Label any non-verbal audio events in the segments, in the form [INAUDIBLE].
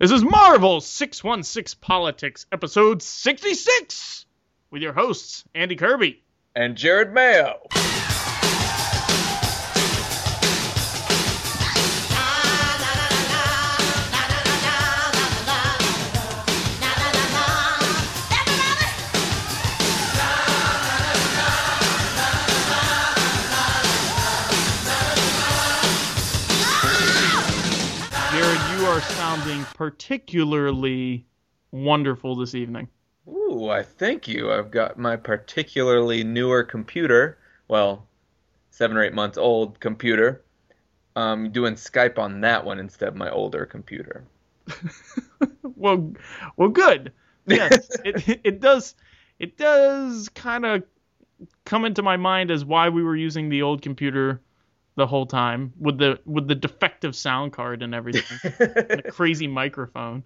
This is Marvel 616 Politics, episode 66, with your hosts, Andy Kirby. And Jared Mayo. Particularly wonderful this evening. Ooh, I thank you. I've got my particularly newer computer. Well, seven or eight months old computer. Um, doing Skype on that one instead of my older computer. [LAUGHS] well, well, good. Yes, [LAUGHS] it it does it does kind of come into my mind as why we were using the old computer the whole time with the with the defective sound card and everything, [LAUGHS] and a crazy microphone.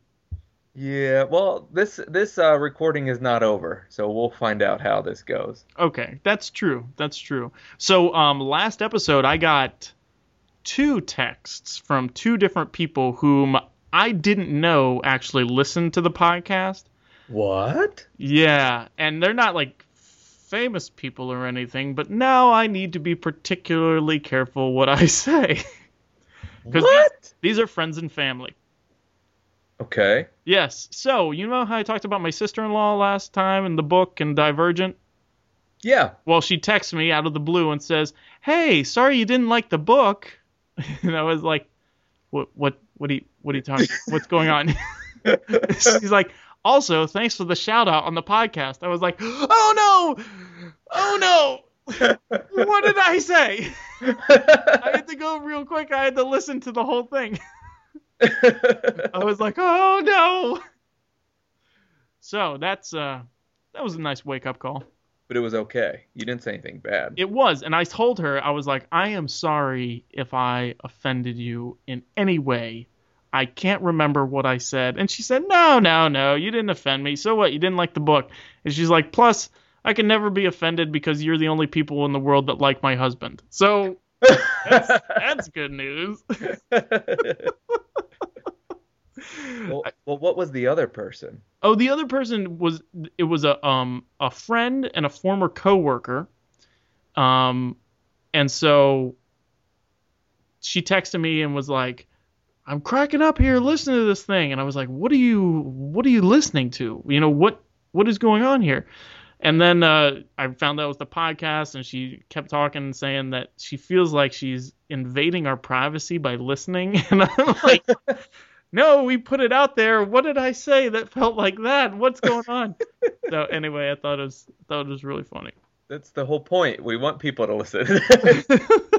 Yeah, well, this this uh, recording is not over, so we'll find out how this goes. Okay, that's true. That's true. So, um, last episode I got two texts from two different people whom I didn't know actually listened to the podcast. What? Yeah, and they're not like famous people or anything, but now I need to be particularly careful what I [LAUGHS] say. 'Cause What? These are friends and family. Okay. Yes. So, you know how I talked about my sister-in-law last time in the book and Divergent? Yeah. Well, she texts me out of the blue and says, "Hey, sorry you didn't like the book." [LAUGHS] And I was like, "What? What? What are you? What are you talking? What's going on?" [LAUGHS] She's like, "Also, thanks for the shout out on the podcast." I was like, "Oh no! Oh no! [LAUGHS] What did I say?" [LAUGHS] I had to go real quick. I had to listen to the whole thing. [LAUGHS] I was like, "Oh no!" So that's uh, that was a nice wake up call. but it was okay. You didn't say anything bad. It was, and I told her I was like, I am sorry if I offended you in any way. I can't remember what I said, and she said, No, no, no, you didn't offend me. So what? You didn't like the book, and she's like, Plus, I can never be offended because you're the only people in the world that like my husband. So that's, [LAUGHS] that's good news. [LAUGHS] well, well, what was the other person? Oh, the other person was it was a um a friend and a former coworker. Um and so she texted me and was like, "I'm cracking up here listening to this thing." And I was like, "What are you what are you listening to? You know, what what is going on here?" And then uh, I found out it was the podcast, and she kept talking and saying that she feels like she's invading our privacy by listening. [LAUGHS] And I'm like, no, we put it out there. What did I say that felt like that? What's going on? [LAUGHS] so anyway, I thought it was thought it was really funny. That's the whole point. We want people to listen. [LAUGHS]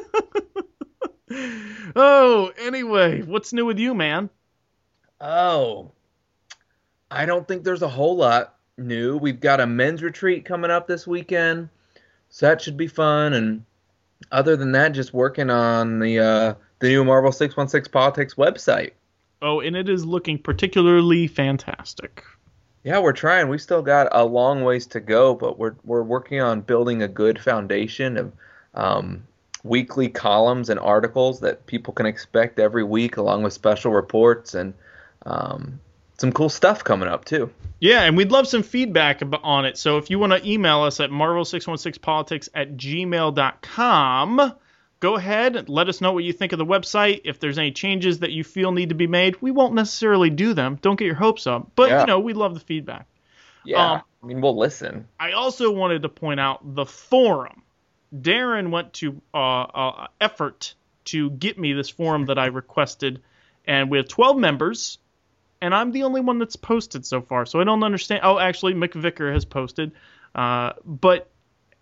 oh, anyway, what's new with you, man? oh, I don't think there's a whole lot new. We've got a men's retreat coming up this weekend, so that should be fun. And other than that, just working on the uh, the new Marvel Six One Six Politics website. Oh, and it is looking particularly fantastic. Yeah, we're trying. We've still got a long ways to go, but we're we're working on building a good foundation of um, weekly columns and articles that people can expect every week, along with special reports and um, some cool stuff coming up too. Yeah, and we'd love some feedback on it. So if you want to email us at marvel616politics at gmail.com, go ahead and let us know what you think of the website. If there's any changes that you feel need to be made, we won't necessarily do them. Don't get your hopes up. But, Yeah. you know, we love the feedback. Yeah, Um, I mean we'll listen. I also wanted to point out the forum. Darren went to uh, uh, effort to get me this forum that I requested, and we have 12 members, and I'm the only one that's posted so far. So I don't understand. Oh, actually, McVicker has posted, uh, but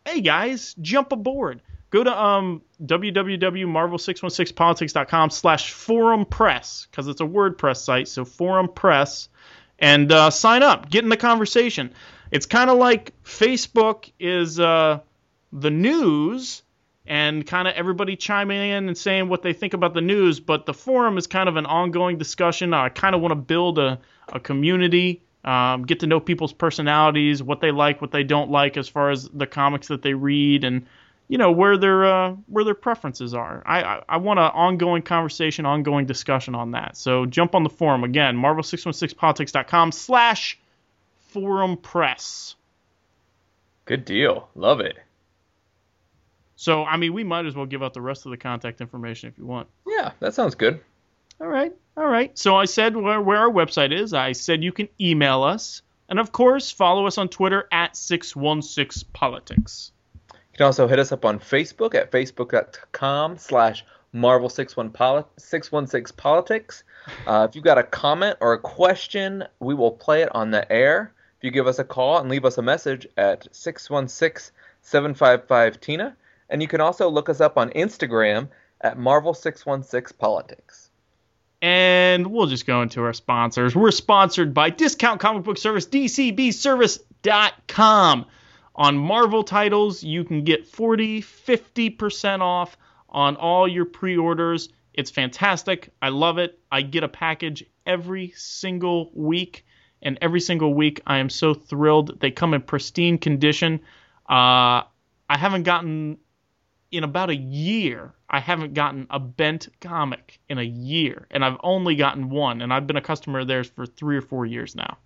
hey guys, jump aboard. Go to um, www.marvel616politics.com slash forum press because it's a WordPress site. So forum press and uh, sign up. Get in the conversation. It's kind of like Facebook is uh, the news and kind of everybody chiming in and saying what they think about the news, but the forum is kind of an ongoing discussion. I kind of want to build a, a community, um, get to know people's personalities, what they like, what they don't like as far as the comics that they read, and you know where their uh, where their preferences are. I I, I want an ongoing conversation, ongoing discussion on that. So jump on the forum again, marvel616politics.com slash forum press. Good deal. Love it. So I mean, we might as well give out the rest of the contact information if you want. Yeah, that sounds good. All right, all right. So I said where, where our website is. I said you can email us, and of course, follow us on Twitter at six one six politics. You can also hit us up on Facebook at facebook.com slash Marvel616 Politics. Uh, if you've got a comment or a question, we will play it on the air. If you give us a call and leave us a message at 616 755 Tina. And you can also look us up on Instagram at Marvel616 Politics. And we'll just go into our sponsors. We're sponsored by Discount Comic Book Service, DCBService.com. On Marvel titles, you can get 40, 50% off on all your pre orders. It's fantastic. I love it. I get a package every single week, and every single week I am so thrilled. They come in pristine condition. Uh, I haven't gotten, in about a year, I haven't gotten a bent comic in a year, and I've only gotten one, and I've been a customer of theirs for three or four years now.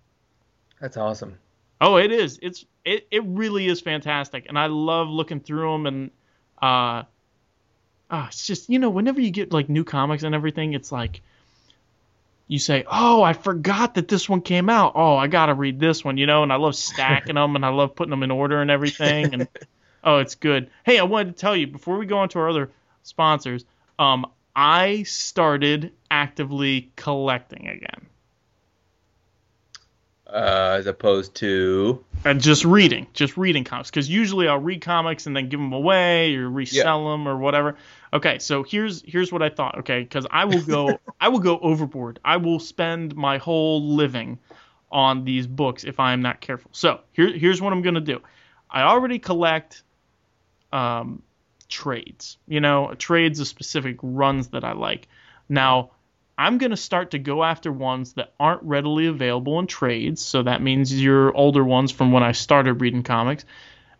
That's awesome. Oh, it is. It's it, it really is fantastic, and I love looking through them. And uh, ah, it's just you know, whenever you get like new comics and everything, it's like you say, "Oh, I forgot that this one came out. Oh, I gotta read this one," you know. And I love stacking [LAUGHS] them, and I love putting them in order and everything. And [LAUGHS] oh, it's good. Hey, I wanted to tell you before we go on to our other sponsors. Um, I started actively collecting again. Uh, as opposed to and just reading, just reading comics. Because usually I'll read comics and then give them away or resell them or whatever. Okay, so here's here's what I thought. Okay, because I will go [LAUGHS] I will go overboard. I will spend my whole living on these books if I am not careful. So here here's what I'm gonna do. I already collect um, trades. You know, trades of specific runs that I like. Now I'm going to start to go after ones that aren't readily available in trades. So that means your older ones from when I started reading comics.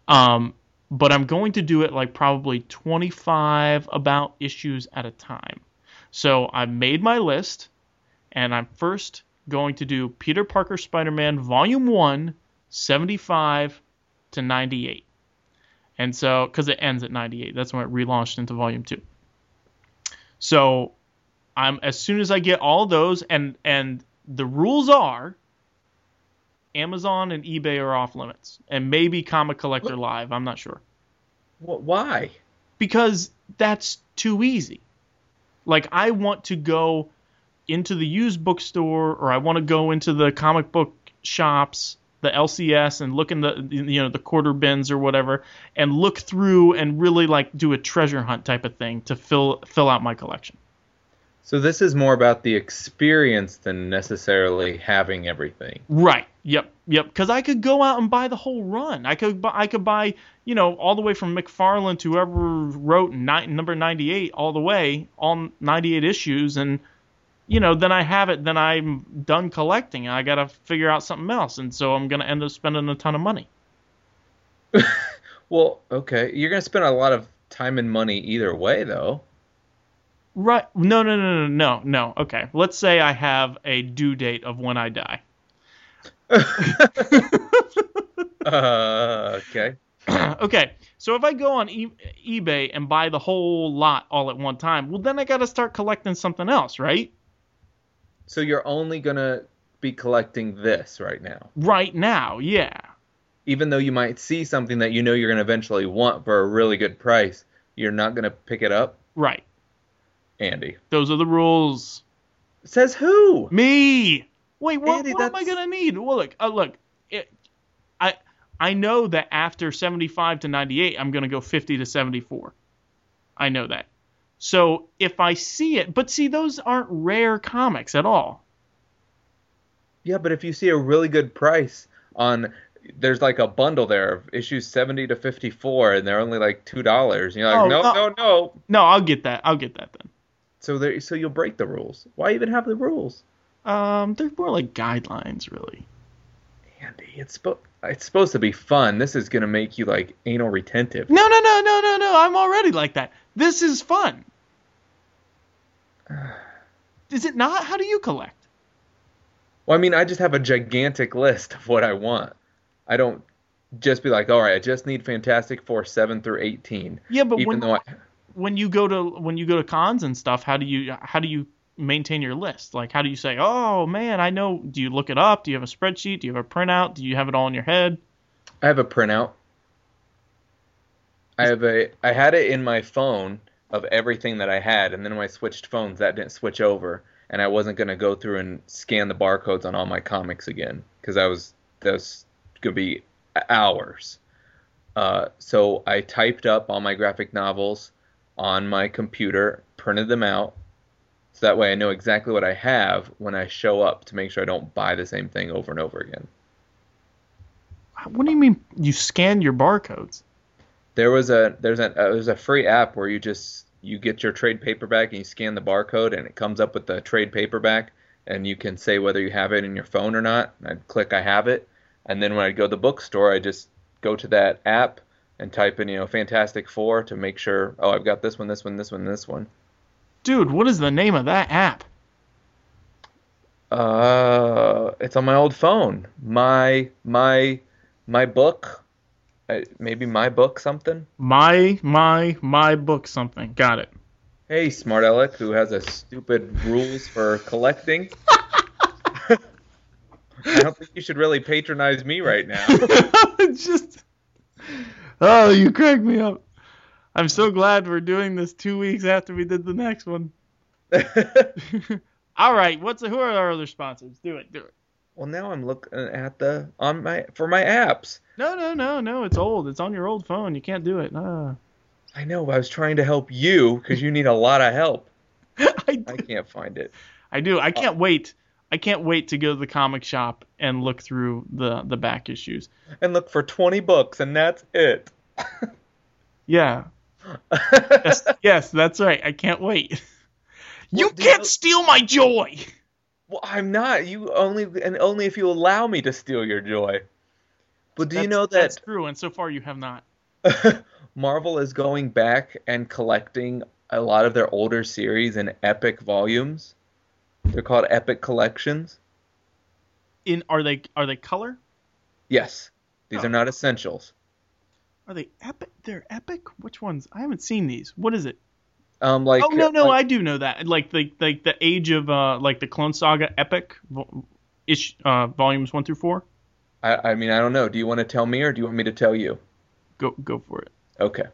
Um, but I'm going to do it like probably 25 about issues at a time. So I made my list, and I'm first going to do Peter Parker Spider Man Volume 1, 75 to 98. And so, because it ends at 98, that's when it relaunched into Volume 2. So I'm as soon as I get all those and and the rules are Amazon and eBay are off limits and maybe Comic Collector Live, I'm not sure. Why? Because that's too easy. Like I want to go into the used bookstore or I want to go into the comic book shops, the LCS and look in the you know the quarter bins or whatever and look through and really like do a treasure hunt type of thing to fill fill out my collection. So this is more about the experience than necessarily having everything. Right. Yep. Yep. Because I could go out and buy the whole run. I could. I could buy. You know, all the way from McFarlane to whoever wrote number 98, all the way, all 98 issues, and you know, then I have it. Then I'm done collecting. I got to figure out something else, and so I'm gonna end up spending a ton of money. [LAUGHS] well, okay, you're gonna spend a lot of time and money either way, though. Right. No, no, no, no, no, no. Okay. Let's say I have a due date of when I die. [LAUGHS] [LAUGHS] uh, okay. [CLEARS THROAT] okay. So if I go on e- eBay and buy the whole lot all at one time, well, then I got to start collecting something else, right? So you're only going to be collecting this right now? Right now, yeah. Even though you might see something that you know you're going to eventually want for a really good price, you're not going to pick it up? Right. Andy. Those are the rules. Says who? Me. Wait, what, Andy, what am I gonna need? Well, look, uh, look, it, I I know that after 75 to 98, I'm gonna go 50 to 74. I know that. So if I see it, but see, those aren't rare comics at all. Yeah, but if you see a really good price on there's like a bundle there of issues 70 to 54 and they're only like two dollars you're like oh, no no no no no i'll get that i'll get that then so there, so you'll break the rules. Why even have the rules? Um, they're more like guidelines, really. Andy, it's it's supposed to be fun. This is gonna make you like anal retentive. No, no, no, no, no, no. I'm already like that. This is fun. Is it not? How do you collect? Well, I mean, I just have a gigantic list of what I want. I don't just be like, all right, I just need Fantastic Four seven through eighteen. Yeah, but even when though I, when you go to when you go to cons and stuff, how do you how do you maintain your list? Like, how do you say, oh man, I know? Do you look it up? Do you have a spreadsheet? Do you have a printout? Do you have it all in your head? I have a printout. I have a I had it in my phone of everything that I had, and then when I switched phones, that didn't switch over, and I wasn't gonna go through and scan the barcodes on all my comics again because I was that was gonna be hours. Uh, so I typed up all my graphic novels on my computer, printed them out, so that way I know exactly what I have when I show up to make sure I don't buy the same thing over and over again. What do you mean you scan your barcodes? There was a there's a uh, there's a free app where you just you get your trade paperback and you scan the barcode and it comes up with the trade paperback and you can say whether you have it in your phone or not. I'd click I have it, and then when I go to the bookstore, I just go to that app and type in you know Fantastic Four to make sure oh I've got this one, this one, this one, this one. Dude, what is the name of that app? Uh, it's on my old phone. My my my book, maybe my book something. My my my book something. Got it. Hey, Smart Alec, who has a stupid rules for collecting. [LAUGHS] I don't think you should really patronize me right now. [LAUGHS] Just Oh, you crack me up. I'm so glad we're doing this two weeks after we did the next one. [LAUGHS] All right, what's who are our other sponsors? Do it, do it. well, now I'm looking at the on my for my apps. No, no, no, no. It's old. It's on your old phone. You can't do it. Ah. I know. I was trying to help you because you need a lot of help. [LAUGHS] I, I can't find it. I do. I can't wait. I can't wait to go to the comic shop and look through the the back issues. And look for 20 books, and that's it. [LAUGHS] Yeah. Yes, [LAUGHS] yes, that's right. I can't wait. You Well, can't know- steal my joy. Well, I'm not. You only and only if you allow me to steal your joy. But do you That's- know that's that true? And so far, you have not. [LAUGHS] Marvel is going back and collecting a lot of their older series in epic volumes? They're called epic collections. In are they are they color? Yes, these Oh. are not essentials. Are they epic? They're epic. Which ones? I haven't seen these. What is it? Um, like oh no, no, like- I do know that. Like the like the age of uh like the Clone Saga epic ish uh volumes one through four. I, I mean, I don't know. Do you want to tell me or do you want me to tell you? Go go for it. Okay.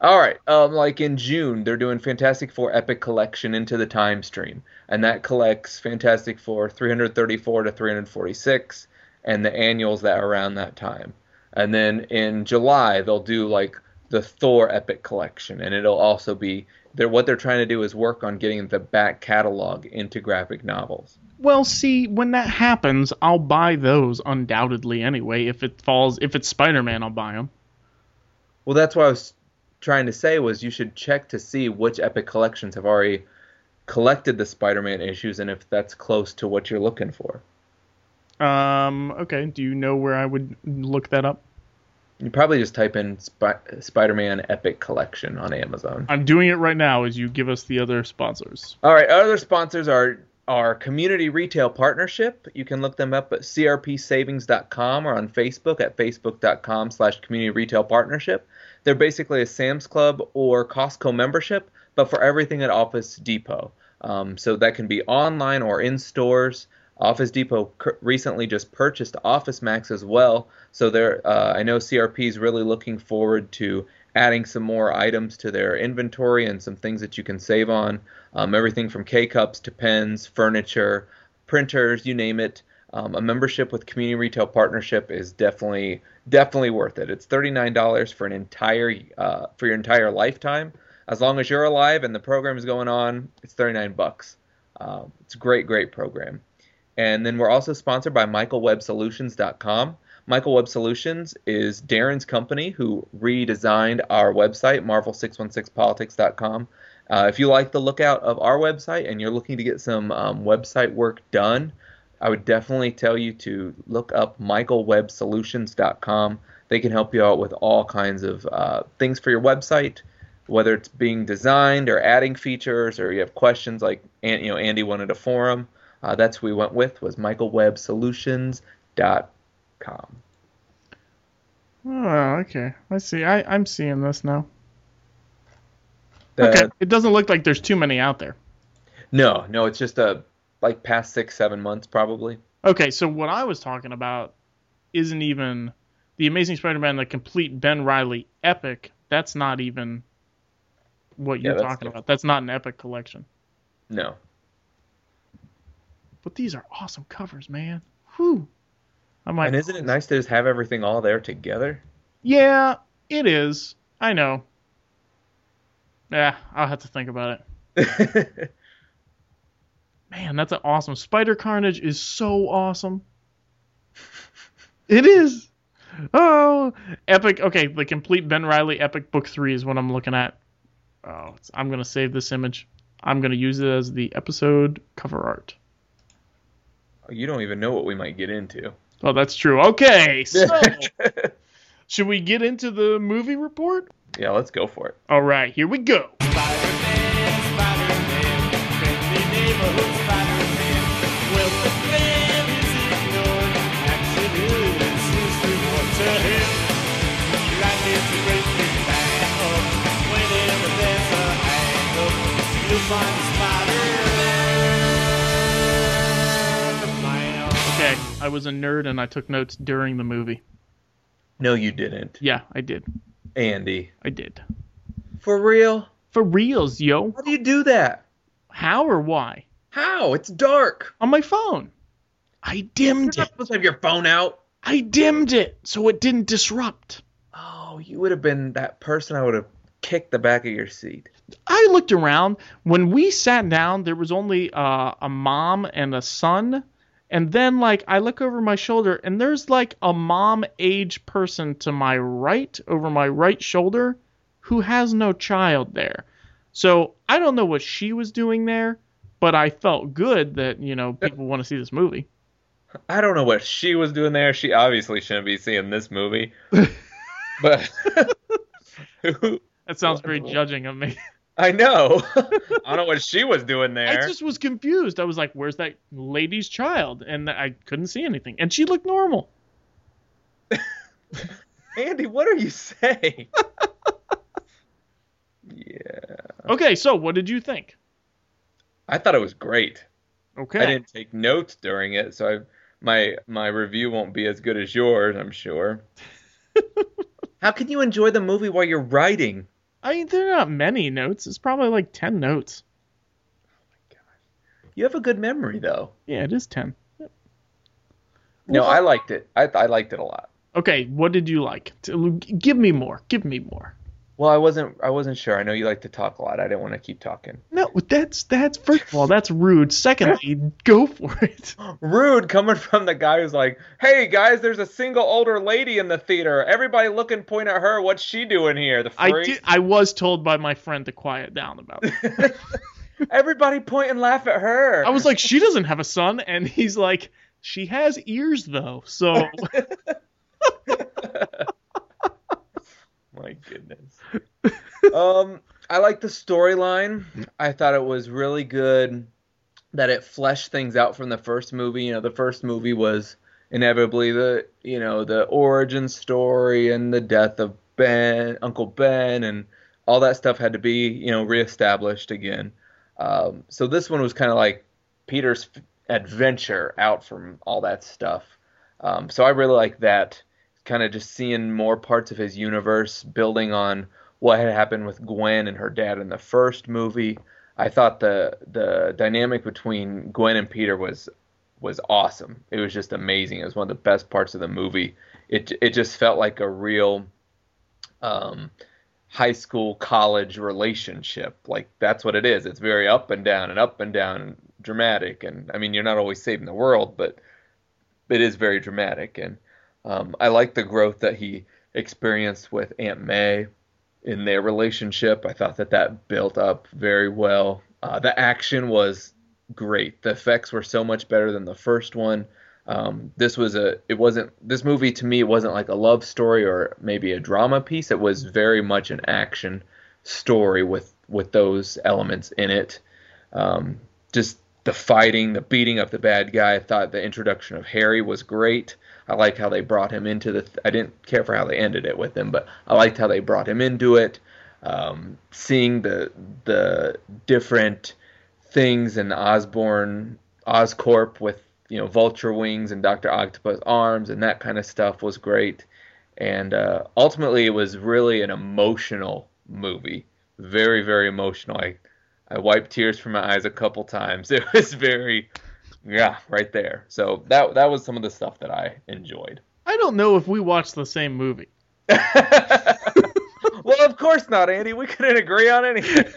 All right. Um, like in June, they're doing Fantastic Four Epic Collection into the Time Stream, and that collects Fantastic Four 334 to 346, and the annuals that are around that time. And then in July, they'll do like the Thor Epic Collection, and it'll also be they're what they're trying to do is work on getting the back catalog into graphic novels. Well, see, when that happens, I'll buy those undoubtedly anyway. If it falls, if it's Spider-Man, I'll buy them. Well, that's what I was trying to say was you should check to see which Epic collections have already collected the Spider-Man issues and if that's close to what you're looking for. Um, okay. Do you know where I would look that up? You probably just type in Spi- Spider-Man Epic Collection on Amazon. I'm doing it right now as you give us the other sponsors. All right, other sponsors are our community retail partnership. You can look them up at crpsavings.com or on Facebook at facebook.com slash community retail partnership. They're basically a Sam's Club or Costco membership, but for everything at Office Depot. Um, so that can be online or in stores. Office Depot recently just purchased Office Max as well, so they're uh, I know CRP is really looking forward to adding some more items to their inventory and some things that you can save on. Um, everything from K cups to pens, furniture, printers, you name it. Um, a membership with Community Retail Partnership is definitely definitely worth it. It's thirty nine dollars for an entire uh, for your entire lifetime. As long as you're alive and the program is going on, it's thirty nine bucks. Uh, it's a great great program. And then we're also sponsored by MichaelWebSolutions.com. Michael Web Solutions is Darren's company who redesigned our website, Marvel616Politics.com. Uh, if you like the lookout of our website and you're looking to get some um, website work done, I would definitely tell you to look up michaelwebsolutions.com. They can help you out with all kinds of uh, things for your website, whether it's being designed or adding features, or you have questions like you know Andy wanted a forum. Uh, that's who we went with was michaelwebsolutions.com. Oh, okay. I see. I, I'm seeing this now. The- okay. It doesn't look like there's too many out there. No, no, it's just a like past six, seven months probably. Okay, so what I was talking about isn't even the Amazing Spider-Man, the complete Ben Reilly epic. That's not even what you're Yeah, talking different. about. That's not an epic collection. No. But these are awesome covers, man. Whew. I might. And isn't it nice to just have everything all there together? Yeah, it is. I know. Yeah, I'll have to think about it. [LAUGHS] Man, that's an awesome. Spider Carnage is so awesome. It is. Oh, epic. Okay, the complete Ben Reilly epic book three is what I'm looking at. Oh, it's, I'm gonna save this image. I'm gonna use it as the episode cover art. Oh, you don't even know what we might get into. Oh, that's true. Okay, so [LAUGHS] should we get into the movie report? Yeah, let's go for it. All right, here we go. Spider-Man, Spider-Man, friendly neighborhood Spider-Man. Well, the plan is ignored. Action is his reward to him. Life is a great big up. Whenever there's a hang up, you'll find Spider-Man. Okay, I was a nerd and I took notes during the movie. No, you didn't, Yeah, I did. Andy. I did. For real? For reals, yo. How do you do that? How or why? How? It's dark. On my phone. I dimmed You're it. supposed to have your phone out. I dimmed it so it didn't disrupt. Oh, you would have been that person. I would have kicked the back of your seat. I looked around. When we sat down, there was only uh, a mom and a son. And then, like, I look over my shoulder, and there's like a mom age person to my right, over my right shoulder, who has no child there. So I don't know what she was doing there, but I felt good that, you know, people want to see this movie. I don't know what she was doing there. She obviously shouldn't be seeing this movie. [LAUGHS] but [LAUGHS] [LAUGHS] who? That sounds very judging of me. I know. [LAUGHS] I don't know what she was doing there. I just was confused. I was like, "Where's that lady's child?" And I couldn't see anything, and she looked normal. [LAUGHS] Andy, what are you saying? [LAUGHS] yeah. Okay, so what did you think? I thought it was great. Okay, I didn't take notes during it, so I, my my review won't be as good as yours, I'm sure. How can you enjoy the movie while you're writing? I mean, there are not many notes. It's probably like ten notes. Oh my god! You have a good memory, though. Yeah, it is ten. No, I liked it. I I liked it a lot. Okay, what did you like? Give me more. Give me more. Well, I wasn't I wasn't sure. I know you like to talk a lot. I didn't want to keep talking. No, that's that's first of all, [LAUGHS] that's rude. Secondly, go for it. [GASPS] Rude coming from the guy who's like, "Hey guys, there's a single older lady in the theater. Everybody look and point at her. What's she doing here? The I did. I was told by my friend to quiet down about it. [LAUGHS] Everybody point and laugh at her. I was like, she doesn't have a son, and he's like, she has ears though. So [LAUGHS] My goodness. um, I like the storyline. I thought it was really good that it fleshed things out from the first movie. You know, the first movie was inevitably the you know the origin story and the death of Ben, Uncle Ben, and all that stuff had to be you know reestablished again. Um, so this one was kind of like Peter's adventure out from all that stuff. Um, so I really like that kind of just seeing more parts of his universe building on what had happened with Gwen and her dad in the first movie. I thought the the dynamic between Gwen and Peter was was awesome. It was just amazing. It was one of the best parts of the movie. It it just felt like a real um, high school college relationship. Like that's what it is. It's very up and down and up and down and dramatic. And I mean, you're not always saving the world, but it is very dramatic. And um, I like the growth that he experienced with Aunt May in their relationship. I thought that that built up very well. Uh, the action was great. The effects were so much better than the first one. Um, this was a it wasn't this movie to me wasn't like a love story or maybe a drama piece. It was very much an action story with with those elements in it. Um, just the fighting, the beating of the bad guy. I thought the introduction of Harry was great. I like how they brought him into the. I didn't care for how they ended it with him, but I liked how they brought him into it. Um, seeing the the different things in Osborn Oscorp with you know Vulture wings and Doctor Octopus arms and that kind of stuff was great. And uh, ultimately, it was really an emotional movie. Very very emotional. I I wiped tears from my eyes a couple times. [LAUGHS] It was very yeah, right there. So that that was some of the stuff that I enjoyed. I don't know if we watched the same movie. [LAUGHS] well, of course not, Andy. We couldn't agree on anything. [LAUGHS]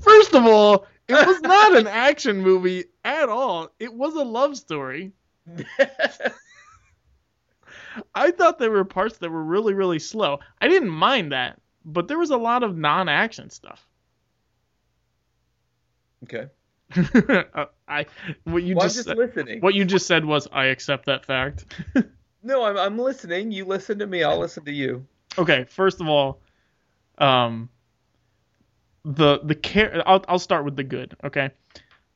First of all, it was not an action movie at all. It was a love story. I thought there were parts that were really, really slow. I didn't mind that, but there was a lot of non-action stuff. okay. [LAUGHS] Uh, I what you Well, just, just listening. what you just said was I accept that fact. [LAUGHS] No, I'm I'm listening. You listen to me. I'll listen to you. okay, first of all, um, the the care. I'll I'll start with the good. Okay,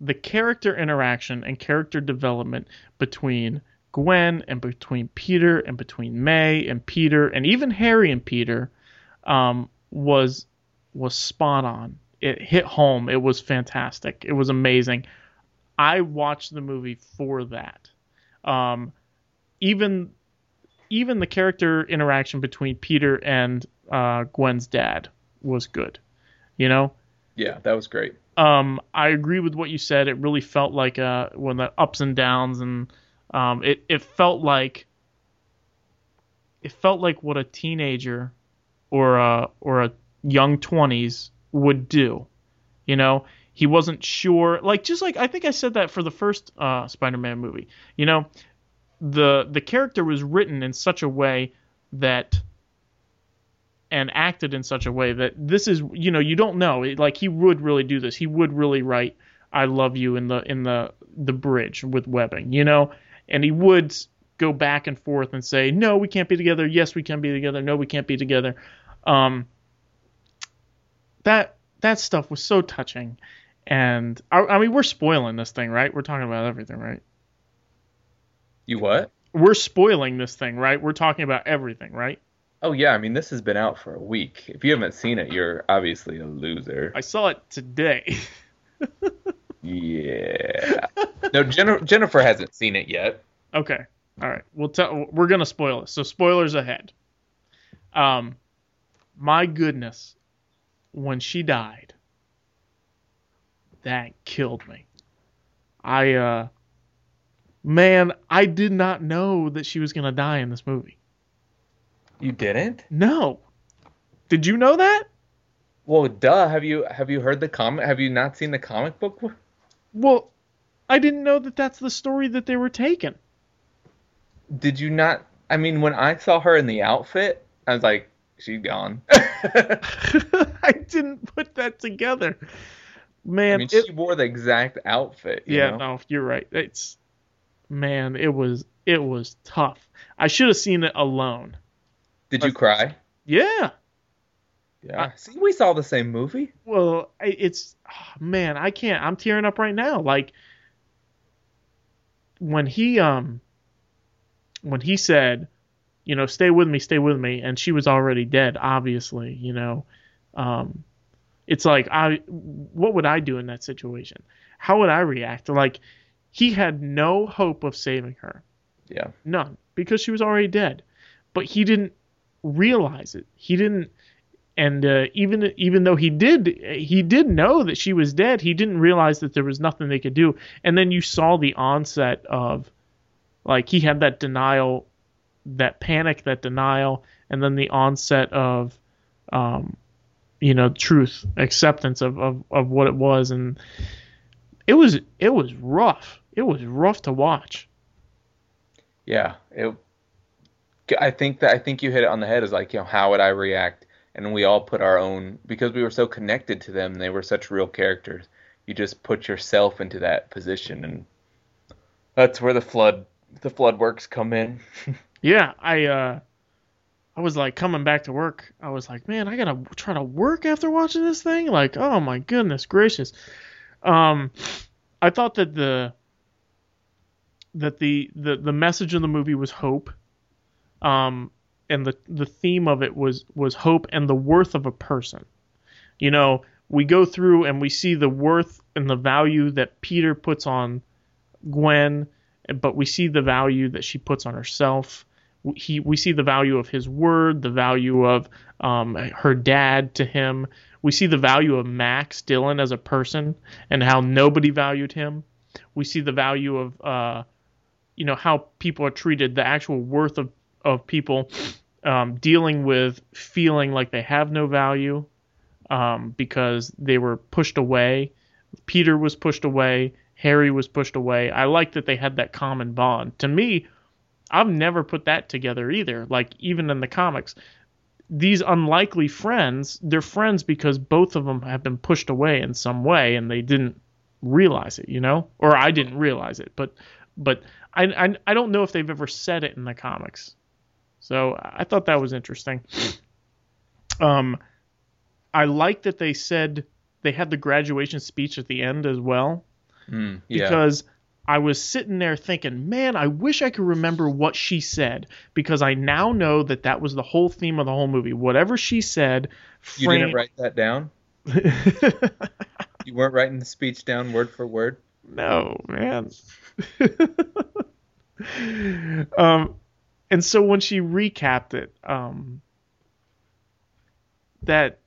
the character interaction and character development between Gwen and between Peter and between May and Peter and even Harry and Peter, um, was was spot on. It hit home. It was fantastic. It was amazing. I watched the movie for that. Um, even even the character interaction between Peter and uh, Gwen's dad was good. You know, Yeah, that was great. um, I agree with what you said. It really felt like uh, when the ups and downs, and um, it it felt like it felt like what a teenager or a or a young twenties would do. You know, he wasn't sure. Like just like I think I said that for the first uh, Spider-Man movie. You know, the the character was written in such a way that and acted in such a way that this is you know you don't know It- like he would really do this he would really write i love you in the in the the bridge with webbing you know and he would go back and forth and say no we can't be together yes we can be together no we can't be together um that that stuff was so touching and I, I mean we're spoiling this thing right we're talking about everything right You what? we're spoiling this thing right we're talking about everything right Oh yeah, I mean this has been out for a week. If you haven't seen it, you're obviously a loser. i saw it today [LAUGHS] Yeah. no, Jennifer, Jennifer hasn't seen it yet. Okay. All right. We'll tell. We're gonna spoil it. So spoilers ahead. Um, my goodness, when she died, that killed me. I uh, man, I did not know that she was gonna die in this movie. You didn't? No. Did you know that? Well, duh. Have you have you heard the comic? Have you not seen the comic book? Well, I didn't know that that's the story that they were taking. Did you not? I mean, when I saw her in the outfit, I was like, she's gone. [LAUGHS] [LAUGHS] I didn't put that together. Man, I mean, it- she wore the exact outfit. you Yeah, know? no, you're right. It's man, it was it was tough. I should have seen it alone. Did you cry? Yeah. Yeah. See, we saw the same movie. Well, it's oh, man, I can't. I'm tearing up right now. Like when he um when he said, you know, stay with me, stay with me, and she was already dead. Obviously, you know, um, it's like I, what would I do in that situation? How would I react? Like he had no hope of saving her. Yeah. None, because she was already dead. But he didn't realize it. He didn't, and uh, even even though he did, he did know that she was dead. He didn't realize that there was nothing they could do. And then you saw the onset of, like he had that denial, that panic, that denial, and then the onset of, um, you know, truth, acceptance of of, of what it was, and it was it was rough. It was rough to watch. Yeah, it. I think that I think you hit it on the head. Is like you know how would I react? And we all put our own because we were so connected to them. They were such real characters. you just put yourself into that position, and that's where the flood the flood works come in. [LAUGHS] Yeah, I uh I was like coming back to work. I was like, man, I gotta try to work after watching this thing. Like, oh my goodness gracious. Um, I thought that the that the the the message of the movie was hope. Um, and the the theme of it was was hope and the worth of a person. You know, we go through and we see the worth and the value that Peter puts on Gwen, but we see the value that she puts on herself he we see the value of his word, the value of um, her dad to him. We see the value of Max Dillon as a person and how nobody valued him. We see the value of uh, you know how people are treated, the actual worth of of people um, dealing with feeling like they have no value um, because they were pushed away. Peter was pushed away. Harry was pushed away. I like that they had that common bond. To me, I've never put that together either. Like even in the comics, these unlikely friends, they're friends because both of them have been pushed away in some way and they didn't realize it, you know? Or I didn't realize it, but but I I, I don't know if they've ever said it in the comics. So I thought that was interesting. [SNIFFS] Um I like that they said they had the graduation speech at the end as well Mm, yeah. because I was sitting there thinking, man, I wish I could remember what she said because I now know that that was the whole theme of the whole movie. Whatever she said, you didn't write that down. [LAUGHS] You weren't writing the speech down word for word. no, man. [LAUGHS] um, and so when she recapped it, um, that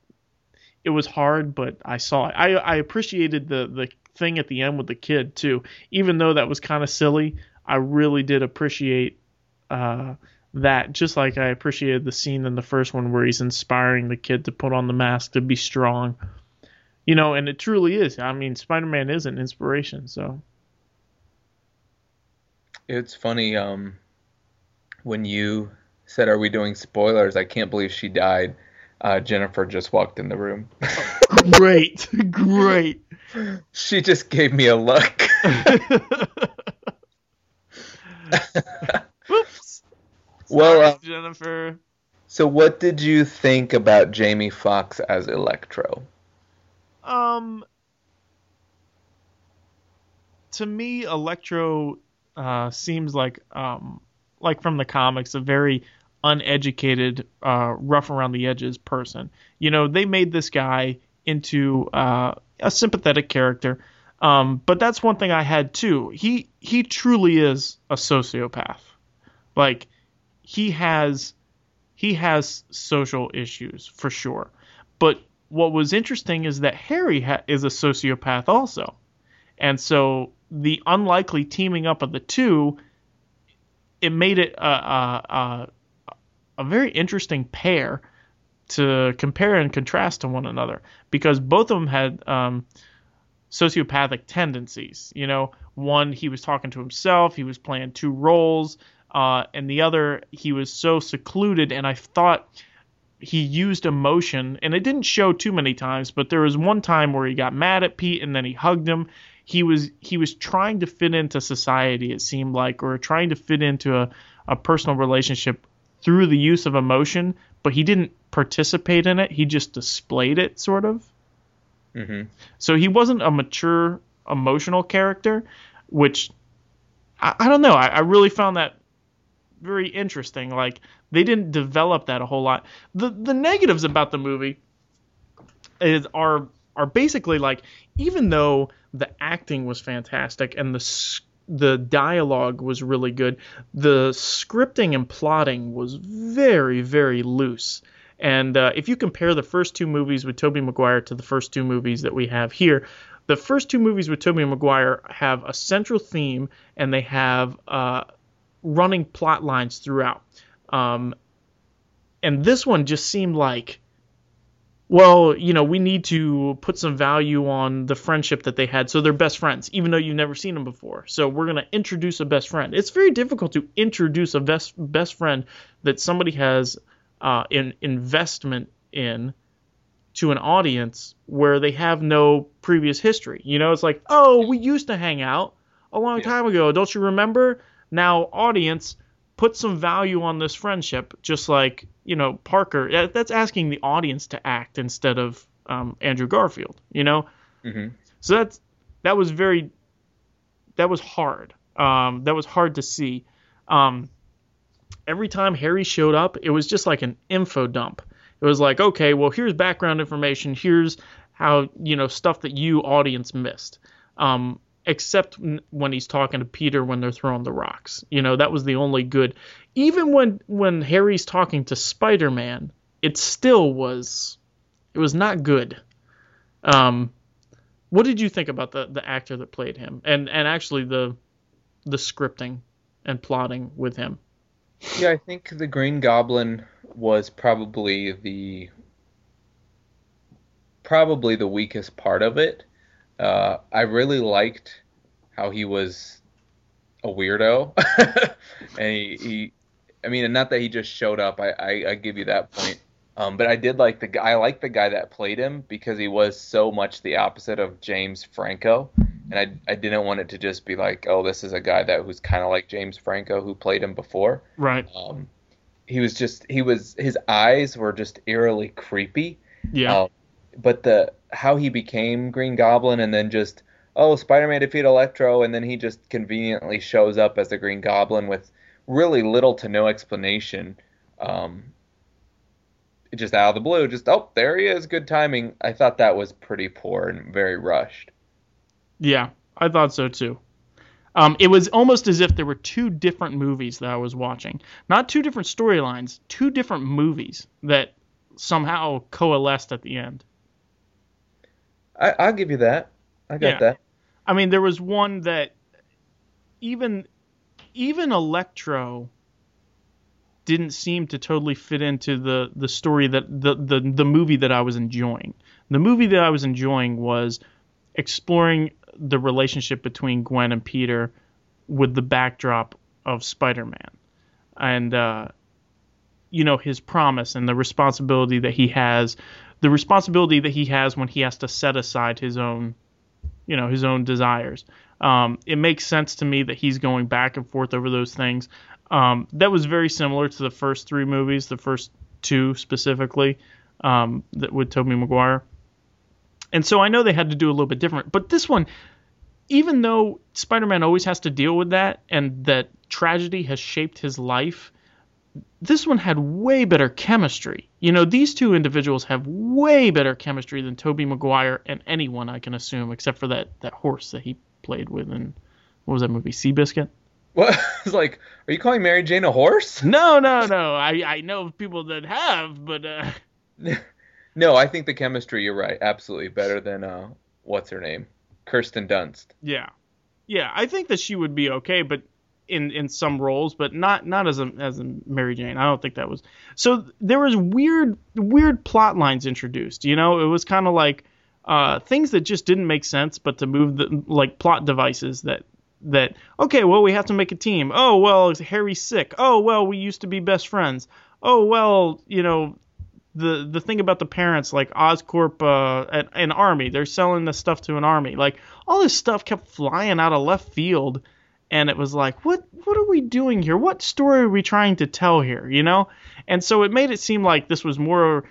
it was hard, but I saw it. I I appreciated the the thing at the end with the kid too, even though that was kind of silly. I really did appreciate uh, that, just like I appreciated the scene in the first one where he's inspiring the kid to put on the mask to be strong. You know, and it truly is. I mean, Spider-Man is an inspiration. So It's funny. Um, when you said, "Are we doing spoilers?" I can't believe she died. Uh, Jennifer just walked in the room. [LAUGHS] great, [LAUGHS] great. she just gave me a look. [LAUGHS] [LAUGHS] Whoops. Well, Sorry, uh, Jennifer. so, what did you think about Jamie Foxx as Electro? Um, to me, Electro uh, seems like um, like from the comics, a very uneducated, uh, rough around the edges person. You know, they made this guy into uh, a sympathetic character. Um, but that's one thing I had too. He he truly is a sociopath. Like he has he has social issues for sure. But what was interesting is that Harry ha- is a sociopath also. And so the unlikely teaming up of the two, it made it a, a, a, a very interesting pair to compare and contrast to one another because both of them had um, sociopathic tendencies. You know, one he was talking to himself, he was playing two roles, uh, and the other he was so secluded. And I thought he used emotion, and it didn't show too many times, but there was one time where he got mad at Pete and then he hugged him. He was he was trying to fit into society, it seemed like, or trying to fit into a, a personal relationship through the use of emotion, but he didn't participate in it. He just displayed it, sort of. hmm So he wasn't a mature emotional character, which I, I don't know. I, I really found that very interesting. Like they didn't develop that a whole lot. The the negatives about the movie is are are basically like even though the acting was fantastic and the the dialogue was really good, the scripting and plotting was very very loose. And uh, if you compare the first two movies with Tobey Maguire to the first two movies that we have here, the first two movies with Tobey Maguire have a central theme and they have uh, running plot lines throughout. Um, and this one just seemed like, well, you know, we need to put some value on the friendship that they had. So they're best friends, even though you've never seen them before. So we're going to introduce a best friend. It's very difficult to introduce a best, best friend that somebody has uh, an investment in to an audience where they have no previous history. You know, it's like, oh, we used to hang out a long Yeah. time ago. Don't you remember? Now, audience, put some value on this friendship, just like you know Parker. that- That's asking the audience to act instead of um, Andrew Garfield. You know, hmm so that's that was very that was hard. Um, that was hard to see. Um, every time Harry showed up, it was just like an info dump. It was like, okay, well, here's background information. Here's how you know stuff that you audience missed. Um, except when he's talking to Peter when they're throwing the rocks. You know, that was the only good. Even when when Harry's talking to Spider-Man, it still was it was not good. Um, what did you think about the the actor that played him, and and actually the the scripting and plotting with him? Yeah, I think the Green Goblin was probably the probably the weakest part of it. Uh, I really liked how he was a weirdo, [LAUGHS] and he, he, I mean, not that he just showed up. I, I, I give you that point. Um, but I did like the guy. I like the guy that played him because he was so much the opposite of James Franco, and I, I didn't want it to just be like, oh, this is a guy that who's kind of like James Franco who played him before Right. um, he was just he was his eyes were just eerily creepy. Yeah. Um, but the how he became Green Goblin and then just oh Spider-Man defeat Electro and then he just conveniently shows up as the Green Goblin with really little to no explanation. Um, just out of the blue, just oh there he is, good timing. I thought that was pretty poor and very rushed. Yeah, I thought so too. Um, it was almost as if there were two different movies that I was watching. Not two different storylines, two different movies that somehow coalesced at the end. I, I'll give you that. I got Yeah. that. I mean, there was one that even even Electro didn't seem to totally fit into the the story that the the the movie that I was enjoying. The movie that I was enjoying was exploring the relationship between Gwen and Peter with the backdrop of Spider-Man. And uh you know his promise and the responsibility that he has the responsibility that he has when he has to set aside his own you know his own desires. Um, it makes sense to me that he's going back and forth over those things. Um, that was very similar to the first three movies, the first two specifically, um, that with Tobey Maguire. And so I know they had to do a little bit different, but this one, even though Spider-Man always has to deal with that, and that tragedy has shaped his life, this one had way better chemistry. You know, these two individuals have way better chemistry than Tobey Maguire and anyone I can assume, except for that that horse that he played with in what was that movie, Seabiscuit? What? [LAUGHS] It's like, are you calling Mary Jane a horse? No, no, no. I I know of people that have, but uh, [LAUGHS] No, I think the chemistry. You're right. Absolutely better than uh, what's her name, Kirsten Dunst. yeah, yeah. I think that she would be okay, but in in some roles, but not not as a as a Mary Jane. I don't think that was. So there was weird weird plot lines introduced. You know, it was kind of like uh, things that just didn't make sense, but to move the like plot devices that that okay, well we have to make a team. Oh well, Harry's sick. Oh well, we used to be best friends. Oh well, you know. The, the thing about the parents like Oscorp uh, an, army they're selling this stuff to an army. Like all this stuff kept flying out of left field and it was like what what are we doing here? What story are we trying to tell here you know? And so it made it seem like this was more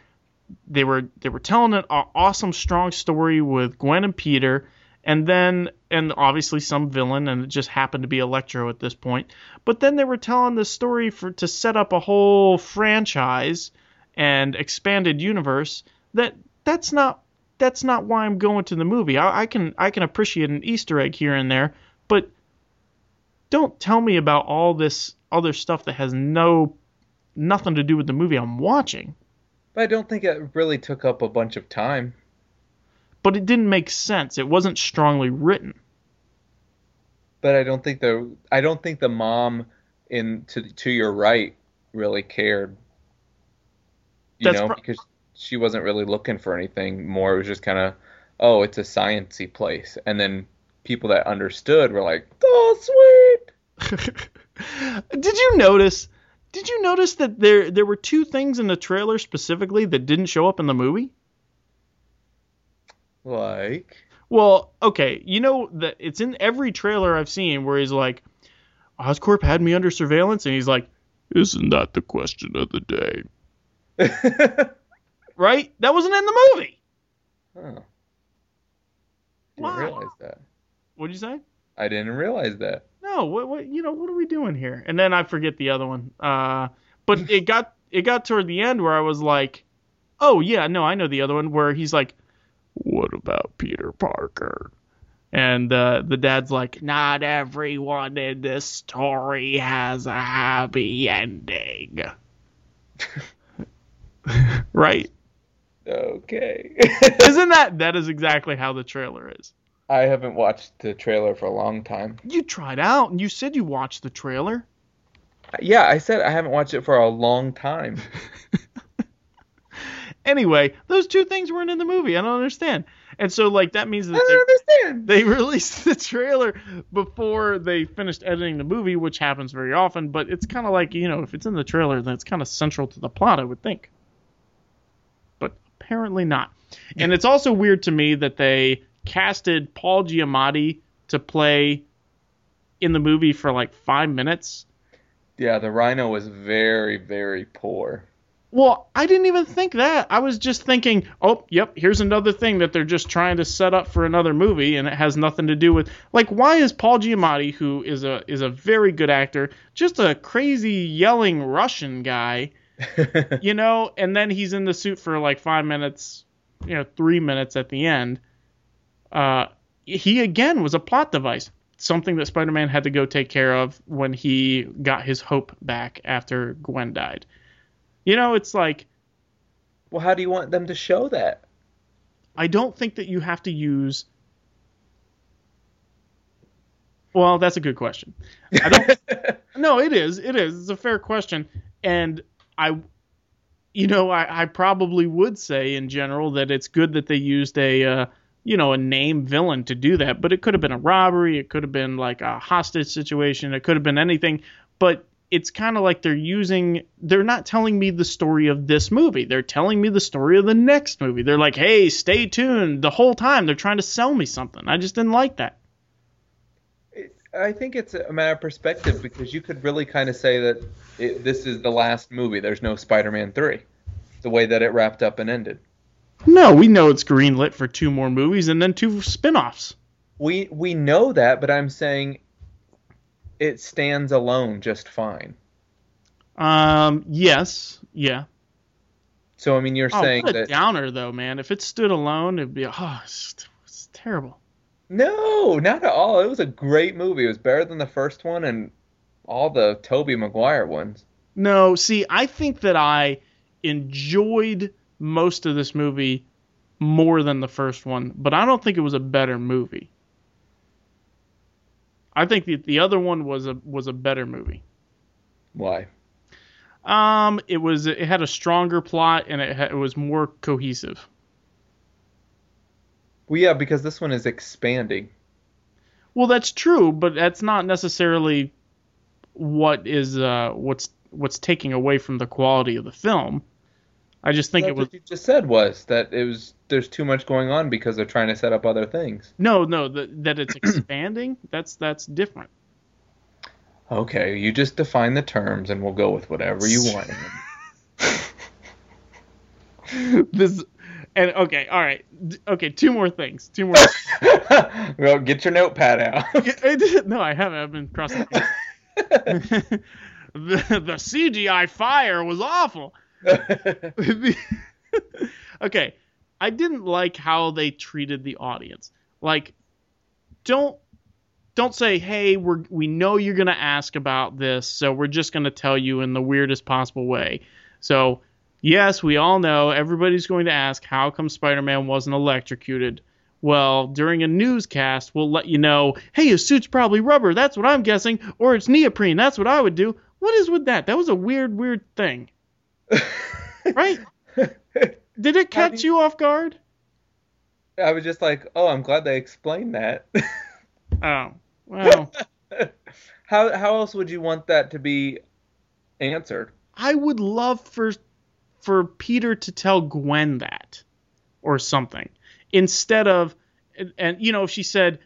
they were they were telling an awesome strong story with Gwen and Peter and then and obviously some villain and it just happened to be Electro at this point. But then they were telling the story for to set up a whole franchise and expanded universe that that's not that's not why I'm going to the movie I, I can I can appreciate an Easter egg here and there but don't tell me about all this other stuff that has no nothing to do with the movie I'm watching. But I don't think it really took up a bunch of time. But it didn't make sense. It wasn't strongly written. But I don't think the I don't think the mom in to to your right really cared. You That's know, pro- because she wasn't really looking for anything more. It was just kind of, oh, it's a sciency place, and then people that understood were like, oh, sweet. [LAUGHS] did you notice? Did you notice that there there were two things in the trailer specifically that didn't show up in the movie? Like, Well, okay, you know that it's in every trailer I've seen where he's like, Oscorp had me under surveillance, and he's like, isn't that the question of the day? [LAUGHS] Right? That wasn't in the movie. oh. Didn't Wow. realize that. What'd you say? I didn't realize that. No, what, what, you know, what are we doing here? And then I forget the other one. Uh, but [LAUGHS] it got, it got toward the end where I was like, oh yeah, no, I know the other one where he's like, what about Peter Parker? And uh, the dad's like, not everyone in this story has a happy ending. [LAUGHS] [LAUGHS] right? Okay. [LAUGHS] Isn't that that is exactly how the trailer is? I haven't watched the trailer for a long time. You tried out and you said you watched the trailer. Yeah, I said I haven't watched it for a long time. [LAUGHS] Anyway, those two things weren't in the movie. I don't understand. And so like that means I don't they, understand. they released the trailer before they finished editing the movie, which happens very often, but it's kind of like, you know, if it's in the trailer, then it's kind of central to the plot, I would think. Apparently not. And it's also weird to me that they casted Paul Giamatti to play in the movie for like 5 minutes. Yeah, the Rhino was very, very poor. Well, I didn't even think that. I was just thinking, oh, yep, here's another thing that they're just trying to set up for another movie, and it has nothing to do with like why is Paul Giamatti, who is a is a very good actor, just a crazy yelling Russian guy, [LAUGHS] you know? And then he's in the suit for like five minutes, you know, three minutes at the end. Uh, he again was a plot device, something that Spider-Man had to go take care of when he got his hope back after Gwen died. You know, it's like well, how do you want them to show that? I don't think that you have to use. Well, that's a good question. I don't. [LAUGHS] no, it is. It is. It's a fair question, and I, you know, I, I probably would say in general that it's good that they used a, uh, you know, a name villain to do that. But it could have been a robbery. It could have been like a hostage situation. It could have been anything. But it's kind of like they're using. They're not telling me the story of this movie. They're telling me the story of the next movie. They're like, hey, stay tuned the whole time. They're trying to sell me something. I just didn't like that. I think it's a matter of perspective because you could really kind of say that it, this is the last movie. There's no Spider-Man three, the way that it wrapped up and ended. No, we know it's greenlit for two more movies and then two spin-offs. We we know that, but I'm saying it stands alone just fine. Um, yes, yeah. So I mean, you're Oh, saying what a that downer though, man. If it stood alone, it'd be oh, it's, it's terrible. No, not at all. It was a great movie. It was better than the first one and all the Tobey Maguire ones. No, see, I think that I enjoyed most of this movie more than the first one, but I don't think it was a better movie. I think that the other one was a was a better movie. Why? Um, it was it had a stronger plot and it, ha- it was more cohesive. Well, yeah, because this one is expanding. Well, that's true, but that's not necessarily what is uh what's what's taking away from the quality of the film. I just think That's it was what you just said was that it was there's too much going on because they're trying to set up other things. no, no, that that it's [CLEARS THROAT] expanding. that's that's different. Okay, you just define the terms and we'll go with whatever you [LAUGHS] want. this and okay, all right, okay. Two more things. Two more. [LAUGHS] well, get your notepad out. [LAUGHS] No, I haven't. I've been crossing. [LAUGHS] the, the CGI fire was awful. okay, I didn't like how they treated the audience. Like, don't don't say, "Hey, we're we know you're gonna ask about this, so we're just gonna tell you in the weirdest possible way." So, yes, we all know everybody's going to ask, "How come Spider-Man wasn't electrocuted?" Well, during a newscast, we'll let you know, "Hey, his suit's probably rubber. That's what I'm guessing, or it's neoprene. That's what I would do." What is with that? That was a weird, weird thing, [LAUGHS] right? Did it catch you off guard? I was just like, oh, I'm glad they explained that. Oh, well, [LAUGHS] how how else would you want that to be answered? I would love for for Peter to tell Gwen that or something. instead of and, and you know if she said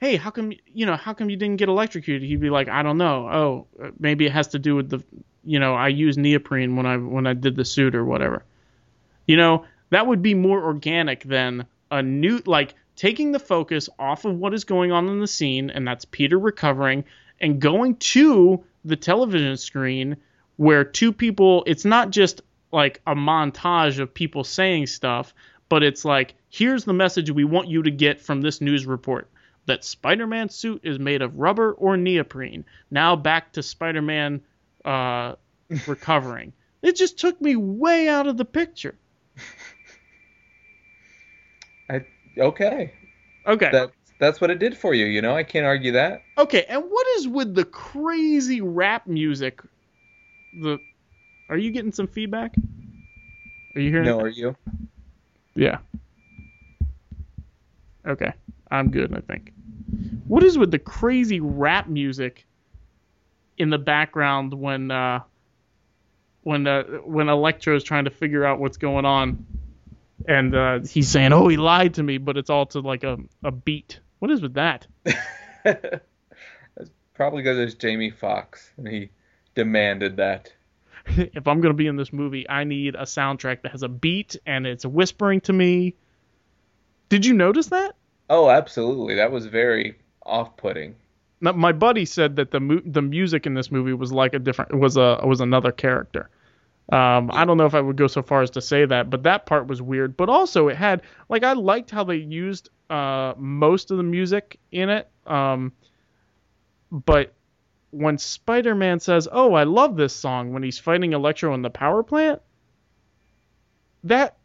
hey how come you know how come you didn't get electrocuted he'd be like i don't know oh uh, maybe it has to do with the you know i used neoprene when i when i did the suit or whatever you know that would be more organic than a new like taking the focus off of what is going on in the scene and that's peter recovering and going to the television screen where two people it's not just like a montage of people saying stuff but it's like here's the message we want you to get from this news report that spider-man's suit is made of rubber or neoprene now back to spider-man uh, recovering [LAUGHS] it just took me way out of the picture I okay. okay That that's what it did for you. You know, I can't argue that. okay and what is with the crazy rap music the are you getting some feedback are you hearing No, are you? Yeah. Okay. I'm good, I think. What is with the crazy rap music in the background when uh when uh when Electro is trying to figure out what's going on and uh he's saying, "Oh, he lied to me," but it's all to like a a beat. What is with that? [LAUGHS] That's probably because it's Jamie Foxx and he demanded that. [LAUGHS] if I'm going to be in this movie, I need a soundtrack that has a beat and it's whispering to me. Did you notice that? Oh, absolutely. That was very off-putting. Now, my buddy said that the mu- the music in this movie was like a different was a was another character. Um, I don't know if I would go so far as to say that, but that part was weird. But also, it had like I liked how they used uh, most of the music in it. Um, but when Spider-Man says, "Oh, I love this song," when he's fighting Electro in the power plant, that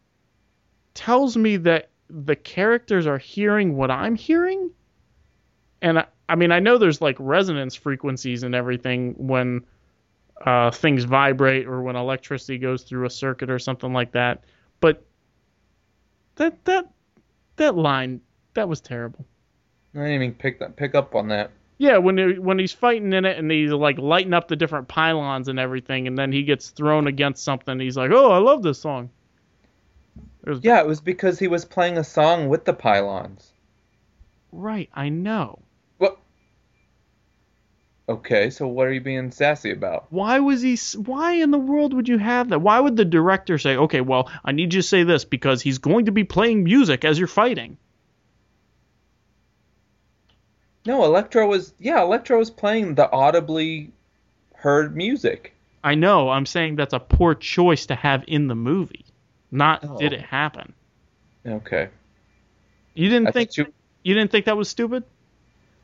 tells me that the characters are hearing what I'm hearing. And I, I mean, I know there's like resonance frequencies and everything when uh, things vibrate or when electricity goes through a circuit or something like that. But that that that line that was terrible. I didn't even pick that pick up on that. Yeah, when he, when he's fighting in it and he's like lighting up the different pylons and everything, and then he gets thrown against something. He's like, "Oh, I love this song." It was Yeah, it was because he was playing a song with the pylons. right. I know. What? Okay, so what are you being sassy about? Why was he? Why in the world would you have that? Why would the director say, "Okay, well, I need you to say this because he's going to be playing music as you're fighting"? No, Electro was yeah, Electro was playing the audibly heard music. I know. I'm saying that's a poor choice to have in the movie. Not Oh. did it happen. Okay. You didn't I think you you didn't think that was stupid?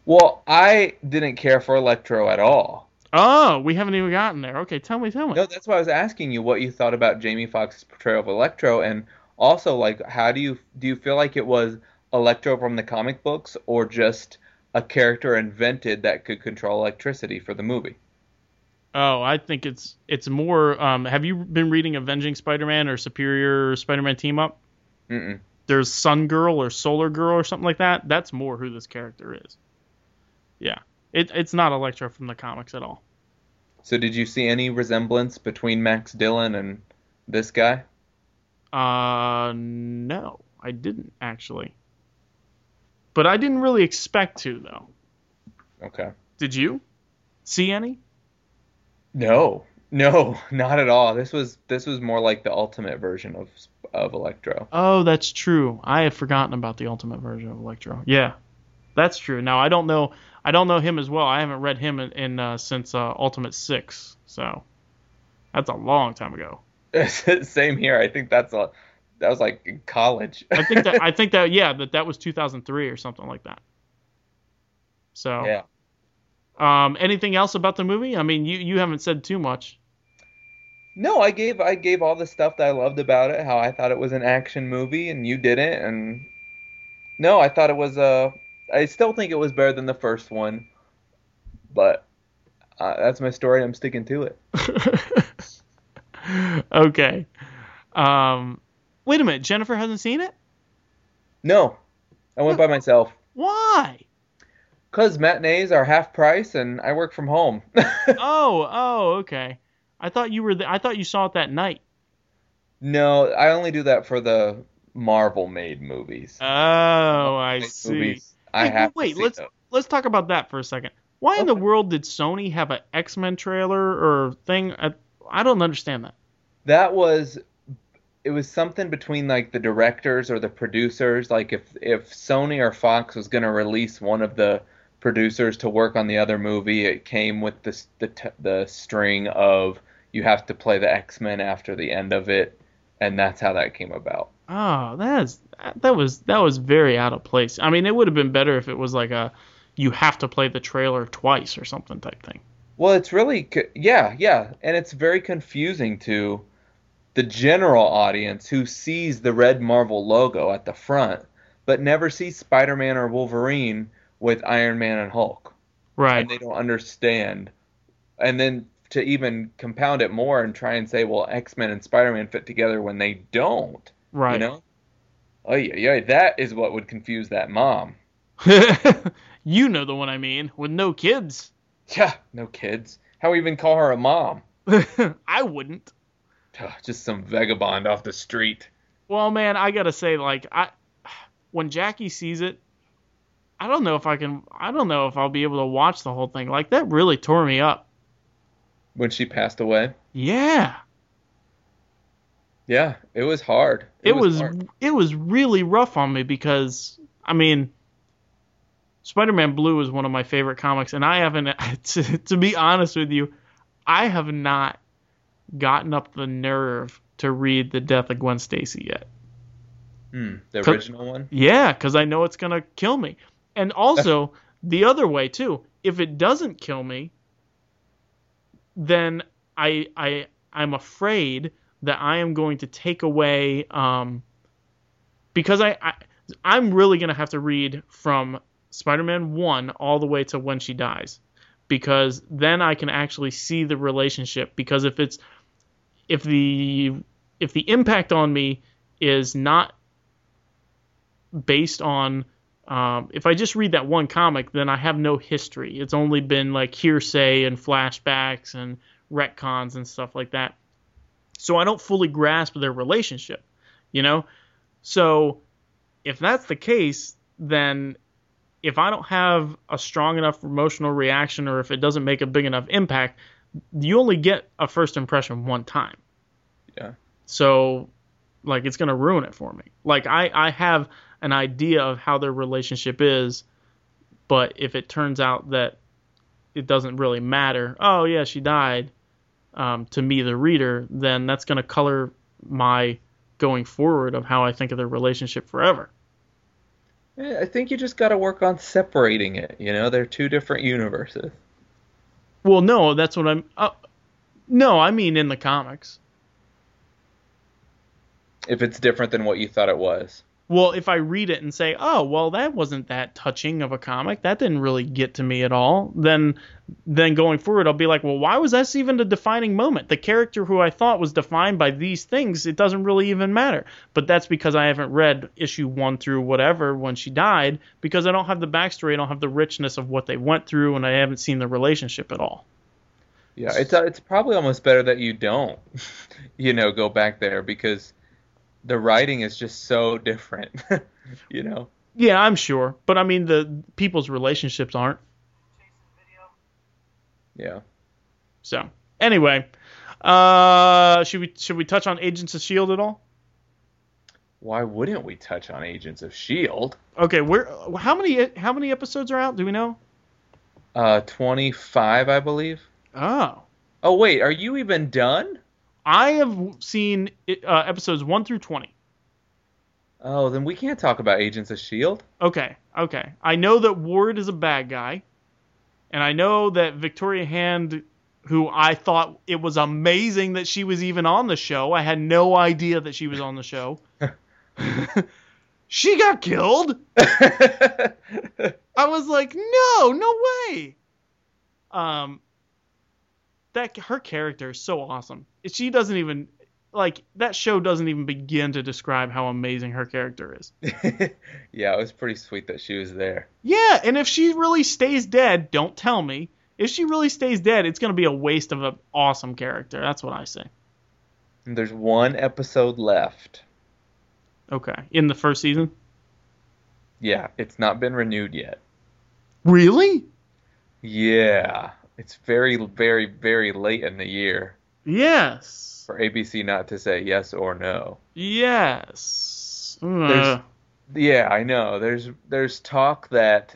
Well, I didn't care for Electro at all. Oh, we haven't even gotten there. Okay, tell me, tell me. No, that's why I was asking you what you thought about Jamie Foxx's portrayal of Electro, and also like, how do you do you feel like it was Electro from the comic books, or just a character invented that could control electricity for the movie? Oh, I think it's it's more. Um, have you been reading Avenging Spider-Man or Superior Spider-Man Team Up? Mm-mm. There's Sun Girl or Solar Girl or something like that. That's more who this character is. Yeah, it, it's not Electro from the comics at all. So, did you see any resemblance between Max Dillon and this guy? Uh, no, I didn't actually. But I didn't really expect to though. Okay. Did you see any? No, no, [LAUGHS] not at all. This was this was more like the ultimate version of of Electro. Oh, that's true. I had forgotten about the ultimate version of Electro. Yeah, that's true. Now I don't know. I don't know him as well. I haven't read him in, in uh, since uh, Ultimate Six, so that's a long time ago. [LAUGHS] Same here. I think that's a that was like in college. I think that I think that [LAUGHS] yeah that that was 2003 or something like that. So yeah. um, anything else about the movie? I mean, you you haven't said too much. No, I gave I gave all the stuff that I loved about it, how I thought it was an action movie, and you didn't. And no, I thought it was uh I still think it was better than the first one, but uh, that's my story. I'm sticking to it. [LAUGHS] okay. Um, wait a minute. Jennifer hasn't seen it. No, I went by myself Why? because matinees are half price, and I work from home. [LAUGHS] oh, oh, okay. I thought you were. The, I thought you saw it that night. no, I only do that for the Marvel made movies. Oh, I see. movies, I Hey, have wait, to see let's those. let's talk about that for a second. Why in the world did Sony have an X Men trailer or thing? At, I don't understand that. That was it was something between like the directors or the producers. Like if if Sony or Fox was gonna release one of the producers to work on the other movie, it came with this the the string of you have to play the X Men after the end of it, and that's how that came about. Ah, oh, that's that was that was very out of place. I mean, it would have been better if it was like a you have to play the trailer twice or something type thing. Well, it's really yeah, yeah, and it's very confusing to the general audience who sees the red Marvel logo at the front, but never sees Spider-Man or Wolverine with Iron Man and Hulk, Right. and they don't understand. And then to even compound it more and try and say, well, X-Men and Spider-Man fit together when they don't, right. you know? Oh yeah, yeah, that is what would confuse that mom. [LAUGHS] you know the one I mean, with no kids. Yeah, no kids. How even call her a mom? [LAUGHS] I wouldn't. [SIGHS] Just some vagabond off the street. Well, man, I gotta say, like, I [SIGHS] when Jackie sees it, I don't know if I can. I don't know if I'll be able to watch the whole thing. Like that really tore me up. when she passed away. Yeah, Yeah, it was hard. it, was, hard. it was really rough on me because I mean, Spider-Man Blue is one of my favorite comics, and I haven't. [LAUGHS] To, to be honest with you, I have not gotten up the nerve to read the death of Gwen Stacy yet. Hmm, the original one. Yeah, because I know it's gonna kill me. And also [LAUGHS] the other way too. If it doesn't kill me, then I I I'm afraid that I am going to take away um because I, I I'm really gonna have to read from Spider-Man one all the way to when she dies. Because then I can actually see the relationship. Because if it's if the if the impact on me is not based on um, if I just read that one comic, then I have no history. It's only been like hearsay and flashbacks and retcons and stuff like that. So I don't fully grasp their relationship, you know? So if that's the case, then if I don't have a strong enough emotional reaction or if it doesn't make a big enough impact, you only get a first impression one time. Yeah. So like it's gonna ruin it for me. Like I, I have an idea of how their relationship is, but if it turns out that it doesn't really matter, oh yeah, she died, um, to me the reader, then that's gonna color my going forward of how I think of their relationship forever. Yeah, I think you just got to work on separating it. You know, they're two different universes. Well, no, that's what I'm. Uh, no, I mean in the comics. If it's different than what you thought it was. Well, if I read it and say, "Oh, well, that wasn't that touching of a comic. That didn't really get to me at all," then then going forward, I'll be like, "Well, why was that even a defining moment? The character who I thought was defined by these things, it doesn't really even matter." But that's because I haven't read issue 1 through whatever when she died because I don't have the backstory, I don't have the richness of what they went through and I haven't seen the relationship at all. Yeah, it's uh, it's probably almost better that you don't, [LAUGHS] you know, go back there because the writing is just so different. [LAUGHS] you know. Yeah, I'm sure, but I mean the people's relationships aren't. Yeah. So anyway, uh, should we should we touch on Agents of Shield at all? Why wouldn't we touch on Agents of Shield? Okay, where how many how many episodes are out? Do we know? Uh, 25, I believe. Oh, Oh wait, are you even done? I have seen uh, episodes one through twenty. Oh, then we can't talk about Agents of Shield. Okay, okay. I know that Ward is a bad guy, and I know that Victoria Hand, who I thought it was amazing that she was even on the show. I had no idea that she was on the show. [LAUGHS] she got killed. [LAUGHS] I was like, no, no way. Um, that her character is so awesome. She doesn't even like that show doesn't even begin to describe how amazing her character is. [LAUGHS] yeah, it was pretty sweet that she was there. Yeah, and if she really stays dead, don't tell me. If she really stays dead, it's gonna be a waste of an awesome character. That's what I say. And there's one episode left. Okay. In the first season? Yeah, it's not been renewed yet. Really? Yeah, it's very, very, very late in the year Yes. for ABC not to say yes or no. Yes. There's- Uh, Yeah, I know. There's there's talk that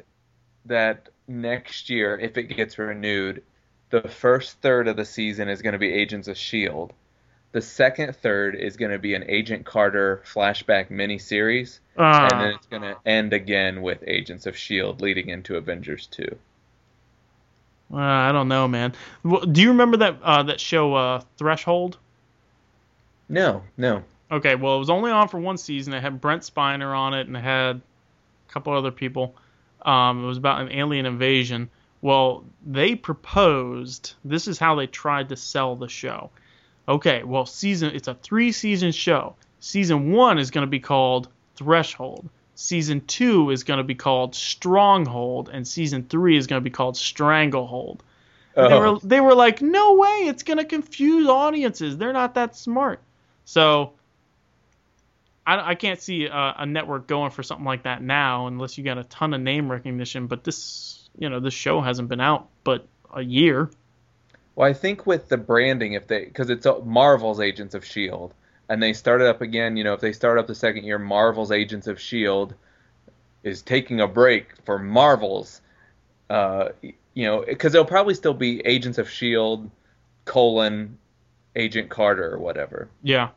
that next year, if it gets renewed, the first third of the season is going to be Agents of Shield. The second third is going to be an Agent Carter flashback miniseries, uh, and then it's going to end again with Agents of Shield, leading into Avengers Two. Uh, I don't know, man. Do you remember that uh, that show uh, Threshold? No, no. Okay, well, it was only on for one season. It had Brent Spiner on it, and it had a couple other people. Um, it was about an alien invasion. Well, they proposed. This is how they tried to sell the show. Okay, well, season it's a three season show. Season one is going to be called Threshold. Season two is going to be called Stronghold, and season three is going to be called Stranglehold. They Oh, were uh-huh. they were like, no way, it's gonna confuse audiences. They're not that smart. So I, I can't see a, a network going for something like that now unless you got a ton of name recognition. But this, you know, this show hasn't been out but a year. Well, I think with the branding, if they because it's Marvel's Agents of Shield, and they started up again. You know, if they start up the second year, Marvel's Agents of Shield is taking a break for Marvel's. Uh, you know, because it'll probably still be Agents of Shield colon Agent Carter or whatever. Yeah.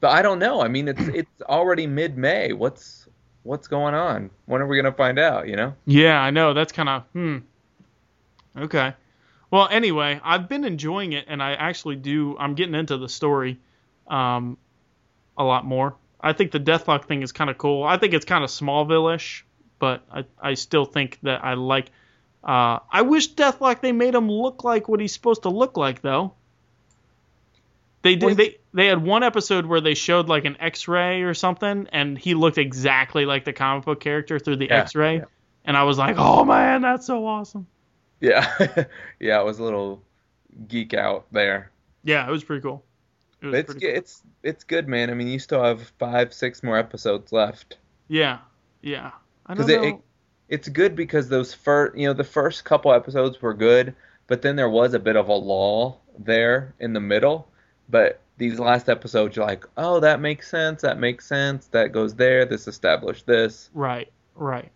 But I don't know. I mean, it's it's already mid May. What's what's going on? When are we gonna find out? You know. Yeah, I know. That's kind of hmm. Okay. Well, anyway, I've been enjoying it, and I actually do. I'm getting into the story, um, a lot more. I think the Deathlok thing is kind of cool. I think it's kind of Smallville-ish, but I, I still think that I like. Uh, I wish Deathlok they made him look like what he's supposed to look like, though. They did. Well, They they had one episode where they showed like an X-ray or something, and he looked exactly like the comic book character through the Yeah, X-ray. yeah. And I was like, oh man, that's so awesome. Yeah, [LAUGHS] yeah. It was a little geek out there. Yeah, it was pretty cool. It It's cool. it's it's good, man. I mean, you still have five, six more episodes left. Yeah, yeah. I don't Because it, it it's good because those first you know the first couple episodes were good, but then there was a bit of a lull there in the middle. But these last episodes, you're like, oh, that makes sense. That makes sense. That goes there. This established this. right, right.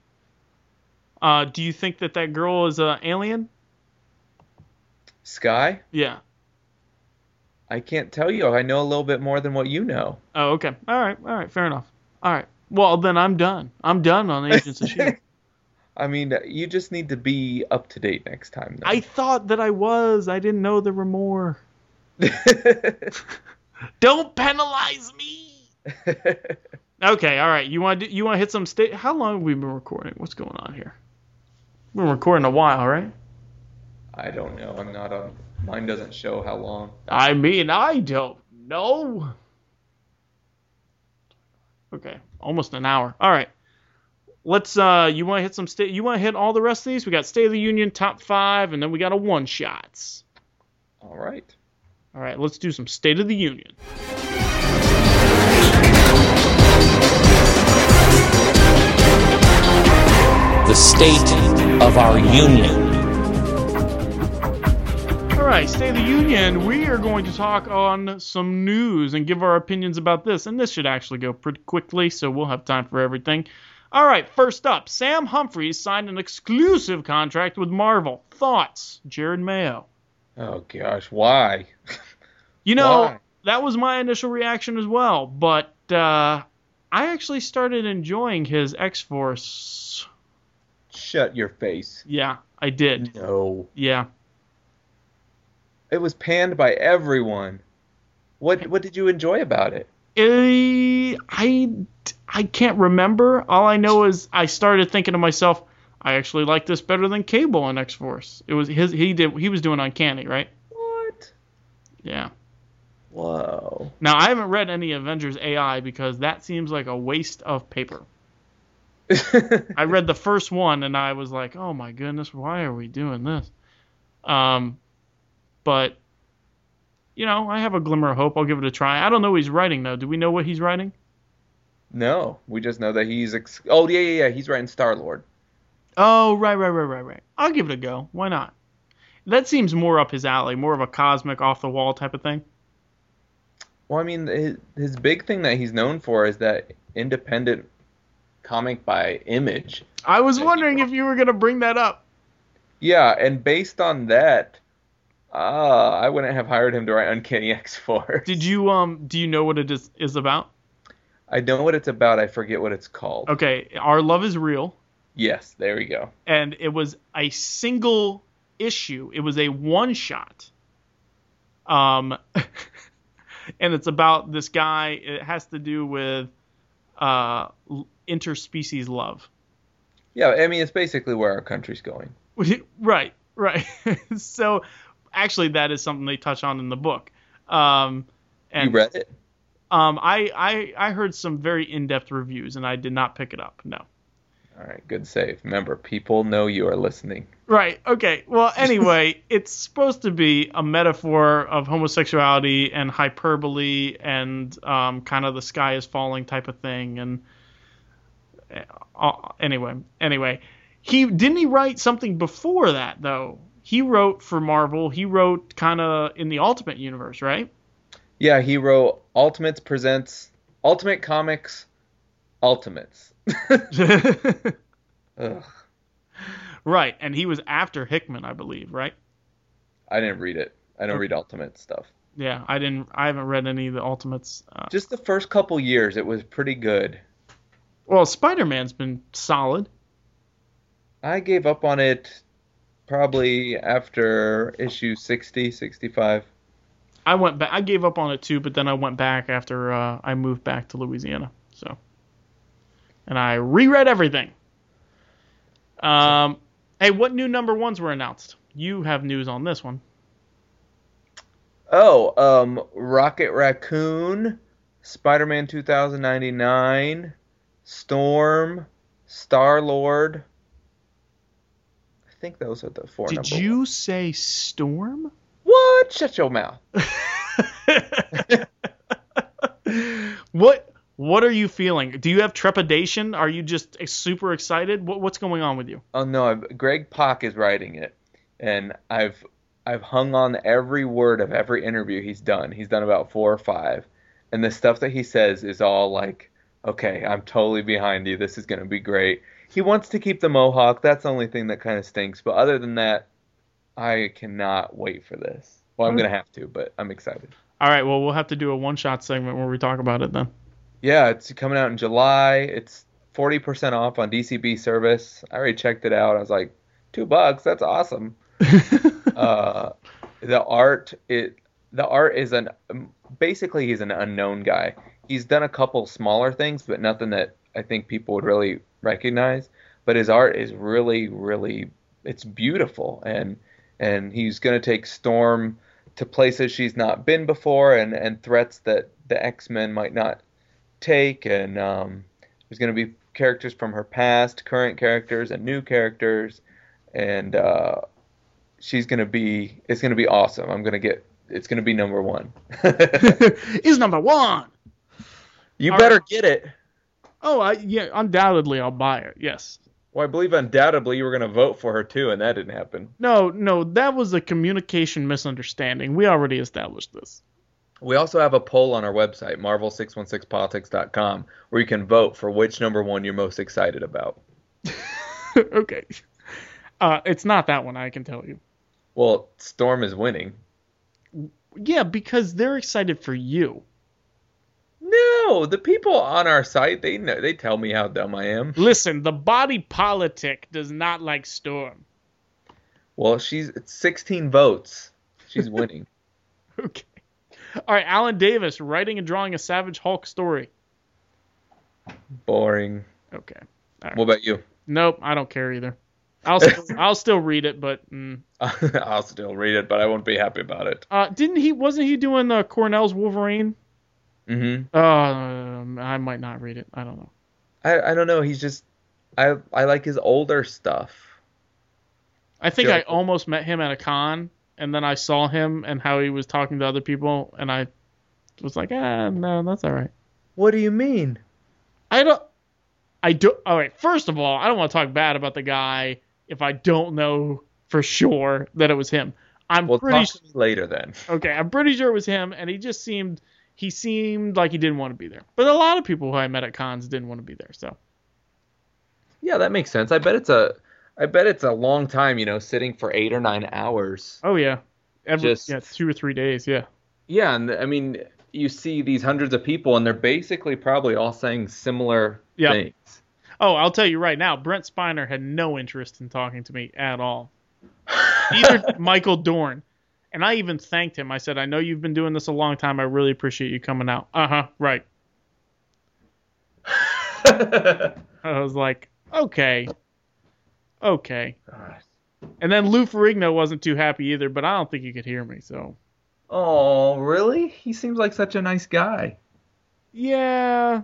Uh, do you think that that girl is an alien? Skye, Yeah. I can't tell you. I know a little bit more than what you know. Oh, okay. All right, all right. Fair enough. All right. Well, then I'm done. I'm done on Agents of Shield. [LAUGHS] I mean, uh, you just need to be up to date next time. I thought that I was. I didn't know there were more. [LAUGHS] Don't penalize me. [LAUGHS] Okay. All right. You want to you want to hit some state? How long have we been recording? What's going on here? We've been recording a while, right? I don't know. I'm not on. Mine doesn't show how long. I mean, I don't know. Okay, almost an hour. All right. Let's uh you want to hit some state you want to hit all the rest of these? We got State of the Union top 5 and then we got a one shots. All right. All right, let's do some State of the Union. the state of our union. All right, State of the Union, we are going to talk on some news and give our opinions about this. And this should actually go pretty quickly, so we'll have time for everything. All right, first up, Sam Humphries signed an exclusive contract with Marvel. Thoughts, Jared Mayo? Oh gosh, why? [LAUGHS] You know, Why? that was my initial reaction as well, but uh, I actually started enjoying his X Force. Shut your face. Yeah, I did. No. Yeah. It was panned by everyone. What what did you enjoy about it? Eh, I I can't remember. All I know is I started thinking to myself, I actually like this better than Cable on X Force. It was his he did he was doing Uncanny, right? What? Yeah. Whoa. Now I haven't read any Avengers AI because that seems like a waste of paper. [LAUGHS] I read the first one and I was like, oh my goodness, why are we doing this? Um, but you know, I have a glimmer of hope. I'll give it a try. I don't know what he's writing though. Do we know what he's writing? No, we just know that he's. Ex- oh yeah, yeah, yeah. He's writing Star Lord. Oh, right, right, right, right, right. I'll give it a go. Why not? That seems more up his alley, more of a cosmic, off the wall type of thing. Well, I mean, his, his big thing that he's known for is that independent comic by Image. I was wondering if you were gonna bring that up. Yeah, and based on that, uh, I wouldn't have hired him to write Uncanny X Force. [LAUGHS] Did you um? Do you know what it is is about? I know what it's about. I forget what it's called. Okay, our love is real. Yes, there we go. and it was a single issue. It was a one shot. Um, [LAUGHS] and it's about this guy. It has to do with uh, interspecies love. Yeah, I mean, it's basically where our country's going. [LAUGHS] right, right. so, actually, that is something they touch on in the book. Um, and you read it? Um, I, I I heard some very in depth reviews, and I did not pick it up. No. All right, good save. Remember, people know you are listening. Right. Okay. Well, [LAUGHS] anyway, it's supposed to be a metaphor of homosexuality and hyperbole and um, kind of the sky is falling type of thing. And uh, anyway, anyway, he didn't he write something before that though. He wrote for Marvel. He wrote kind of in the Ultimate Universe, right? Yeah, he wrote Ultimates presents Ultimate Comics Ultimates. [LAUGHS] Ugh, right. And he was after Hickman, I believe, right? I didn't read it. I don't read Ultimate stuff. Yeah. I didn't. I haven't read any of the Ultimates. Uh, Just the first couple years, it was pretty good. well, Spider Man's been solid. I gave up on it probably after issue 60, 65. I went back. I gave up on it too, but then I went back after uh, I moved back to Louisiana. So, and I reread everything. Um, hey, what new number ones were announced? You have news on this one. Oh, um, Rocket Raccoon, Spider Man 2099, Storm, Star Lord. Think those are the four. Did you ones. say Storm? What? Shut your mouth. [LAUGHS] what What are you feeling? Do you have trepidation? Are you just super excited? What, what's going on with you? Oh no, I've, Greg Pak is writing it, and I've I've hung on every word of every interview he's done. He's done about four or five, and the stuff that he says is all like, okay, I'm totally behind you. This is gonna be great. He wants to keep the mohawk. That's the only thing that kind of stinks. But other than that, I cannot wait for this. Well, I'm gonna have to, but I'm excited. All right, well, we'll have to do a one shot segment where we talk about it then. Yeah, it's coming out in July. It's 40% off on DCB service. I already checked it out. I was like, two bucks. That's awesome. [LAUGHS] uh, the art it the art is an basically he's an unknown guy. He's done a couple smaller things, but nothing that I think people would really recognize. But his art is really, really it's beautiful, and and he's gonna take Storm to places she's not been before, and and threats that the X Men might not take, and um, there's gonna be characters from her past, current characters, and new characters, and uh, she's gonna be it's gonna be awesome. I'm gonna get it's gonna be number one. [LAUGHS] [LAUGHS] Is number one. you All better right. get it. Oh, I, yeah, undoubtedly I'll buy it. Yes. Well, I believe undoubtedly you were gonna vote for her too, and that didn't happen. No, no, that was a communication misunderstanding. We already established this. We also have a poll on our website, marvel616politics.com, where you can vote for which number one you're most excited about. [LAUGHS] okay. Uh, it's not that one, I can tell you. Well, Storm is winning. Yeah, because they're excited for you. No, the people on our site they know they tell me how dumb I am. Listen, the body politic does not like Storm. Well, she's it's 16 votes. She's [LAUGHS] winning. Okay. All right, Alan Davis writing and drawing a Savage Hulk story. Boring. Okay. Right. What about you? Nope, I don't care either. I'll still, [LAUGHS] I'll still read it, but mm. [LAUGHS] I'll still read it, but I won't be happy about it. uh, didn't he? Wasn't he doing the Cornell's Wolverine? Mm-hmm. Uh, I might not read it. I don't know. I I don't know. He's just I I like his older stuff. I think Sure. I almost met him at a con, and then I saw him and how he was talking to other people, and I was like, ah, no, that's all right. What do you mean? I don't. I do. All right. First of all, I don't want to talk bad about the guy if I don't know for sure that it was him. I'm We'll pretty talk to later then. okay. I'm pretty sure it was him, and he just seemed he seemed like he didn't want to be there. But a lot of people who I met at cons didn't want to be there. So Yeah, that makes sense. I bet it's a I bet it's a long time, you know, sitting for eight or nine hours. oh yeah, Every, Just- yeah, two or three days. Yeah. Yeah, and I mean, you see these hundreds of people, and they're basically probably all saying similar Yeah. things. Oh, I'll tell you right now, Brent Spiner had no interest in talking to me at all. [LAUGHS] Either Michael Dorn. And I even thanked him. I said, I know you've been doing this a long time. I really appreciate you coming out. Uh huh. Right. [LAUGHS] I was like, okay. Okay. And then Lou Ferrigno wasn't too happy either, but I don't think he could hear me. So, oh, really? He seems like such a nice guy. yeah.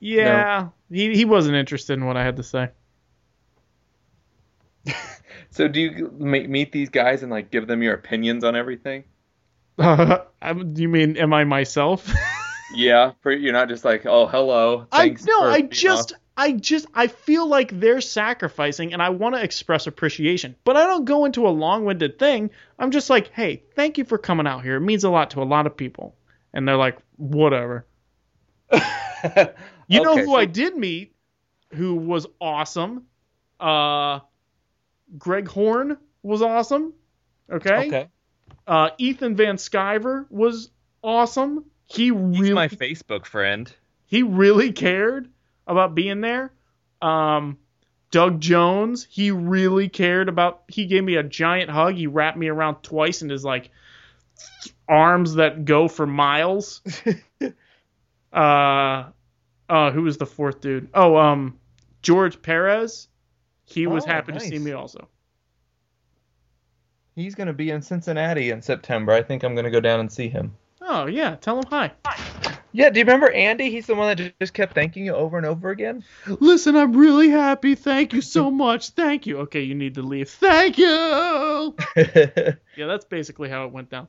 Yeah. He, he wasn't interested in what I had to say. [LAUGHS] So do you meet these guys and like give them your opinions on everything? [LAUGHS] Do you mean, am I myself? [LAUGHS] Yeah, you're not just like, oh, hello. I no, for I just off." I just I feel like they're sacrificing and I want to express appreciation. But I don't go into a long-winded thing. I'm just like, "Hey, thank you for coming out here. It means a lot to a lot of people." And they're like, "Whatever." [LAUGHS] You know who so- I did meet who was awesome? Uh Greg Horn was awesome. Okay? Okay. Uh Ethan Van Sciver was awesome. He He's really my Facebook friend. he really cared about being there. Um, Doug Jones, he really cared about. He gave me a giant hug. He wrapped me around twice in his like arms that go for miles. [LAUGHS] uh, uh, who was the fourth dude? Oh, um, George Perez. He was Oh, happy to see me also. He's gonna be in Cincinnati in September. I think I'm gonna go down and see him. Oh yeah, tell him hi. Yeah, do you remember Andy? He's the one that just kept thanking you over and over again. Listen, I'm really happy. Thank you so [LAUGHS] much. Thank you. Okay, you need to leave. Thank you. [LAUGHS] Yeah, that's basically how it went down.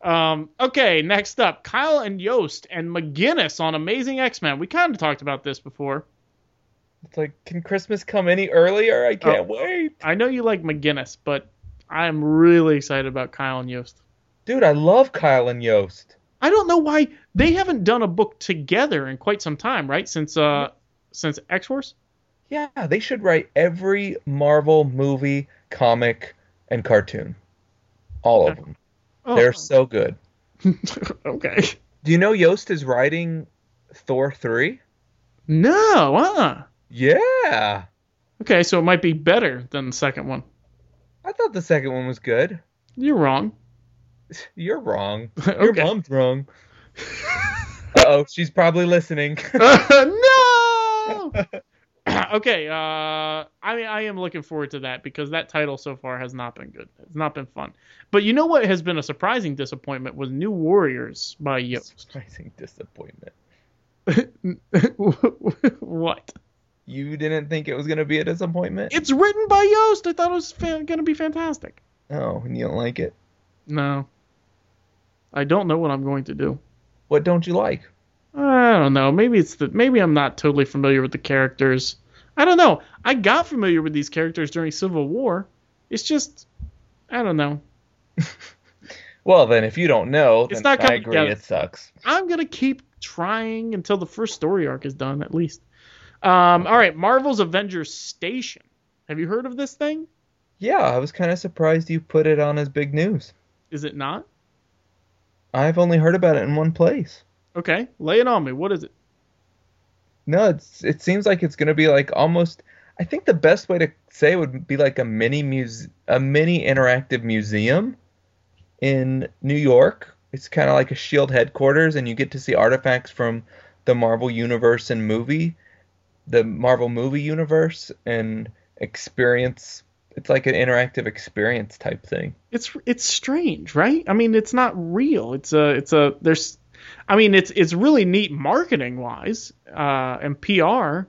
Um, okay, next up, Kyle and Yost and McGuinness on Amazing X-Men. We kind of talked about this before. It's like, can Christmas come any earlier? I can't Oh. wait. I know you like McGuinness, but I'm really excited about Kyle and Yost. Dude, I love Kyle and Yost. I don't know why they haven't done a book together in quite some time, right? Since uh, since X Force. Yeah, they should write every Marvel movie, comic, and cartoon. All of them. Oh, They're so good. [LAUGHS] okay. Do you know Yost is writing Thor 3? No, uh. Yeah. Okay, so it might be better than the second one. I thought the second one was good. You're wrong. [LAUGHS] You're wrong. [LAUGHS] Your Okay. mom's wrong. [LAUGHS] Uh-oh, she's probably listening. no. [CLEARS THROAT] okay. Uh, I mean, I am looking forward to that because that title so far has not been good. It's not been fun. But you know what has been a surprising disappointment was New Warriors by Yost. Surprising disappointment. what? You didn't think it was going to be a disappointment? It's written by Yost. I thought it was fa- going to be fantastic. Oh, and you don't like it? No. I don't know what I'm going to do. What don't you like? I don't know. Maybe it's the maybe I'm not totally familiar with the characters. I don't know. I got familiar with these characters during Civil War. It's just I don't know. [LAUGHS] Well, then, if you don't know, It's then not I agree together. it sucks. I'm gonna keep trying until the first story arc is done, at least. Um, all right, Marvel's Avengers Station. Have you heard of this thing? Yeah, I was kind of surprised you put it on as big news. Is it not? I've only heard about it in one place. Okay, lay it on me. What is it? No, it's it seems like it's gonna be like almost. I think the best way to say it would be like a mini muse, a mini interactive museum in New York. It's kind of like a Shield headquarters, and you get to see artifacts from the Marvel universe and movie, the Marvel movie universe, and experience. It's like an interactive experience type thing. It's it's strange, right? I mean, it's not real. It's a it's a there's, I mean, it's it's really neat marketing wise uh, and PR,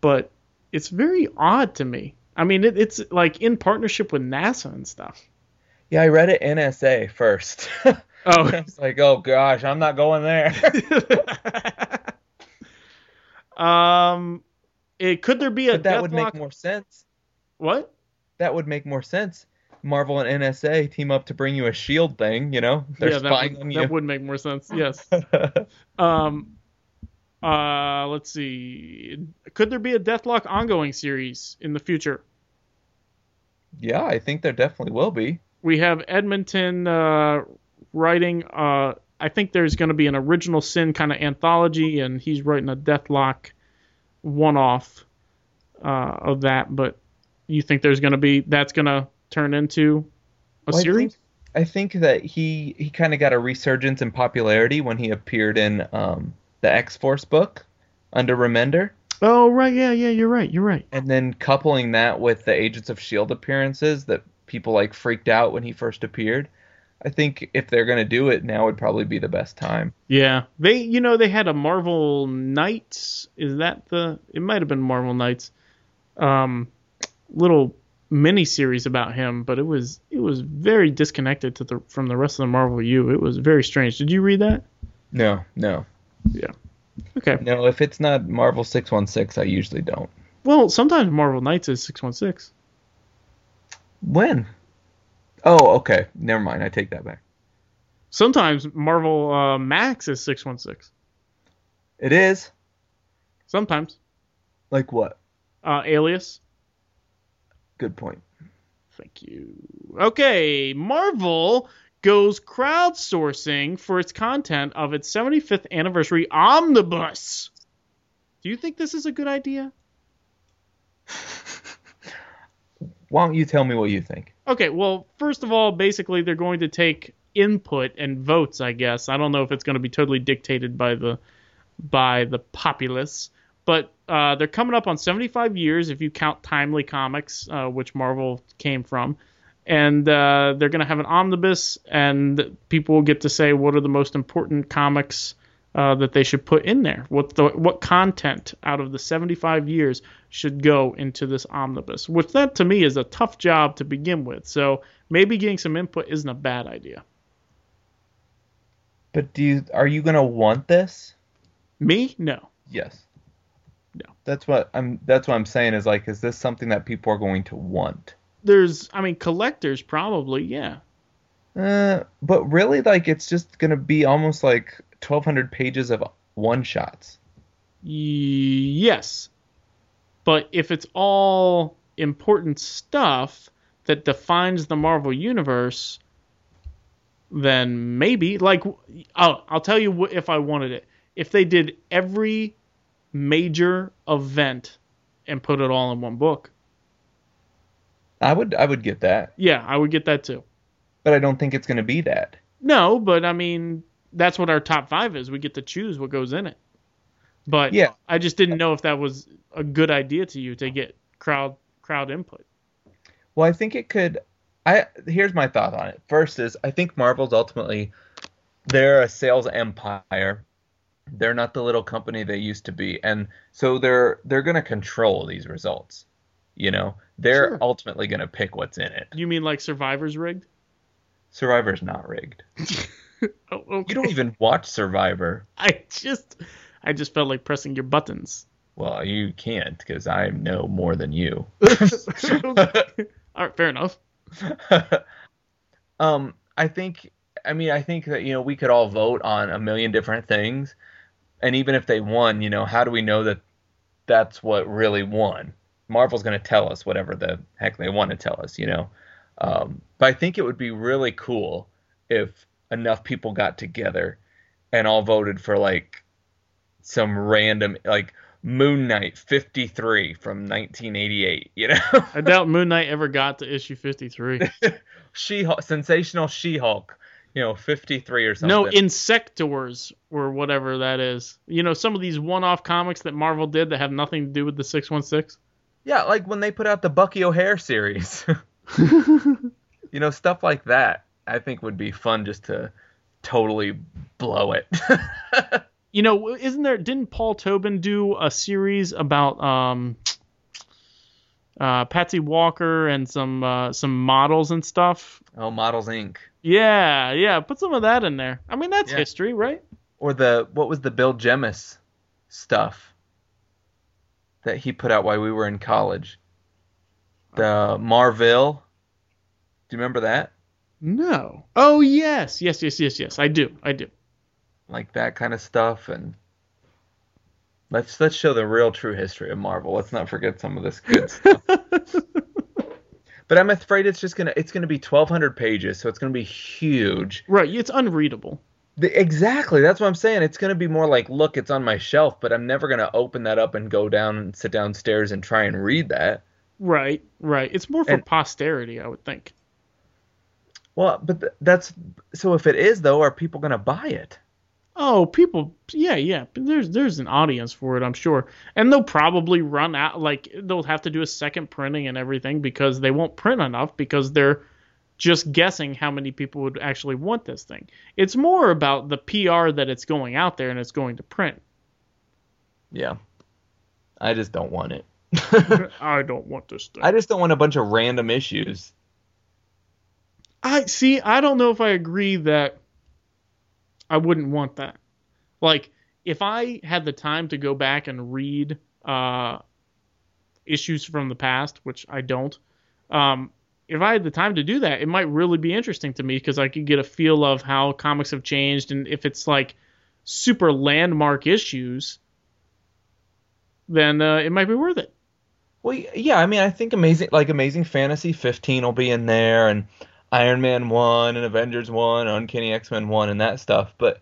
but it's very odd to me. I mean, it, it's like in partnership with NASA and stuff. Yeah, I read it NSA first. [LAUGHS] Oh, I was like, oh gosh, I'm not going there. [LAUGHS] Um, it could there be a But that would Deathlok? make more sense. What? That would make more sense. Marvel and NSA team up to bring you a shield thing. You know, they're yeah, that spying would, on that would make more sense. [LAUGHS] Yes. Um, uh, let's see. Could there be a Deathlok ongoing series in the future? yeah, I think there definitely will be. We have Edmondson uh, writing. Uh, I think there's going to be an original sin kind of anthology, and he's writing a Deathlok one-off uh, of that. But you think there's going to be that's going to turn into a Well, I series? think, I think that he he kind of got a resurgence in popularity when he appeared in um, the X Force book under Remender, Oh right, yeah, yeah, you're right, you're right. and then coupling that with the Agents of Shield appearances that people like freaked out when he first appeared. I think if they're gonna do it now, would probably be the best time. Yeah, they you know they had a Marvel Knights. Is that the? It might have been Marvel Knights. Um, little mini series about him, but it was it was very disconnected to the from the rest of the Marvel U. It was very strange. Did you read that? No, no, Yeah. Okay. no. If it's not Marvel six one six, I usually don't. Well, sometimes Marvel Knights is six one six. When? Oh, okay. Never mind. I take that back. Sometimes Marvel uh, Max is six one six. It is Sometimes like what? uh, Alias. Good point. Thank you. Okay, Marvel goes crowdsourcing for its content of its 75th anniversary omnibus. Do you think this is a good idea? [LAUGHS] Why don't you tell me what you think? Okay, well, first of all, basically they're going to take input and votes, I guess. I don't know if it's going to be totally dictated by the by the populace, but uh, they're coming up on 75 years if you count Timely Comics, uh, which Marvel came from. And uh, they're going to have an omnibus, and people will get to say what are the most important comics uh, that they should put in there. What the what content out of the 75 years should go into this omnibus? Which that to me is a tough job to begin with. So maybe getting some input isn't a bad idea. But do you are you gonna want this? Me, no. Yes. No. That's what I'm. That's what I'm saying. Is like, is this something that people are going to want? There's, I mean, collectors probably, yeah. Uh, but really, like, it's just gonna be almost like 1,200 pages of one shots. Yes. But if it's all important stuff that defines the Marvel universe, then maybe like I'll I'll tell you what, if I wanted it. If they did every major event and put it all in one book. I would. I would get that, Yeah, I would get that too. but I don't think it's gonna be that. No, but I mean that's what our top 5 is. We get to choose what goes in it. But Yeah. I just didn't know if that was a good idea to you to get crowd crowd input. Well, I think it could. I here's my thought on it. First is I think Marvel's ultimately they're a sales empire. They're not the little company they used to be, and so they're they're going to control these results. You know, they're Sure. ultimately going to pick what's in it. You mean like Survivor's rigged? Survivor's not rigged. [LAUGHS] [LAUGHS] Oh, okay. You don't even watch Survivor. [LAUGHS] I just, I just felt like pressing your buttons. Well, you can't because I know more than you. [LAUGHS] All right, fair enough. um, I think. I mean, I think that you know we could all vote on a million different things, and even if they won, you know, how do we know that that's what really won? Marvel's going to tell us whatever the heck they want to tell us, you know. Um, but I think it would be really cool if enough people got together and all voted for like some random like Moon Knight 53 from 1988, you know. [LAUGHS] I doubt Moon Knight ever got to issue 53. [LAUGHS] She-Hulk, sensational She-Hulk, you know, 53 or something. no, Insectors or whatever that is. You know, some of these one-off comics that Marvel did that have nothing to do with the 616. yeah, like when they put out the Bucky O'Hare series. [LAUGHS] you know, stuff like that. I think would be fun just to totally blow it. [LAUGHS] You know, isn't there? Didn't Paul Tobin do a series about um, uh, Patsy Walker and some uh, some models and stuff? oh, Models Inc. Yeah, yeah. Put some of that in there. I mean, that's Yeah. history, right? Or the what was the Bill Jemas stuff? that he put out while we were in college. The Marvel. Do you remember that? No. Oh yes, yes, yes, yes, yes. I do. I do. Like that kind of stuff and let's let's show the real true history of Marvel. Let's not forget some of this good stuff. [LAUGHS] but I'm afraid it's just gonna it's gonna be 1,200 pages, so it's gonna be huge. Right. It's unreadable. The, exactly. That's what I'm saying. It's going to be more like, look, it's on my shelf, but I'm never going to open that up and go down and sit downstairs and try and read that. Right. Right. It's more for And- posterity, I would think. Well, but th- that's so. If it is though, are people going to buy it? Oh, people, yeah, yeah. There's there's an audience for it, I'm sure, and they'll probably run out. Like they'll have to do a second printing and everything because they won't print enough because they're just guessing how many people would actually want this thing. It's more about the PR that it's going out there and it's going to print. Yeah. I just don't want it. [LAUGHS] I don't want this thing. I just don't want a bunch of random issues. I see. I don't know if I agree that I wouldn't want that. Like, if I had the time to go back and read uh, issues from the past, which I don't, um, if I had the time to do that, it might really be interesting to me because I could get a feel of how comics have changed, and if it's like super landmark issues, then uh, it might be worth it. Well, yeah, I mean, I think amazing, like Amazing Fantasy 15 will be in there, and Iron Man 1, and Avengers 1, Uncanny X Men 1, and that stuff. But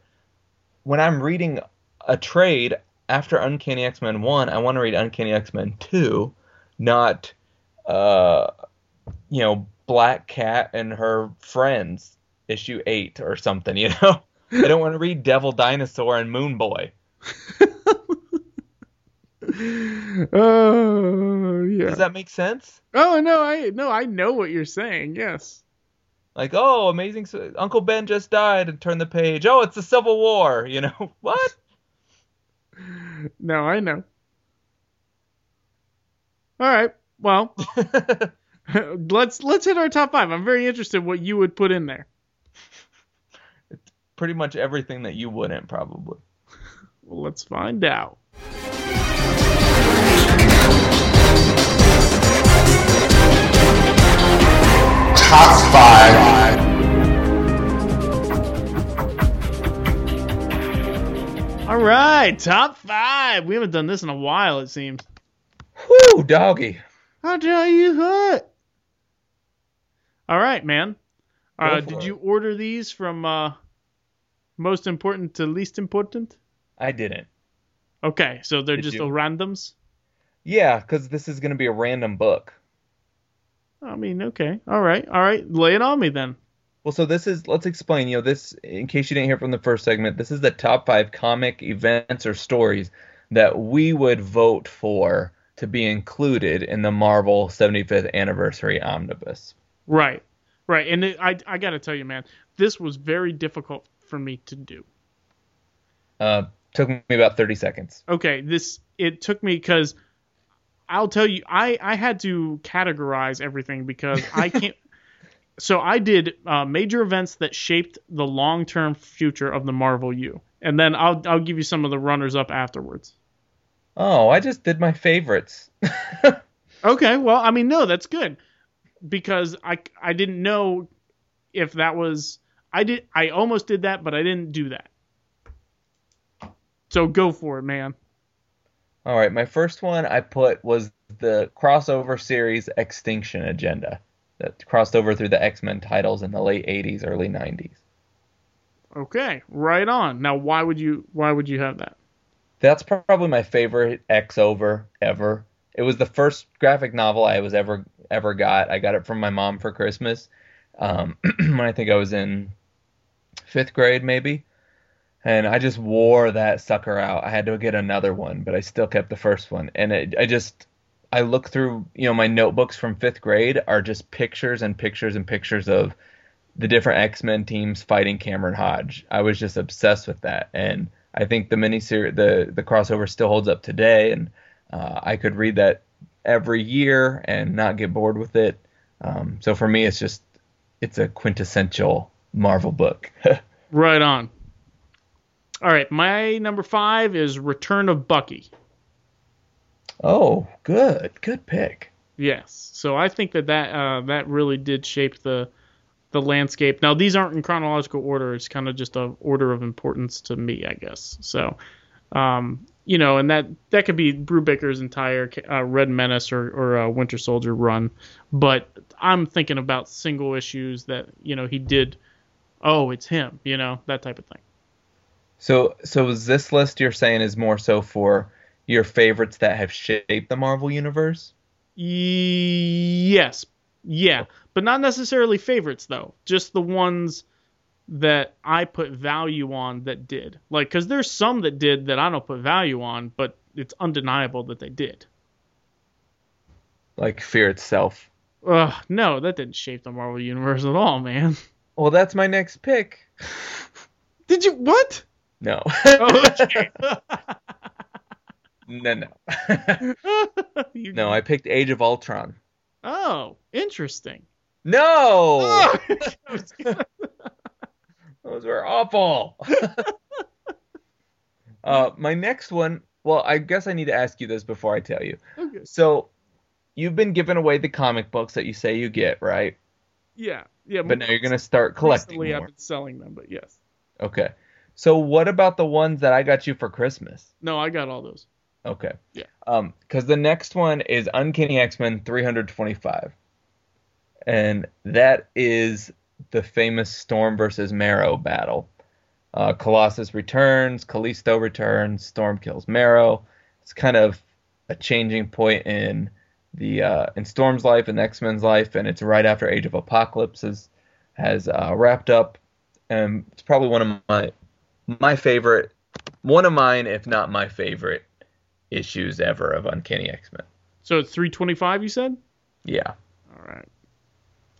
when I'm reading a trade after Uncanny X Men 1, I want to read Uncanny X Men 2, not, uh, you know, Black Cat and her friends, issue 8 or something, [LAUGHS] you know? I don't want to read Devil Dinosaur and Moon Boy. [LAUGHS] Oh yeah. Does that make sense? Oh no, I no, I know what you're saying. Yes. Like, oh, amazing! Uncle Ben just died, and turn the page. Oh, it's the Civil War. You know [LAUGHS] what? No, I know. All right. Well, [LAUGHS] let's let's hit our top five. I'm very interested what you would put in there. It's Pretty much everything that you wouldn't probably. Well, let's find out. Top 5. All right, top five. We haven't done this in a while. It seems. Whoo, doggy. I'll tell you what. All right, man. Uh, did it. you order these from uh, most important to least important? I didn't. Okay, so they're Did just you? a randoms. Yeah, because this is gonna be a random book. I mean, okay, all right, all right. Lay it on me then. Well, so this is let's explain. You know, this in case you didn't hear from the first segment, this is the top five comic events or stories that we would vote for to be included in the Marvel 75th anniversary omnibus. Right, right. And it, I, I got to tell you, man, this was very difficult for me to do. Uh, took me about 30 seconds. Okay, this it took me because I'll tell you, I I had to categorize everything because I [LAUGHS] can't. so I did uh, major events that shaped the long term future of the Marvel U, and then I'll I'll give you some of the runners up afterwards. Oh, I just did my favorites. [LAUGHS] Okay, well, I mean, no, that's good because I I didn't know if that was I did I almost did that, but I didn't do that. So go for it, man. All right, my first one I put was the crossover series Extinction Agenda that crossed over through the X Men titles in the late 80s, early 90s. Okay, right on. Now, why would you why would you have that? That's probably my favorite X over ever. It was the first graphic novel I was ever ever got. I got it from my mom for Christmas um, [CLEARS THROAT] when I think I was in fifth grade, maybe. And I just wore that sucker out. I had to get another one, but I still kept the first one. And it, I just, I look through, you know, my notebooks from fifth grade are just pictures and pictures and pictures of the different X Men teams fighting Cameron Hodge. I was just obsessed with that, and I think the miniseries, the the crossover still holds up today, and uh, I could read that every year and not get bored with it. Um, so for me, it's just it's a quintessential Marvel book. [LAUGHS] Right on. All right, my number five is Return of Bucky. Oh, good, good pick. Yes. So I think that that uh, that really did shape the the landscape. Now these aren't in chronological order. It's kind of just a order of importance to me, I guess. So, um, you know, and that that could be Brubaker's entire uh, Red Menace or or uh, Winter Soldier run, but I'm thinking about single issues that you know he did. Oh, it's him. You know that type of thing. So, so is this list you're saying is more so for your favorites that have shaped the Marvel universe? Yes. Yeah. But not necessarily favorites though. Just the ones that I put value on that did. Like cuz there's some that did that I don't put value on, but it's undeniable that they did. Like Fear itself. Ugh, no, that didn't shape the Marvel universe at all, man. Well, that's my next pick. [LAUGHS] Did you what? No. Oh, okay. no, no. [LAUGHS] No, I picked Age of Ultron. Oh, interesting. No! Oh. [LAUGHS] Those were awful. [LAUGHS] uh, my next one, well, I guess I need to ask you this before I tell you. okay. So, you've been giving away the comic books that you say you get, right? Yeah. Yeah. But now you're going to start collecting Recently I've more. been selling them, but yes. Okay. So, what about the ones that I got you for Christmas? No, I got all those. Okay. Yeah. Um, because the next one is Uncanny X Men 325, and that is the famous Storm versus Marrow battle. Uh, Colossus returns, Callisto returns, Storm kills Marrow. It's kind of a changing point in the uh, in Storm's life and X Men's life, and it's right after Age of Apocalypse has has uh, wrapped up, and it's probably one of my my favorite, one of mine, if not my favorite issues ever of Uncanny X Men. So it's 325 you said? Yeah. All right.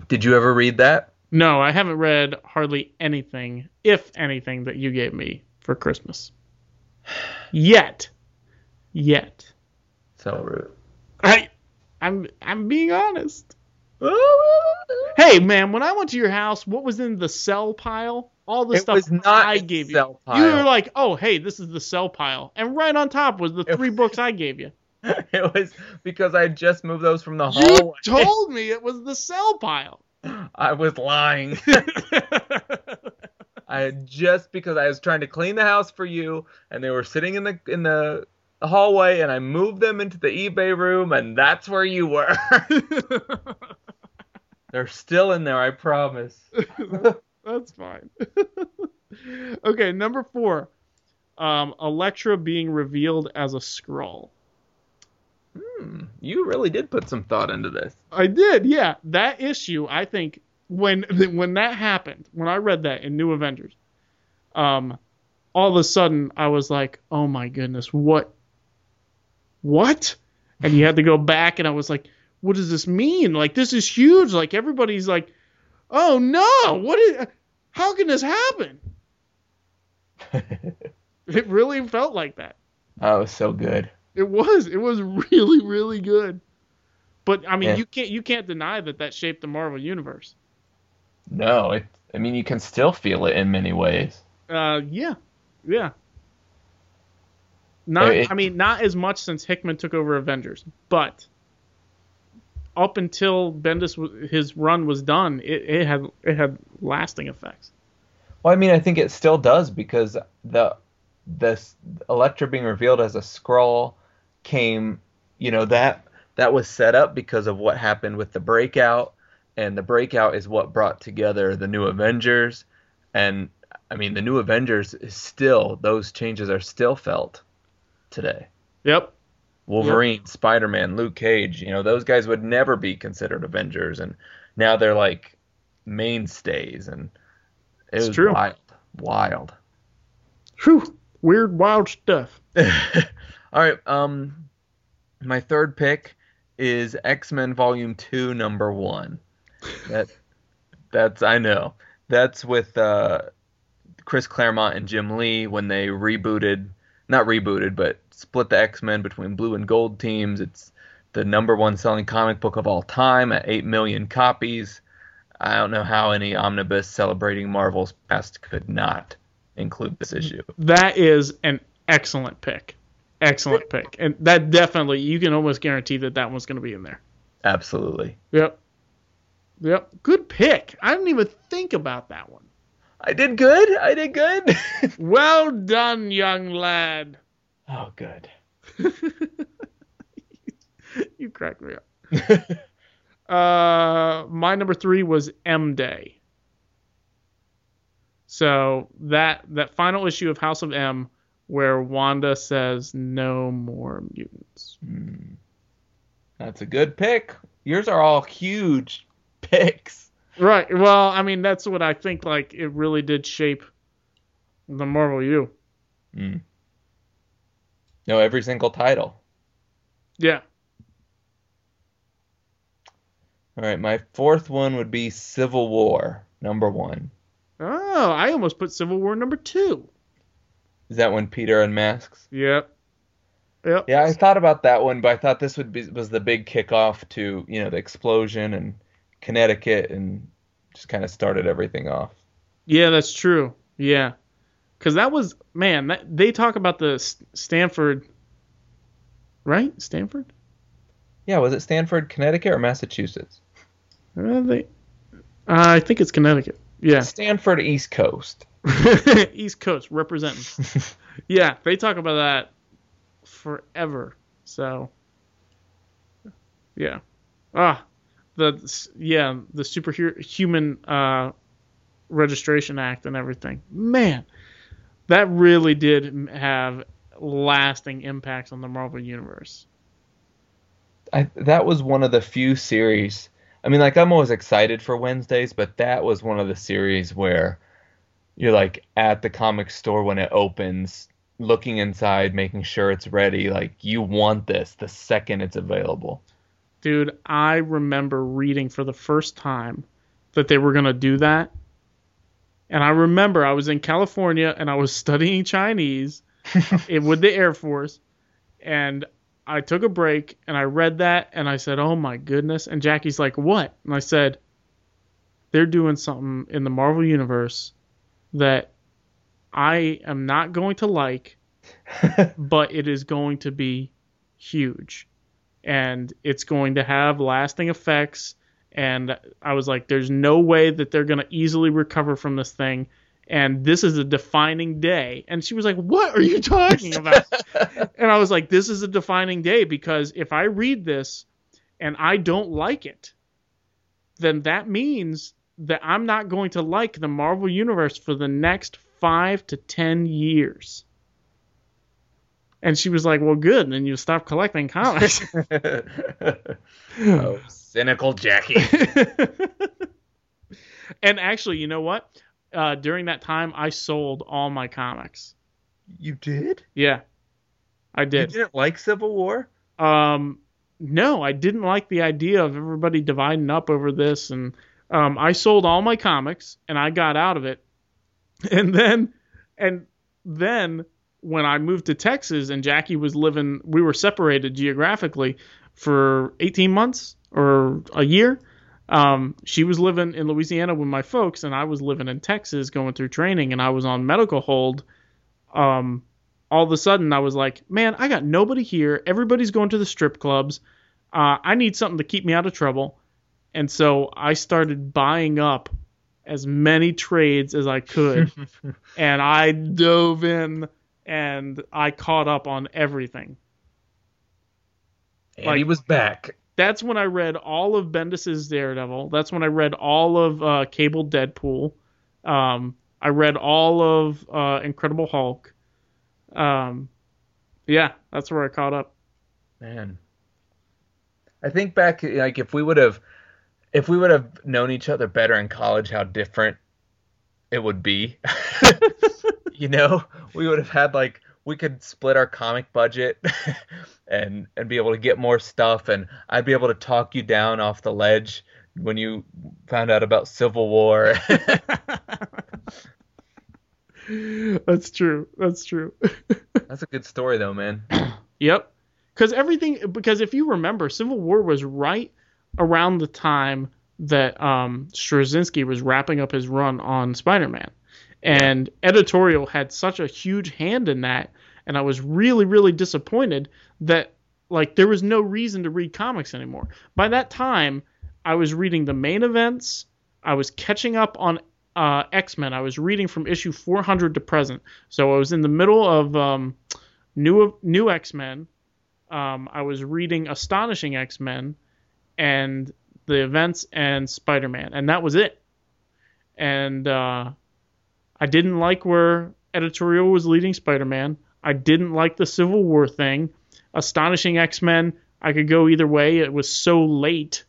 Did you ever read that? No, I haven't read hardly anything, if anything, that you gave me for Christmas. [SIGHS] Yet. Yet. So rude. I I'm I'm being honest. Hey man, when I went to your house, what was in the sell pile? All the It stuff was not I gave cell you. You were like, "Oh, hey, this is the sell pile," and right on top was the It three books I gave you. [LAUGHS] it was because I had just moved those from the hallway. You told me it was the sell pile. [LAUGHS] I was lying. [LAUGHS] I had just because I was trying to clean the house for you, and they were sitting in the in the hallway, and I moved them into the eBay room, and that's where you were. They're still in there, I promise. [LAUGHS] That's fine. [LAUGHS] okay, number four. Um, Elektra being revealed as a Skrull. Hmm, you really did put some thought into this. I did, yeah. That issue, I think, when [LAUGHS] when that happened, when I read that in New Avengers, um, all of a sudden I was like, oh my goodness, what, what? And you had to go back, and I was like, what does this mean? Like this is huge. Like everybody's like, oh no, what is? How can this happen? [LAUGHS] It really felt like that. Oh, it was so good. It was. It was really, really good. But I mean, Yeah. you can't you can't deny that that shaped the Marvel universe. No, it. I mean, you can still feel it in many ways. Uh, yeah, yeah. Not, It- I mean, not as much since Hickman took over Avengers, but up until Bendis his run was done, it, it had it had lasting effects. Well, I mean, I think it still does because the this Elektra being revealed as a Skrull came, you know, that that was set up because of what happened with the breakout, and the breakout is what brought together the new Avengers, and I mean, the new Avengers is still those changes are still felt today. Yep. Wolverine, Spider-Man, Luke Cage, you know, those guys would never be considered Avengers and now they're like mainstays and it It's was true. wild. Wild. Whew. Weird, wild stuff. [LAUGHS] All right, um my third pick is X-Men Volume 2 number 1. That that's I know. That's with uh Chris Claremont and Jim Lee when they rebooted, not rebooted, but split the X-Men between blue and gold teams. It's the number one selling comic book of all time at 8 million copies. I don't know how any omnibus celebrating Marvel's past could not include this issue. That is an excellent pick. Excellent pick, and that definitely you can almost guarantee that that one's going to be in there. Absolutely. Yep. Yep. Good pick. I didn't even think about that one. I did good. I did good. [LAUGHS] Well done, young lad. oh, good. [LAUGHS] You cracked me up. [LAUGHS] Uh, my number three was M Day. So that that final issue of House of M, where Wanda says no more mutants. That's a good pick. Yours are all huge picks. Right. Well, I mean that's what I think. Like it really did shape the Marvel U. Mm. No, every single title. Yeah. All right, my fourth one would be Civil War, number one. Oh, I almost put Civil War number two. Is that when Peter unmasks? Yep. Yep. Yeah, I thought about that one, but I thought this would be was the big kickoff to you know the explosion and Connecticut and just kind of started everything off. Yeah, that's true. Yeah, because that was man. That, they talk about the Stamford, right? Stamford. Yeah, was it Stamford, Connecticut, or Massachusetts? Uh, they, uh, I think it's Connecticut. Yeah, Stamford, East Coast. [LAUGHS] East Coast representing. [LAUGHS] yeah, they talk about that forever. So, yeah, ah, the yeah the superhuman uh, registration act and everything. Man, that really did have lasting impacts on the Marvel universe. I that was one of the few series. I mean, like I'm always excited for Wednesdays, but that was one of the series where you're like at the comic store when it opens, looking inside, making sure it's ready. Like you want this the second it's available. Dude, I remember reading for the first time that they were going to do that. And I remember I was in California and I was [LAUGHS] studying Chinese [LAUGHS] with the Air Force. And I took a break and I read that and I said, oh my goodness. And Jackie's like, what? And I said, they're doing something in the Marvel Universe that I am not going to like, [LAUGHS] but it is going to be huge and it's going to have lasting effects. And I was like, there's no way that they're going to easily recover from this thing. And this is a defining day. And she was like, What are you talking [LAUGHS] about? and I was like, This is a defining day because if I read this and I don't like it, then that means that I'm not going to like the Marvel Universe for the next five to ten years. And she was like, Well, good. And Then you stop collecting comics. [LAUGHS] oh, cynical Jackie. [LAUGHS] and actually, you know what? Uh, during that time, I sold all my comics. you did? Yeah, I did. You did. didn't like Civil War? Um, no, I didn't like the idea of everybody dividing up over this, and um, I sold all my comics and I got out of it. [LAUGHS] And then, and then when I moved to Texas and Jackie was living, we were separated geographically for 18 months or a year. Um, she was living in Louisiana with my folks, and I was living in Texas going through training, and I was on medical hold. Um, all of a sudden, I was like, man, I got nobody here. Everybody's going to the strip clubs. Uh, I need something to keep me out of trouble. And so I started buying up as many trades as I could. [LAUGHS] and I dove in and I caught up on everything. And Like- he was back. That's when I read all of Bendis's Daredevil. That's when I read all of uh, Cable Deadpool. Um, I read all of uh, Incredible Hulk. Um, yeah, that's where I caught up. Man. I think back like if we would have if we would have known each other better in college how different it would be. [LAUGHS] you know, [LAUGHS] we would have had like we could split our comic budget [LAUGHS] and and be able to get more stuff and I'd be able to talk you down off the ledge when you found out about Civil War. [LAUGHS] That's true. That's true. That's a good story though, man. [CLEARS THROAT] Yep. Because everything, because if you remember, Civil War was right around the time that um, Straczynski was wrapping up his run on Spider-Man, and editorial had such a huge hand in that. and I was really really disappointed that like there was no reason to read comics anymore. By that time, I was reading the main events. I was catching up on uh, X Men. I was reading from issue 400 to present, so I was in the middle of um, new new X Men. Um, I was reading Astonishing X Men and the events and Spider Man, and that was it. And uh, I didn't like where editorial was leading Spider Man. I didn't like the Civil War thing. Astonishing X Men, I could go either way. It was so late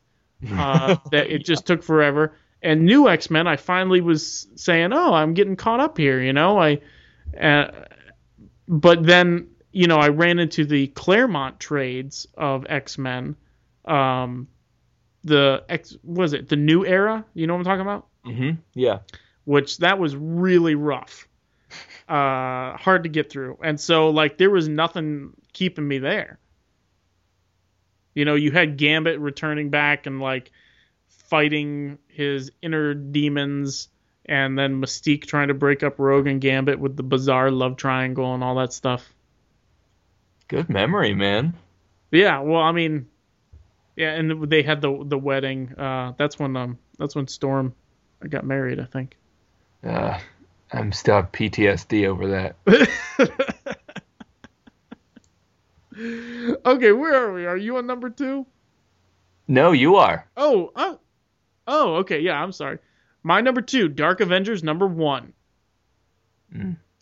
uh, [LAUGHS] that it just took forever. And new X Men, I finally was saying, "Oh, I'm getting caught up here," you know. I, uh, but then you know, I ran into the Claremont trades of X Men. Um, the X was it the new era? You know what I'm talking about? Mm-hmm. Yeah. Which that was really rough. [LAUGHS] Uh, hard to get through. And so like there was nothing keeping me there. You know, you had Gambit returning back and like fighting his inner demons and then Mystique trying to break up Rogue and Gambit with the bizarre love triangle and all that stuff. Good memory, man. Yeah, well, I mean, yeah, and they had the the wedding. Uh, that's when um that's when Storm got married, I think. Uh, I'm still have PTSD over that. [LAUGHS] Okay, where are we? Are you on number two? No, you are. Oh, oh, oh, okay, yeah, I'm sorry. My number two, Dark Avengers number one.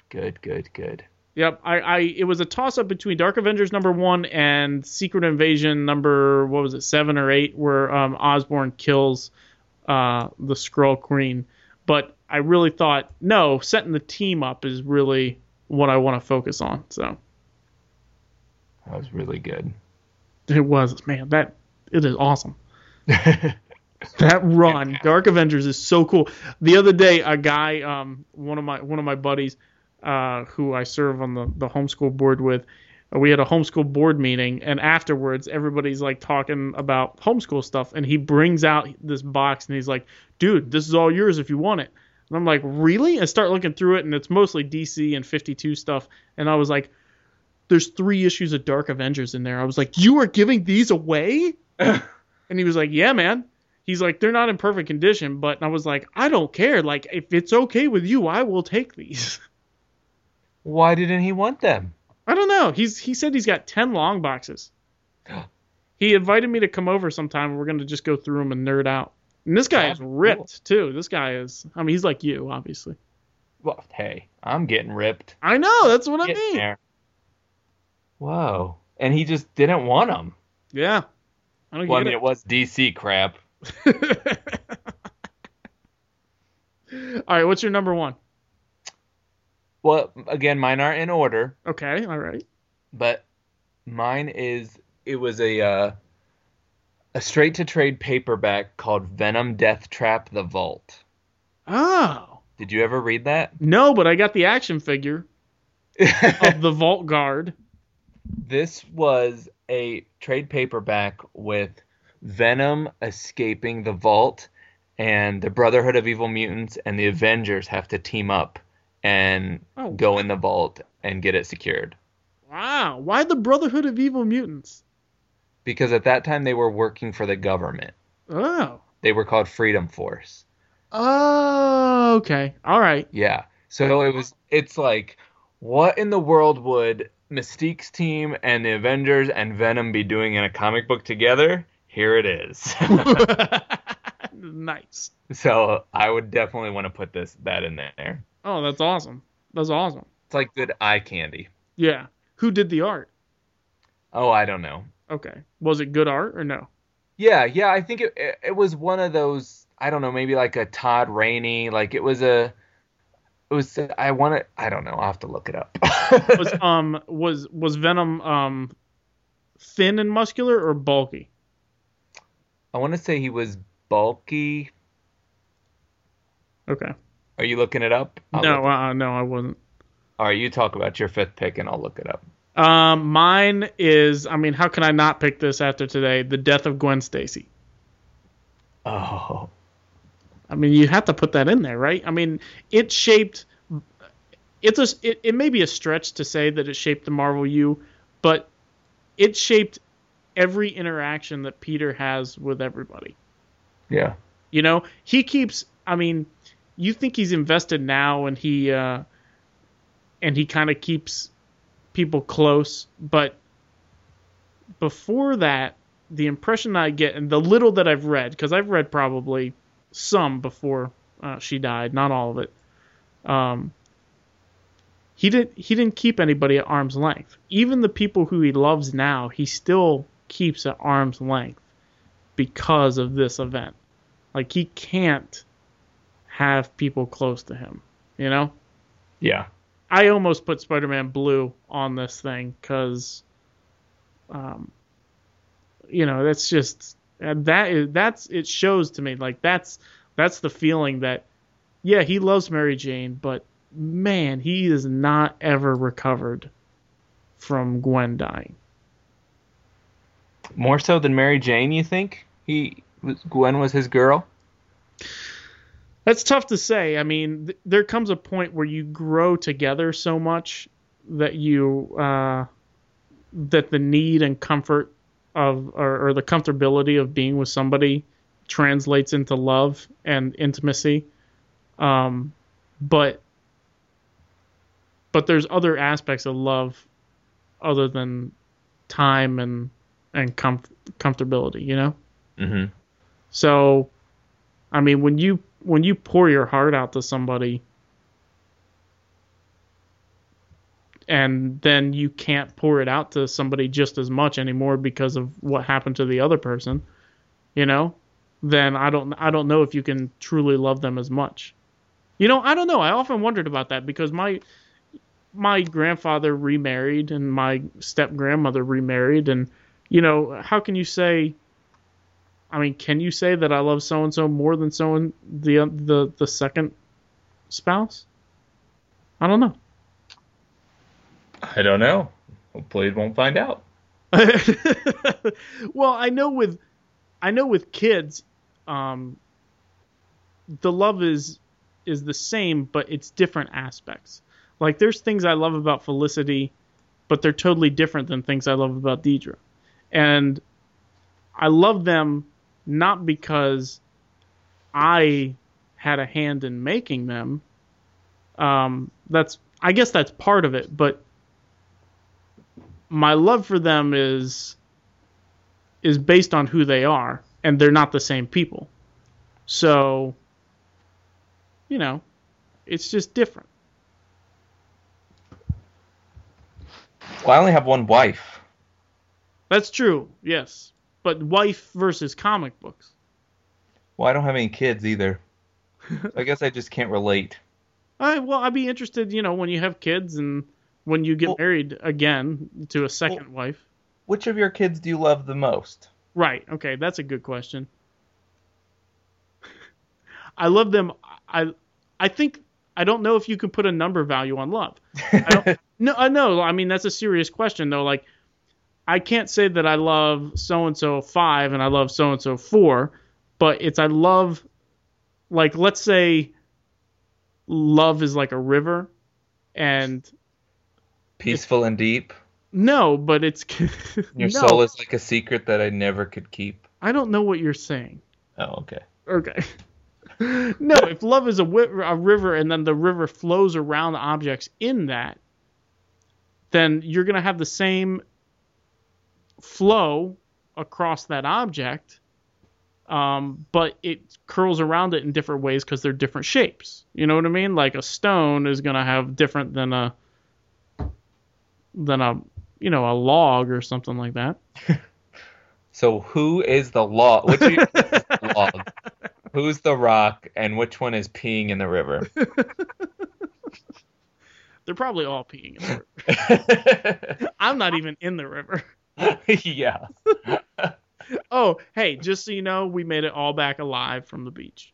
Good, good, good. Yep, I, I it was a toss up between Dark Avengers number one and Secret Invasion number what was it, seven or eight, where um, Osborn kills uh, the Skrull Queen. But I really thought, no, setting the team up is really what I want to focus on. So That was really good. it was, man, that it is awesome. [LAUGHS] that run dark avengers is so cool the other day a guy um one of my one of my buddies uh who i serve on the the homeschool board with we had a homeschool board meeting and afterwards everybody's like talking about homeschool stuff and he brings out this box and he's like dude this is all yours if you want it and i'm like really and start looking through it and it's mostly dc and 52 stuff and i was like there's three issues of dark avengers in there i was like you are giving these away [LAUGHS] and he was like, "Yeah, man." He's like, "They're not in perfect condition, but I was like, I don't care. Like, if it's okay with you, I will take these." [LAUGHS] Why didn't he want them? I don't know. He's he said he's got ten long boxes. [GASPS] he invited me to come over sometime. and We're gonna just go through them and nerd out. And this guy is That's ripped too. This guy is. I mean, he's like you, obviously. Well, hey, I'm getting ripped. I know. That's what I mean. there. Whoa. And he just didn't want them. Yeah. I don't Well, I mean, it was DC crap. [LAUGHS] All right. What's your number one? Well, again, mine aren't in order, Okay. All right. but mine is it was a uh, a straight to trade paperback called Venom Death Trap: The Vault. Oh. Did you ever read that? No, but I got the action figure of [LAUGHS] the Vault Guard. this was a trade paperback with Venom escaping the vault, and the Brotherhood of Evil Mutants and the Avengers have to team up and Oh. go in the vault and get it secured. Wow. Why the Brotherhood of Evil Mutants? Because at that time they were working for the government. Oh. They were called Freedom Force. Oh, okay. All right. Yeah. So it was it's like what in the world would Mystique's team and the Avengers and Venom be doing in a comic book together? Here it is. [LAUGHS] [LAUGHS] nice. so I would definitely want to put this that in there. Oh, that's awesome. That's awesome. It's like good eye candy. Yeah. Who did the art? Oh, I don't know. Okay. Was it good art or no? Yeah, yeah, I think it it, was one of those I don't know, maybe like a Todd Rainey, like it was a it was I want to I don't know, I'll have to look it up. [LAUGHS] Was um was was Venom um thin and muscular or bulky? I want to say he was bulky. Okay. Are you looking it up? I'll no, uh, no, I wasn't. All right, you talk about your fifth pick and I'll look it up. Um, mine is. I mean, how can I not pick this after today? The death of Gwen Stacy. Oh. I mean, you have to put that in there, right? I mean, it shaped it's a it, it may be a stretch to say that it shaped the Marvel U, but it shaped every interaction that Peter has with everybody. Yeah. You know, he keeps. I mean, you think he's invested now, and he uh, and he kind of keeps people close, but before that, the impression I get, and the little that I've read, because I've read probably some before uh, she died, not all of it. Um, he didn't. He didn't keep anybody at arm's length. Even the people who he loves now, he still keeps at arm's length because of this event. Like he can't have people close to him. You know. Yeah. I almost put Spider-Man Blue on this thing because, um, you know, that's just that is that's it shows to me like that's that's the feeling that yeah he loves Mary Jane, but man he is not ever recovered from Gwen dying. More so than Mary Jane, you think? He Gwen was his girl? That's tough to say. I mean, th- there comes a point where you grow together so much that you uh, that the need and comfort of or, or the comfortability of being with somebody translates into love and intimacy. Um, but but there's other aspects of love other than time and and comf- comfortability, you know. Mm-hmm. So, I mean, when you when you pour your heart out to somebody, and then you can't pour it out to somebody just as much anymore because of what happened to the other person, you know, then I don't I don't know if you can truly love them as much. You know, I don't know. I often wondered about that because my my grandfather remarried and my step grandmother remarried and you know, how can you say I mean, can you say that I love so and so more than so and the the the second spouse? I don't know. I don't know. Hopefully, it won't find out. [LAUGHS] well, I know with I know with kids, um, the love is is the same, but it's different aspects. Like there's things I love about Felicity, but they're totally different than things I love about Deidre, and I love them not because I had a hand in making them. Um, that's I guess that's part of it, but my love for them is is based on who they are, and they're not the same people. So, you know, it's just different. Well, I only have one wife. That's true, yes. But wife versus comic books. Well, I don't have any kids either. So I guess I just can't relate. [LAUGHS] I, well, I'd be interested, you know, when you have kids and when you get Well- married again to a second wife. Which of your kids do you love the most? Right. Okay, that's a good question. [LAUGHS] I love them. I I think I don't know if you can put a number value on love. I don't, [LAUGHS] no, I know. I mean, that's a serious question though. Like, I can't say that I love so and so five and I love so and so four, but it's I love, like, let's say, love is like a river, and Peaceful and deep. no, but it's [LAUGHS] Your no, soul is like a secret that I never could keep. I don't know what you're saying. Oh, okay. Okay. [LAUGHS] no, if love is a, wi- a river and then the river flows around objects in that, then you're going to have the same flow across that object, um, but it curls around it in different ways because they're different shapes. You know what I mean? Like a stone is going to have different than a than a you know a log or something like that. [LAUGHS] So who is the log? Which is the log? [LAUGHS] Who's the rock, and which one is peeing in the river? [LAUGHS] They're probably all peeing in the river. I'm not even in the river. [LAUGHS] yeah. Oh, hey, just so you know, we made it all back alive from the beach.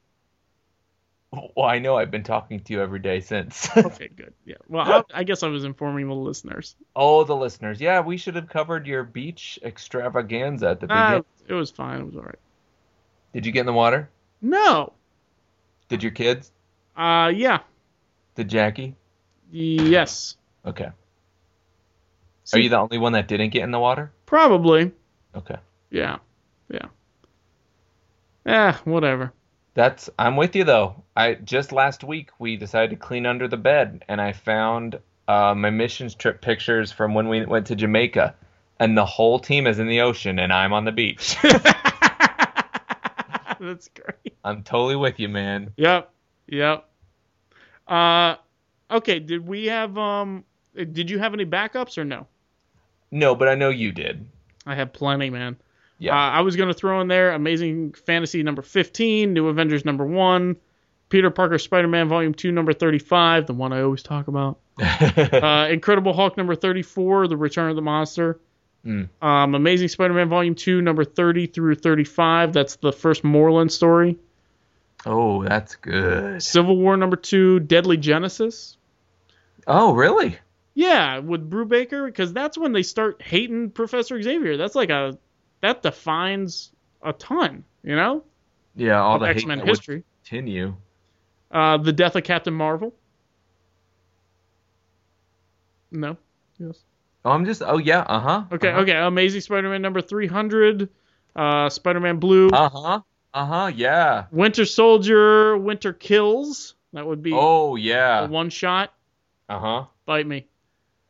Well, I know I've been talking to you every day since. [LAUGHS] Okay, good. Yeah. Well, I, I guess I was informing the listeners. oh, the listeners. Yeah, we should have covered your beach extravaganza at the Ah, beginning. it was fine. It was all right. Did you get in the water? No. Did your kids? Uh, yeah. Did Jackie? Yes, Okay. Are you the only one that didn't get in the water? probably. Okay. Yeah, yeah. Eh, whatever. That's I'm with you though. I just last week we decided to clean under the bed and I found uh, my missions trip pictures from when we went to Jamaica and the whole team is in the ocean and I'm on the beach. [LAUGHS] That's great. I'm totally with you, man. Yep, yep. Uh, okay. Did we have um? Did you have any backups or no? No, but I know you did. I had plenty, man. Yeah. Uh, I was gonna throw in there Amazing Fantasy number 15, New Avengers number one, Peter Parker Spider-Man Volume Two number 35, the one I always talk about. [LAUGHS] uh, Incredible Hulk number 34, The Return of the Monster. Mm. Um, Amazing Spider-Man Volume Two number 30 through 35. That's the first Morlun story. oh, that's good. Civil War number two, Deadly Genesis. Oh, really? Yeah, with Brubaker, because that's when they start hating Professor Xavier. That's like a that defines a ton, you know, Yeah, all the X Men history. continue. Uh, the death of Captain Marvel. No. Yes. Oh, I'm just. Oh yeah. Uh huh. Okay. Okay. Amazing Spider-Man number three hundred. Uh, Spider-Man Blue. Uh huh. Uh huh. Yeah. Winter Soldier. Winter Kills. That would be Oh yeah. one shot. Uh huh. Bite me.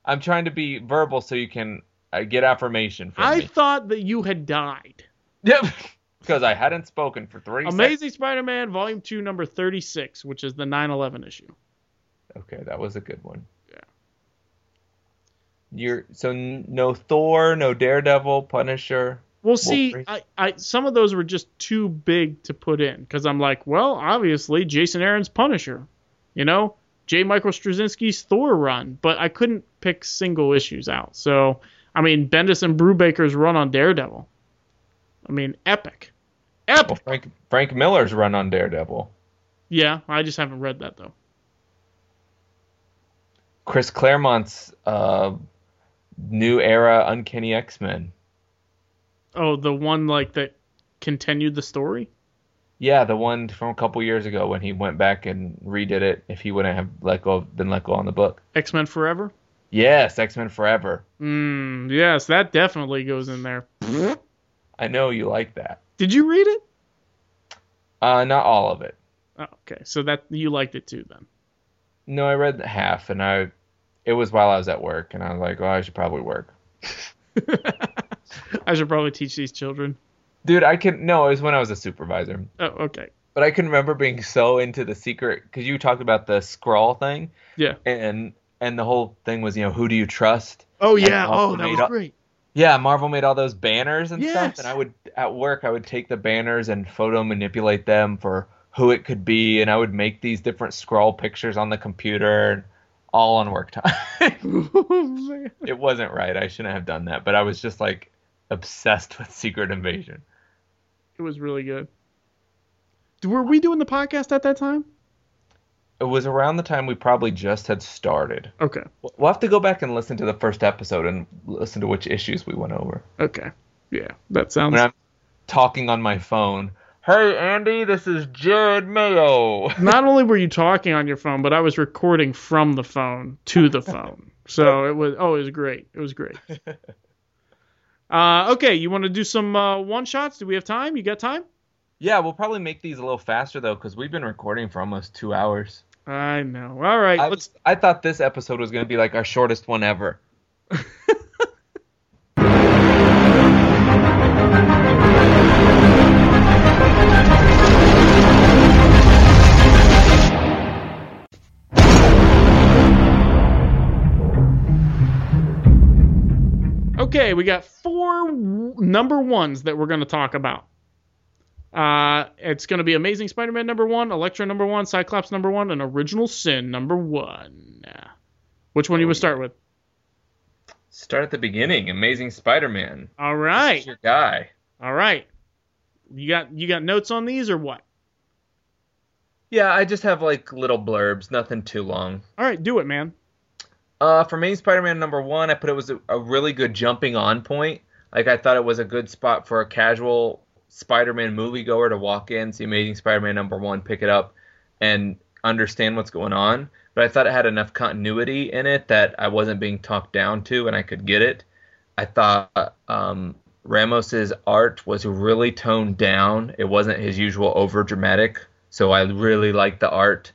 I'm trying to be verbal so you can uh, get affirmation from I me. thought that you had died. Yep. [LAUGHS] Because I hadn't spoken for three Amazing Spider-Man Volume Two, number thirty-six, which is the 9/11 issue. Okay, that was a good one. Yeah. You're so n- no Thor, no Daredevil, Punisher. Well, see, I, I some of those were just too big to put in because I'm like, well, obviously Jason Aaron's Punisher, you know, J. Michael Straczynski's Thor run, but I couldn't pick single issues out. So, I mean, Bendis and Brubaker's run on Daredevil. I mean, epic, epic. Well, Frank Frank Miller's run on Daredevil. Yeah, I just haven't read that though. Chris Claremont's uh, new era Uncanny X Men. Oh, the one like that continued the story. Yeah, the one from a couple years ago when he went back and redid it. If he wouldn't have let go, been let go on the book. X Men Forever. Yes, X Men Forever. Mm, yes, that definitely goes in there. I know you like that. Did you read it? Uh, not all of it. Oh, okay, so that you liked it too then. No, I read half, and I, it was while I was at work, and I was like, oh, I should probably work. [LAUGHS] I should probably teach these children. Dude, I can no, it was when I was a supervisor. Oh, okay. But I can remember being so into the secret because you talked about the Skrull thing, Yeah. and and the whole thing was, you know, who do you trust? Oh yeah. Oh, that was up- great. Yeah, Marvel made all those banners and Yes. stuff, and I would at work I would take the banners and photo manipulate them for who it could be, and I would make these different Skrull pictures on the computer, and all on work time. [LAUGHS] it wasn't right. I shouldn't have done that, but I was just like obsessed with Secret Invasion. It was really good. Were we doing the podcast at that time? It was around the time we probably just had started. Okay. We'll have to go back and listen to the first episode and listen to which issues we went over. Okay. Yeah, that sounds. When I'm talking on my phone, hey Andy, this is Jared Mayo. [LAUGHS] Not only were you talking on your phone, but I was recording from the phone to the phone. So it was. Oh, it was great. It was great. [LAUGHS] Uh, okay, you want to do some uh, one shots? Do we have time? You got time? yeah, we'll probably make these a little faster though, because we've been recording for almost two hours. I know. All right, I, let's. I thought this episode was going to be like our shortest one ever. [LAUGHS] Okay, we got four w- number ones that we're going to talk about. Uh, it's going to be Amazing Spider-Man number one, Elektra number one, Cyclops number one, and Original Sin number one. Which one do you want to start with? Start at the beginning. Amazing Spider-Man. All This is your guy. all right. You got you got notes on these or what? Yeah, I just have like little blurbs, nothing too long. All right, do it, man. Uh, for Amazing Spider-Man number one, I put it was a, a really good jumping on point. Like I thought it was a good spot for a casual Spider-Man moviegoer to walk in, see Amazing Spider-Man number one, pick it up, and understand what's going on. but I thought it had enough continuity in it that I wasn't being talked down to and I could get it. I thought um, Ramos's art was really toned down. It wasn't his usual over dramatic, so I really liked the art.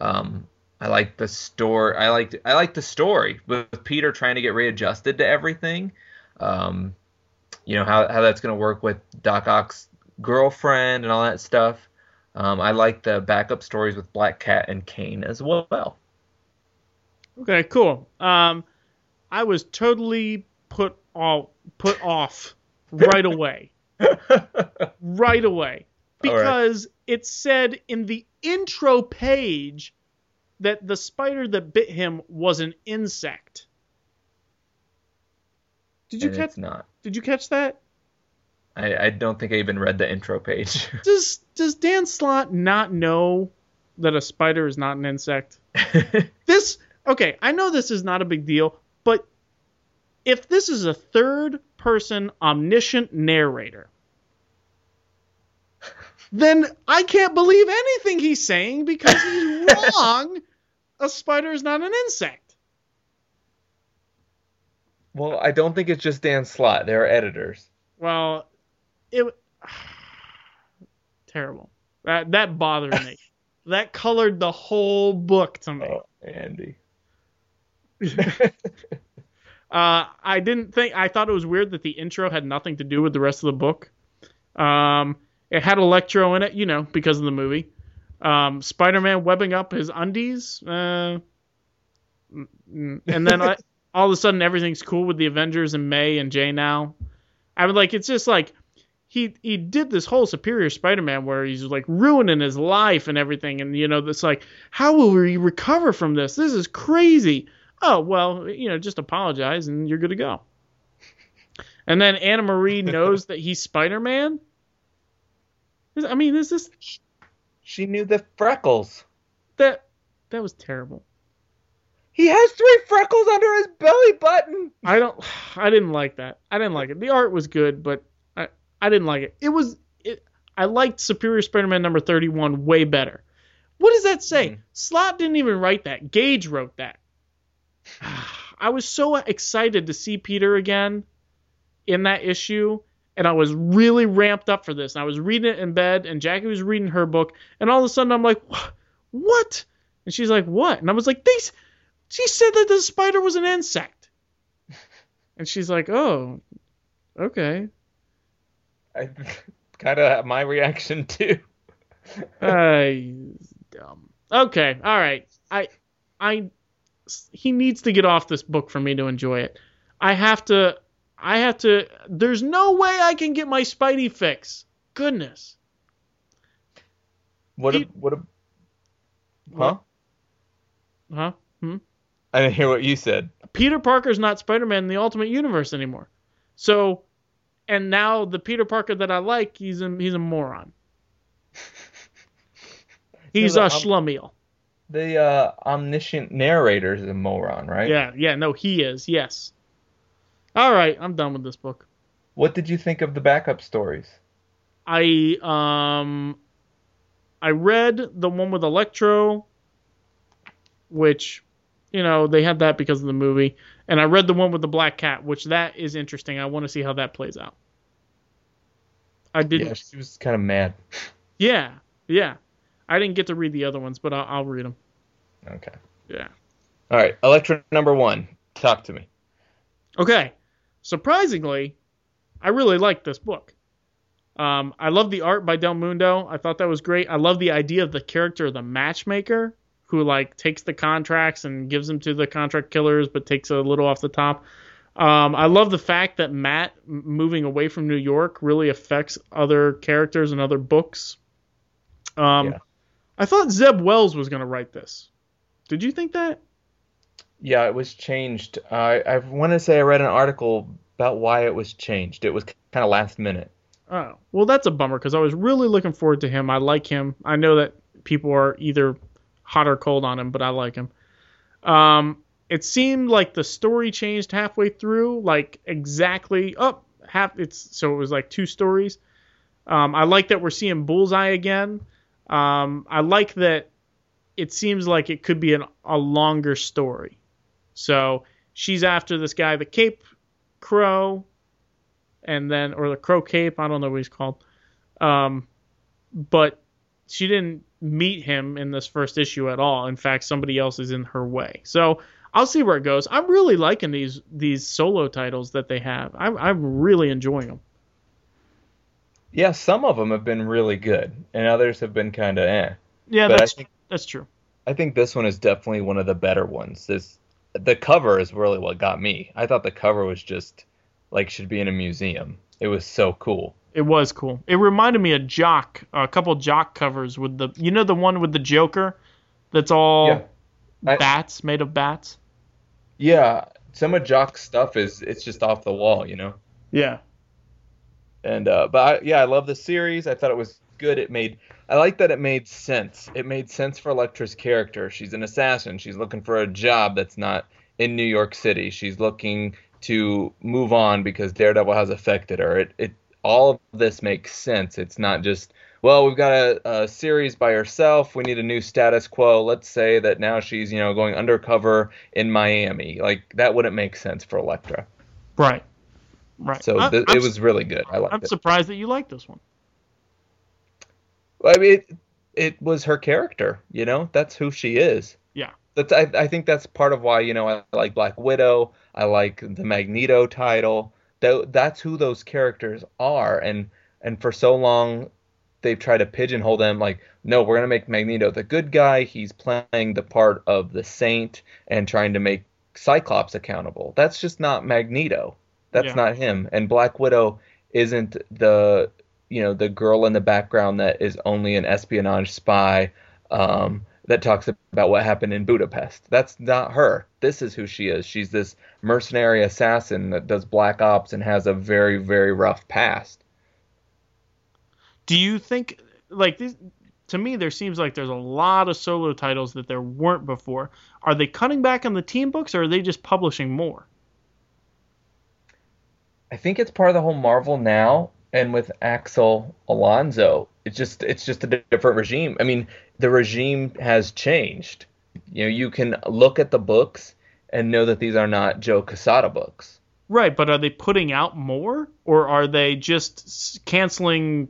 Um, I like the story. I liked I liked the story with Peter trying to get readjusted to everything. Um, you know how how that's going to work with Doc Ock's girlfriend and all that stuff. Um, I like the backup stories with Black Cat and Kaine as well. Okay, cool. Um, I was totally put all put off right away, [LAUGHS] right away, All right. because it said in the intro page that the spider that bit him was an insect. Did you and catch? not. Did you catch that? I, I don't think I even read the intro page. [LAUGHS] Does Does Dan Slott not know that a spider is not an insect? [LAUGHS] this okay i know this is not a big deal but if this is a third person omniscient narrator [LAUGHS] then i can't believe anything he's saying because he's wrong a spider is not an insect well, I don't think it's just Dan Slott. There are editors. well it [SIGHS] terrible that that bothered me [LAUGHS] that colored the whole book to me Oh, Andy. [LAUGHS] Uh, I didn't think. I thought it was weird that the intro had nothing to do with the rest of the book. Um, it had Electro in it, you know, because of the movie. Um, Spider-Man webbing up his undies, uh, mm, and then I, [LAUGHS] all of a sudden everything's cool with the Avengers and May and Jay now. I would like it's just like he he did this whole Superior Spider-Man where he's like ruining his life and everything, and you know, it's like how will we recover from this? This is crazy. Oh well you know just apologize and you're good to go. [LAUGHS] And then anna marie knows that he's spider-man? I mean is this She knew the freckles. that that was terrible. He has three freckles under his belly button. i don't [SIGHS] i didn't like that. I didn't like it. The art was good but i i didn't like it. It was it i liked superior spider-man number 31 way better. What does that say? Mhm. Slott didn't even write that. Gage wrote that. [SIGHS] I was so excited to see Peter again in that issue, and I was really ramped up for this. And I was reading it in bed, and Jackie was reading her book, and all of a sudden I'm like, "What?" And she's like, "What?" And I was like, "They." She said that the spider was an insect, and she's like, "Oh, okay." I [LAUGHS] kind of my reaction too. I dumb. Okay, all right. I, I, he needs to get off this book for me to enjoy it. I have to. I have to. There's no way I can get my Spidey fix. Goodness. What a what a huh? Huh? Hmm? I didn't hear what you said. Peter Parker's not Spider-Man in the Ultimate Universe anymore. So, and now the Peter Parker that I like, he's a he's a moron. [LAUGHS] He's the a um, schlemiel. The uh, omniscient narrator is a moron, right? Yeah, yeah, no, he is. Yes. All right, I'm done with this book. What did you think of the backup stories? I um I read the one with Electro, which you know they had that because of the movie, and I read the one with the Black Cat, which that is interesting. I want to see how that plays out. I didn't. Yeah, she was kind of mad. [LAUGHS] Yeah, yeah. I didn't get to read the other ones, but I'll, I'll read them. Okay. Yeah. All right. Elektra number one. Talk to me. Okay. Surprisingly, I really liked this book. Um, I love the art by Del Mundo. I thought that was great. I love the idea of the character of the matchmaker who like takes the contracts and gives them to the contract killers, but takes a little off the top. Um, I love the fact that Matt moving away from New York really affects other characters and other books. Um, Yeah. I thought Zeb Wells was going to write this. Did you think that? Yeah, it was changed. I I want to say I read an article about why it was changed. It was kind of last minute. Oh, well, that's a bummer because I was really looking forward to him. I like him. I know that people are either hot or cold on him, but I like him. Um, it seemed like the story changed halfway through, like exactly up half. It's so it was like two stories. Um, I like that we're seeing Bullseye again. Um, I like that it seems like it could be an, a longer story. So she's after this guy, the Cape Crow, and then or the Crow Cape, I don't know what he's called. Um, but she didn't meet him in this first issue at all. In fact, somebody else is in her way. So I'll see where it goes. I'm really liking these these solo titles that they have. I'm I'm really enjoying them. Yeah, some of them have been really good, and others have been kind of eh. Yeah, But I that's think- that's true. I think this one is definitely one of the better ones. This the cover is really what got me. I thought the cover was just like should be in a museum. It was so cool. It was cool. It reminded me of Jock, a couple Jock covers with the, you know, the one with the Joker, that's all Yeah. I- bats made of bats. Yeah, some of Jock's stuff is it's just off the wall, you know. Yeah. And uh, but I, yeah, I love the series. I thought it was good. It made I like that it made sense. It made sense for Elektra's character. She's an assassin. She's looking for a job that's not in New York City. She's looking to move on because Daredevil has affected her. It it all of this makes sense. It's not just well, we've got a, a series by herself. We need a new status quo. Let's say that now she's you know going undercover in Miami. Like that wouldn't make sense for Elektra. Right. Right. So th- it was really good. I liked I'm it. surprised that you like this one. I mean, it, it was her character. You know, that's who she is. Yeah. That's I, I think that's part of why you know I like Black Widow. I like the Magneto title. Tho- that's who those characters are, and and for so long they've tried to pigeonhole them. Like, no, we're gonna make Magneto the good guy. He's playing the part of the saint and trying to make Cyclops accountable. That's just not Magneto. That's Yeah. not him. And Black Widow isn't the you know the girl in the background that is only an espionage spy um, that talks about what happened in Budapest. That's not her. This is who she is. She's this mercenary assassin that does black ops and has a very very rough past. Do you think like this? To me, there seems like there's a lot of solo titles that there weren't before. Are they cutting back on the team books, or are they just publishing more? I think it's part of the whole Marvel now, and with Axel Alonso, it's just it's just a different regime. I mean, the regime has changed. You know, you can look at the books and know that these are not Joe Quesada books. Right, but are they putting out more, or are they just canceling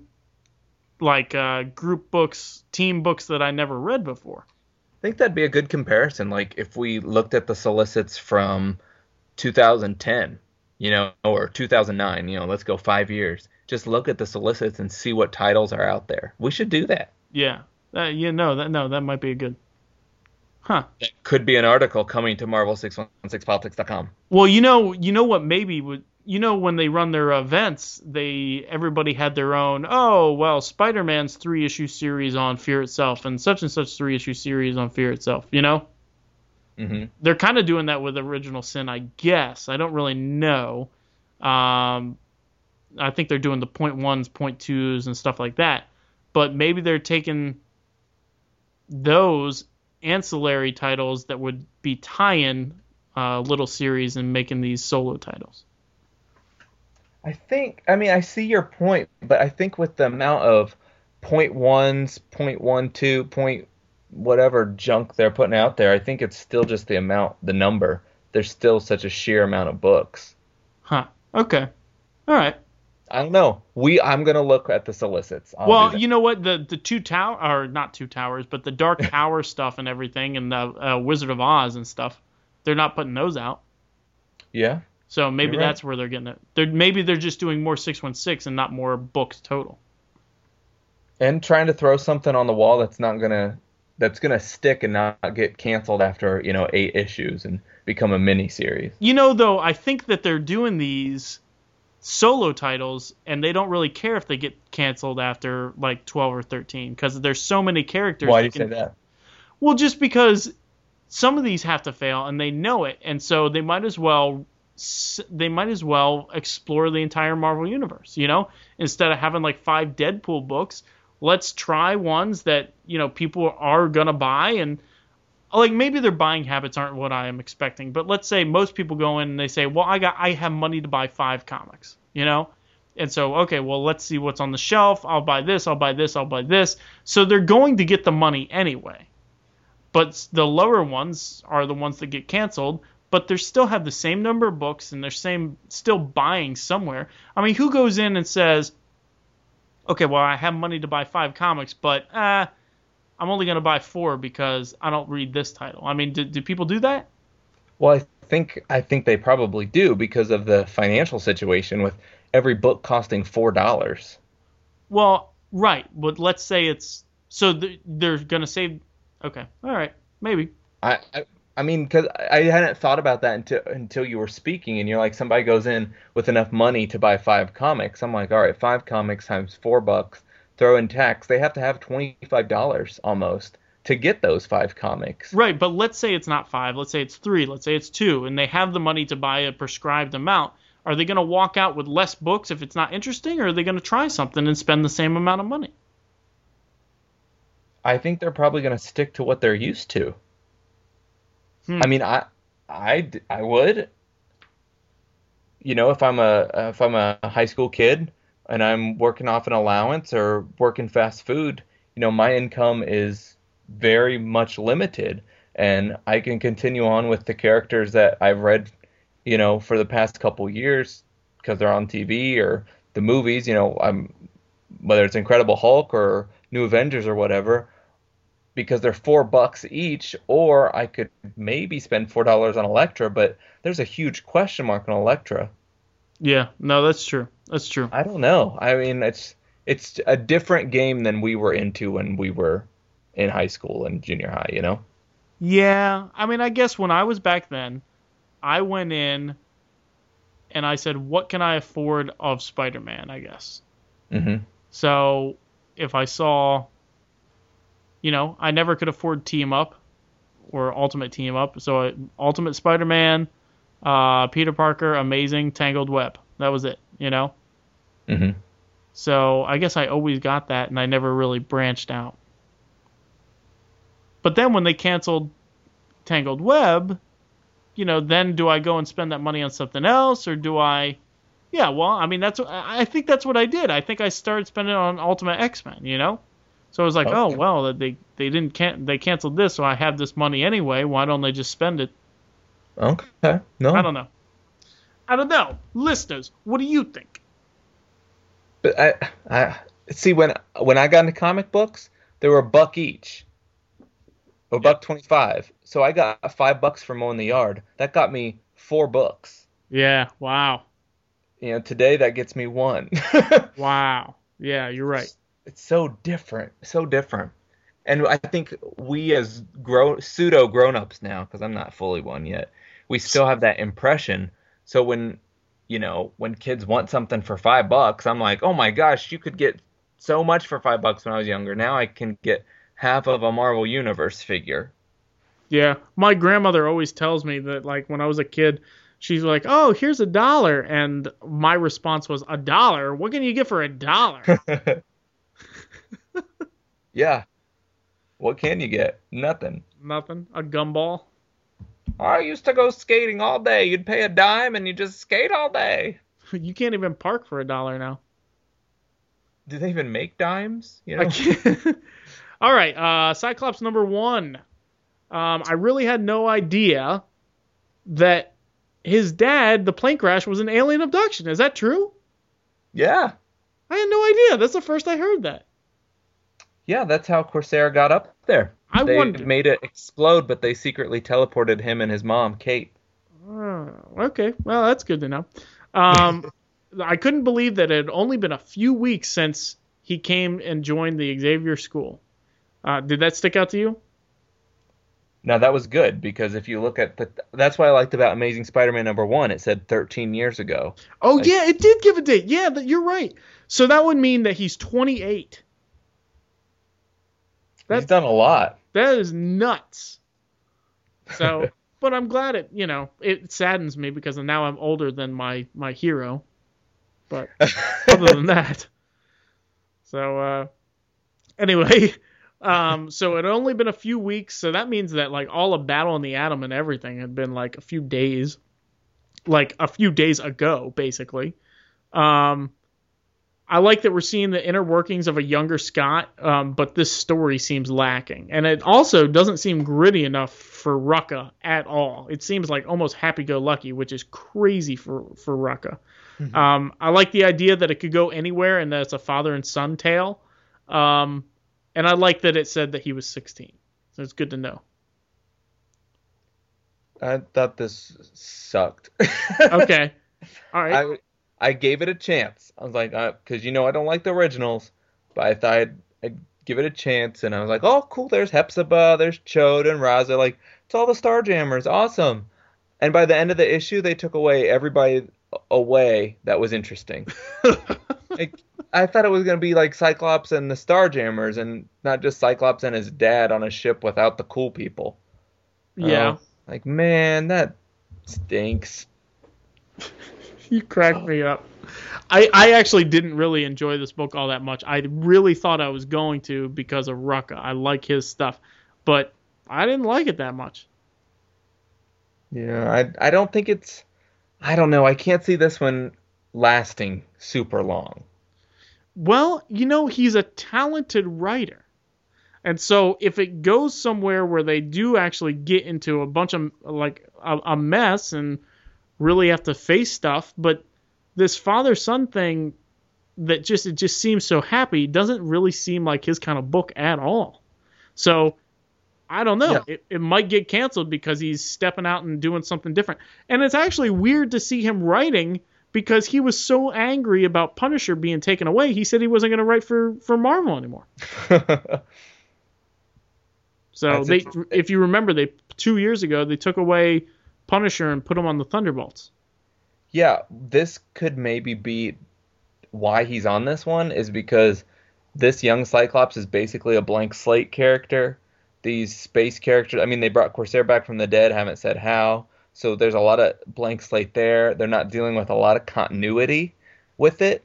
like uh, group books, team books that I never read before? I think that'd be a good comparison. Like if we looked at the solicits from 2010, you know, or 2009, you know, let's go five years. Just look at the solicits and see what titles are out there. We should do that. Yeah, uh, yeah, no, that no, that might be a good. Huh. That could be an article coming to Marvel616politics.com. Well, you know, you know what? Maybe would you know when they run their events, they everybody had their own. Oh, well, Spider-Man's three issue series on Fear itself, and such and such three issue series on Fear itself. You know, hmm they're kind of doing that with Original Sin, I guess. I don't really know. Um, I think they're doing the point ones, point twos, and stuff like that. But maybe they're taking those ancillary titles that would be tie-in uh, little series and making these solo titles. I think, I mean, I see your point, but I think with the amount of point ones, point one two, point whatever junk they're putting out there, I think it's still just the amount, the number. There's still such a sheer amount of books. Huh. Okay. All right. I don't know. We, I'm gonna look at the solicits. I'll well, you know what? The the two tower or not two towers, but the Dark [LAUGHS] Tower stuff and everything, and the uh, Wizard of Oz and stuff. They're not putting those out. yeah. So maybe You're right. that's where they're getting it. They're, maybe they're just doing more 616 and not more books total. and trying to throw something on the wall that's not gonna that's gonna stick and not get canceled after you know eight issues and become a mini series. You know, though, I think that they're doing these solo titles and they don't really care if they get canceled after like 12 or 13 because there's so many characters. Why do you can- say that? Well, just because some of these have to fail and they know it, and so they might as well they might as well explore the entire Marvel universe. You know, instead of having like five Deadpool books, let's try ones that you know people are gonna buy and. Like maybe their buying habits aren't what I am expecting, but let's say most people go in and they say, "Well, I got I have money to buy five comics," you know, and so, okay, well, let's see what's on the shelf. I'll buy this, I'll buy this, I'll buy this. So they're going to get the money anyway. but the lower ones are the ones that get canceled. But they still have the same number of books and they're same still buying somewhere. I mean, who goes in and says, "Okay, well, I have money to buy five comics, but uh, I'm only gonna buy four because I don't read this title." I mean, do, do people do that? Well, I think I think they probably do because of the financial situation with every book costing four dollars. Well, right, but let's say it's so th- they're gonna save. Okay, all right, maybe. I, I I mean, because I hadn't thought about that until until you were speaking, and you're like, somebody goes in with enough money to buy five comics. I'm like, all right, five comics times four bucks, throw in tax, they have to have twenty five dollars almost to get those five comics. Right, but let's say it's not five. Let's say it's three. Let's say it's two, and they have the money to buy a prescribed amount. Are they gonna walk out with less books if it's not interesting, or are they gonna try something and spend the same amount of money? I think they're probably going to stick to what they're used to. Hmm. I mean, i i would. You know, if I'm a if I'm a high school kid and I'm working off an allowance or working fast food, you know, my income is very much limited, and I can continue on with the characters that I've read, you know, for the past couple years because they're on TV or the movies. You know, I'm whether it's Incredible Hulk or New Avengers or whatever, because they're four bucks each, or I could maybe spend four dollars on Elektra, but there's a huge question mark on Elektra. Yeah, no, that's true. That's true. I don't know. I mean, it's it's a different game than we were into when we were in high school and junior high. You know? Yeah, I mean, I guess when I was back then, I went in and I said, "What can I afford of Spider-Man?" I guess. Mm-hmm. So if I saw, you know, I never could afford Team Up or Ultimate Team Up. So uh, Ultimate Spider-Man, uh, Peter Parker, Amazing, Tangled Web. That was it, you know. Mm-hmm. So I guess I always got that, and I never really branched out. But then when they canceled Tangled Web, you know, then do I go and spend that money on something else, or do I? Yeah, well, I mean, that's I I think that's what I did. I think I started spending on Ultimate X Men, you know. So I was like, Okay. oh well, they they didn't can they canceled this, so I have this money anyway. Why don't they just spend it? Okay. No. I don't know. I don't know. Listeners, what do you think? But I, I see when when I got into comic books, they were a buck each, a buck twenty five. So I got five bucks for mowing the yard. That got me four books. Yeah. Wow. You know, today that gets me one. [LAUGHS] Wow. Yeah, you're right. it's so different, so different. And I think we as grow pseudo grown ups now, because I'm not fully one yet, we still have that impression. So when you know when kids want something for five bucks, I'm like, oh my gosh, you could get so much for five bucks when I was younger. Now I can get half of a Marvel Universe figure. Yeah, my grandmother always tells me that like when I was a kid, she's like, "Oh, here's a dollar," and my response was, "A dollar? What can you get for a dollar?" [LAUGHS] Yeah. What can you get? Nothing. Nothing. A gumball. I used to go skating all day. You'd pay a dime and you just skate all day. [LAUGHS] You can't even park for a dollar now. Do they even make dimes? You know? [LAUGHS] All right, uh, Cyclops number one. Um, I really had no idea that his dad, the plane crash, was an alien abduction. Is that true? Yeah. I had no idea. That's the first I heard that. Yeah, that's how Corsair got up there. I they wondered. made it explode, but they secretly teleported him and his mom, Kate. Oh, okay, well that's good to know. Um, [LAUGHS] I couldn't believe that it had only been a few weeks since he came and joined the Xavier School. Uh, did that stick out to you? Now that was good because if you look at the, that's what I liked about Amazing Spider-Man number one. It said 13 years ago. Oh Like- yeah, it did give a date. Yeah, you're right. So that would mean that he's 28. That's He's done a lot. that is nuts. So, [LAUGHS] but I'm glad it. You know, it saddens me because now I'm older than my my hero. But other than [LAUGHS] that, so uh, anyway, um, so it had only been a few weeks, so that means that like all of Battle in the Atom and everything had been like a few days, like a few days ago, basically. Um, I like that we're seeing the inner workings of a younger Scott, um, but this story seems lacking, and it also doesn't seem gritty enough for Rucka at all. It seems like almost happy-go-lucky, which is crazy for for Rucka. Um, I like the idea that it could go anywhere, and that it's a father and son tale. Um, and I like that it said that he was 16, so it's good to know. I thought this sucked. [LAUGHS] Okay, all right. I gave it a chance. I was like, uh, because you know I don't like the originals, but I thought I'd, I'd give it a chance, and I was like, oh cool, there's Hepzibah, there's Ch'od and Raza, like it's all the Starjammers, awesome. And by the end of the issue, they took away everybody away that was interesting. [LAUGHS] like, I thought it was gonna be like Cyclops and the Starjammers, and not just Cyclops and his dad on a ship without the cool people. yeah. Oh, like man, that stinks. [LAUGHS] [LAUGHS] You cracked me up. I, I actually didn't really enjoy this book all that much. I really thought I was going to because of Rucka. I like his stuff, but I didn't like it that much. Yeah, I I don't think it's I don't know. I can't see this one lasting super long. Well, you know, he's a talented writer. And so if it goes somewhere where they do actually get into a bunch of like a, a mess and really have to face stuff, but this father son thing that just it just seems so happy doesn't really seem like his kind of book at all. So I don't know. Yeah. It, it might get canceled because he's stepping out and doing something different. And it's actually weird to see him writing because he was so angry about Punisher being taken away. He said he wasn't going to write for for Marvel anymore. [LAUGHS] So That's they, if you remember, they two years ago they took away Punisher and put him on the Thunderbolts. yeah, this could maybe be why he's on this one is because this young Cyclops is basically a blank slate character. These space characters, I mean, they brought Corsair back from the dead, haven't said how. So there's a lot of blank slate there. They're not dealing with a lot of continuity with it.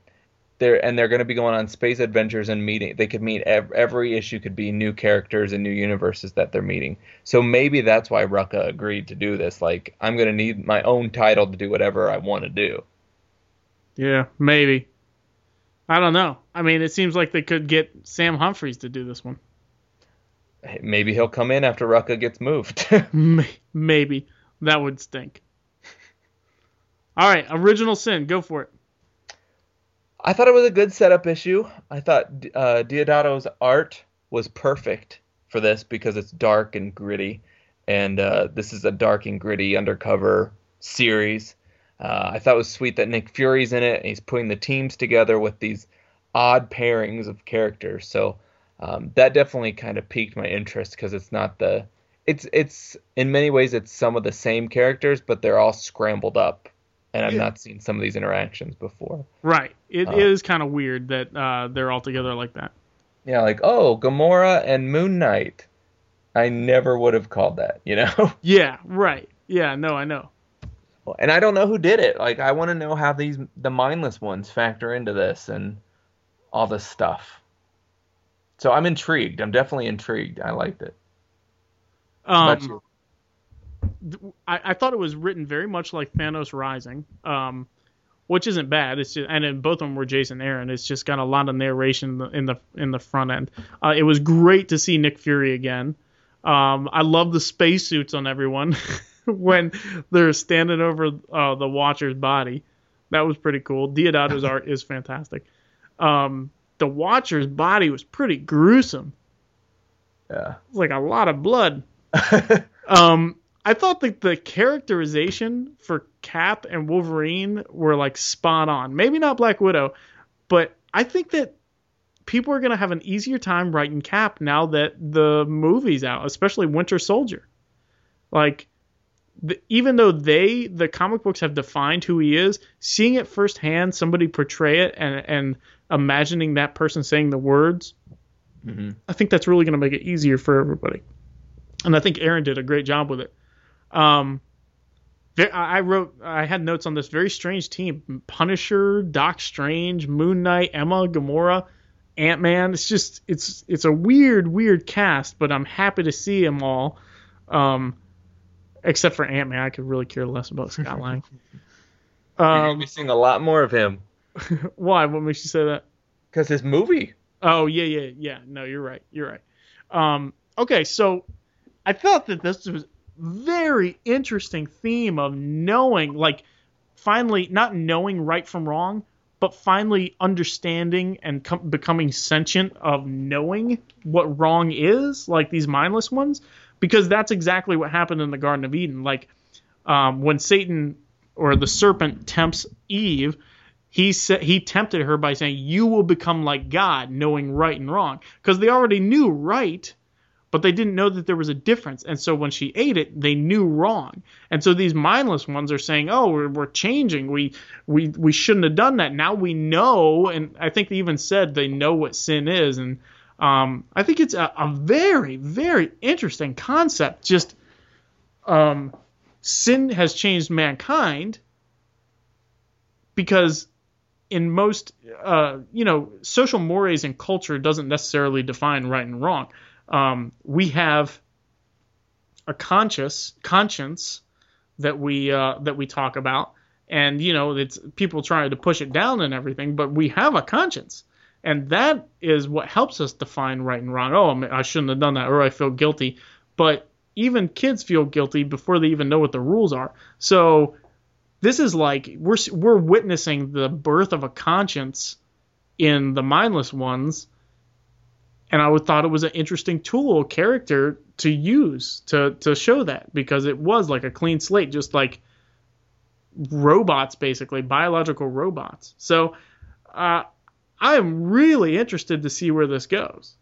They're and they're going to be going on space adventures and meeting. They could meet ev- every issue could be new characters and new universes that they're meeting. So maybe that's why Rucka agreed to do this. Like I'm going to need my own title to do whatever I want to do. Yeah, maybe. I don't know. I mean, it seems like they could get Sam Humphries to do this one. Maybe he'll come in after Rucka gets moved. [LAUGHS] Maybe that would stink. All right, Original Sin, go for it. I thought it was a good setup issue. I thought uh, Deodato's art was perfect for this because it's dark and gritty, and uh, this is a dark and gritty undercover series. Uh, I thought it was sweet that Nick Fury's in it, and he's putting the teams together with these odd pairings of characters. So um, that definitely kind of piqued my interest because it's not the it's it's in many ways it's some of the same characters, but they're all scrambled up, and I've not seen some of these interactions before. Right. It Uh. is kind of weird that uh, they're all together like that. Yeah, like oh, Gamora and Moon Knight. I never would have called that, you know. [LAUGHS] Yeah, right. Yeah, no, I know. and I don't know who did it. Like I want to know how these the mindless ones factor into this and all this stuff. So I'm intrigued. I'm definitely intrigued. I liked it. Um? I, I thought it was written very much like Thanos Rising, um, which isn't bad. It's just, and both of them were Jason Aaron. It's just got a lot of narration in the in the, in the front end. Uh, it was great to see Nick Fury again. Um, I love the spacesuits on everyone [LAUGHS] when they're standing over uh, the Watcher's body. That was pretty cool. Deodato's art is fantastic. Um, the Watcher's body was pretty gruesome. Yeah. It was like a lot of blood. [LAUGHS] Um, I thought that the characterization for Cap and Wolverine were like spot on. Maybe not Black Widow, but I think that people are gonna have an easier time writing Cap now that the movie's out, especially Winter Soldier. Like, the, even though they, the comic books, have defined who he is, seeing it firsthand, somebody portray it, and and imagining that person saying the words, Mhm. I think that's really gonna make it easier for everybody and I think Aaron did a great job with it. Um, I wrote, I had notes on this very strange team: Punisher, Doc Strange, Moon Knight, Emma, Gamora, Ant Man. It's just, it's, it's a weird, weird cast, but I'm happy to see them all. Um, except for Ant Man, I could really care less about Scott Lang. [LAUGHS] Um, be seeing a lot more of him. [LAUGHS] why? What makes you say that? Because his movie. Oh yeah, yeah, yeah. No, you're right. You're right. Um, okay, so I thought that this was very interesting theme of knowing, like, finally not knowing right from wrong, but finally understanding and com- becoming sentient of knowing what wrong is, like these mindless ones, because that's exactly what happened in the Garden of Eden. Like, um, when Satan or the serpent tempts Eve, he said he tempted her by saying, "You will become like God, knowing right and wrong," because they already knew right, but they didn't know that there was a difference. And so when she ate it, they knew wrong. And so these mindless ones are saying, "Oh, we're, we're changing. We we we shouldn't have done that. Now we know." And I think they even said they know what sin is. And um, I think it's a, a very very interesting concept. Just um, sin has changed mankind because in most uh, you know social mores and culture doesn't necessarily define right and wrong um, we have a conscious conscience that we uh, that we talk about. And you know it's people trying to push it down and everything but we have a conscience. And that is what helps us define right and wrong. Oh i shouldn't have done that or i feel guilty. But even kids feel guilty before they even know what the rules are. So this is like we're we're witnessing the birth of a conscience in the mindless ones and I would thought it was an interesting tool character to use to to show that because it was like a clean slate just like robots basically biological robots so uh, I am really interested to see where this goes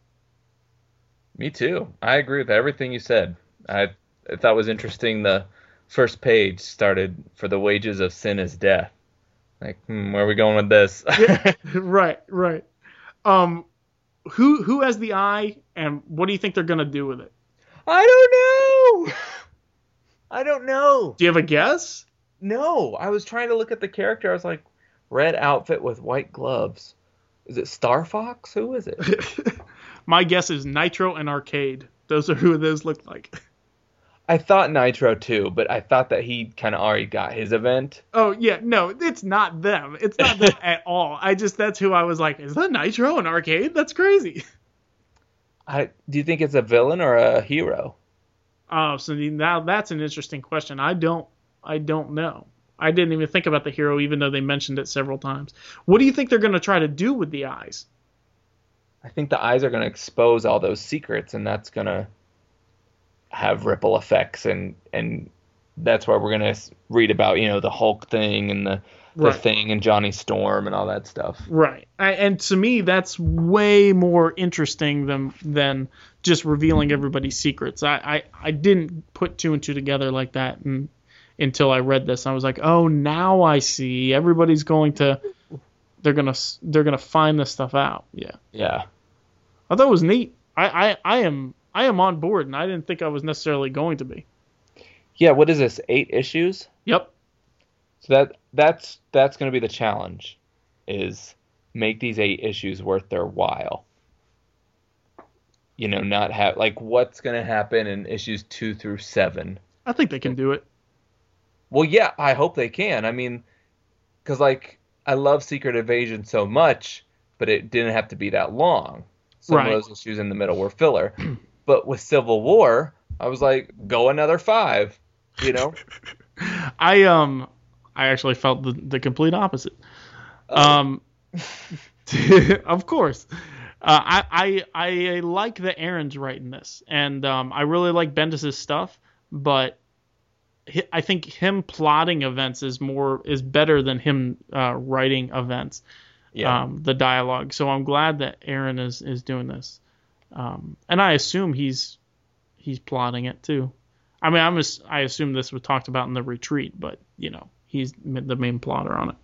Me too. I agree with everything you said. I, I thought it was interesting the first page started for the wages of sin is death. Like, hmm, where are we going with this? [LAUGHS] right right um who who has the eye and what do you think they're going to do with it I don't know. [LAUGHS] I don't know. do you have a guess No, I was trying to look at the character. I was like, red outfit with white gloves. Is it Star Fox? Who is it? [LAUGHS] my guess is nitro and arcade those are who those look like [LAUGHS] I thought Nitro too, but I thought that he kind of already got his event. Oh yeah, no, it's not them. It's not them [LAUGHS] at all. I just that's who I was like, is that Nitro an arcade? That's crazy. I do you think it's a villain or a hero? Oh, so now that's an interesting question. I don't I don't know. I didn't even think about the hero even though they mentioned it several times. What do you think they're going to try to do with the eyes? I think the eyes are going to expose all those secrets, and that's going to have ripple effects, and and that's why we're going to read about you know the Hulk thing and the the Right. thing and Johnny Storm and all that stuff. Right. I, and to me that's way more interesting than than just revealing everybody's secrets. I, I, I didn't put two and two together like that and, until I read this. I was like, "Oh, now I see. Everybody's going to they're going to they're to find this stuff out." Yeah. Yeah. I thought it was neat. I, I, I am I am on board and I didn't think I was necessarily going to be. Yeah. What is this? Eight issues. Yep. So that that's that's going to be the challenge, is make these eight issues worth their while. You know, not have like what's going to happen in issues two through seven. I think they can do it. Well, yeah, I hope they can. I mean, because like I love Secret Invasion so much, but it didn't have to be that long. Some Right. of those issues in the middle were filler. [CLEARS THROAT] but with Civil War, I was like, go another five. You know. [LAUGHS] I um I actually felt the, the complete opposite. Um, [LAUGHS] [LAUGHS] of course, uh, I, I I like that Aaron's writing this, and um, I really like Bendis's stuff, but I think him plotting events is more is better than him uh, writing events. yeah. Um, the dialogue. So I'm glad that Aaron is is doing this, um, and I assume he's he's plotting it too. I mean, I'm as- I assume this was talked about in the retreat, but you know, he's the main plotter on it.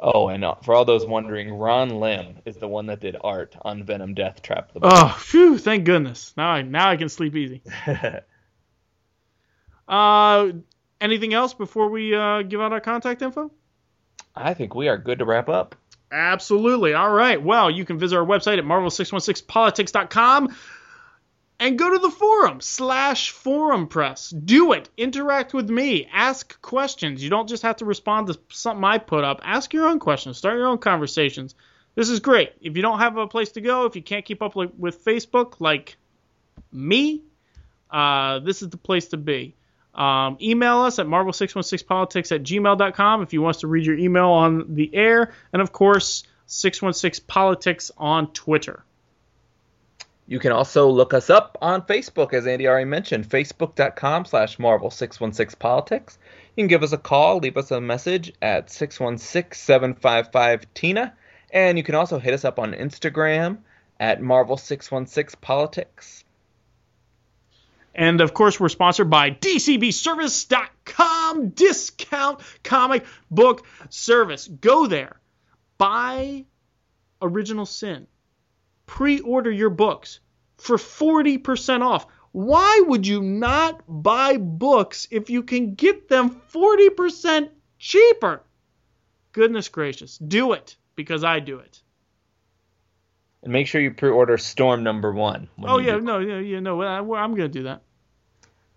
Oh, and uh, for all those wondering, Ron Lim is the one that did art on Venom Death Trap. The. Oh, phew! Thank goodness. Now I now I can sleep easy. [LAUGHS] Uh, anything else before we uh, give out our contact info? I think we are good to wrap up. Absolutely. All right. Well, you can visit our website at marvel616politics.com and go to the forum slash forum press. Do it. Interact with me. Ask questions. You don't just have to respond to something I put up. Ask your own questions. Start your own conversations. this is great. If you don't have a place to go, if you can't keep up with Facebook, like me, uh, this is the place to be. Um, email us at marvel616politics at gmail.com if you want us to read your email on the air. And of course, 616politics on Twitter. You can also look us up on Facebook, as Andy already mentioned, facebook.com slash marvel616politics. You can give us a call, leave us a message at 616-755-TINA. And you can also hit us up on Instagram at marvel616politics. And of course, we're sponsored by DCBService.com, discount comic book service. Go there, buy Original Sin, pre order your books for 40% off. Why would you not buy books if you can get them 40% cheaper? Goodness gracious, do it because I do it. Make sure you pre-order Storm number one. Oh yeah, no, yeah, yeah, no, I, I'm gonna do that.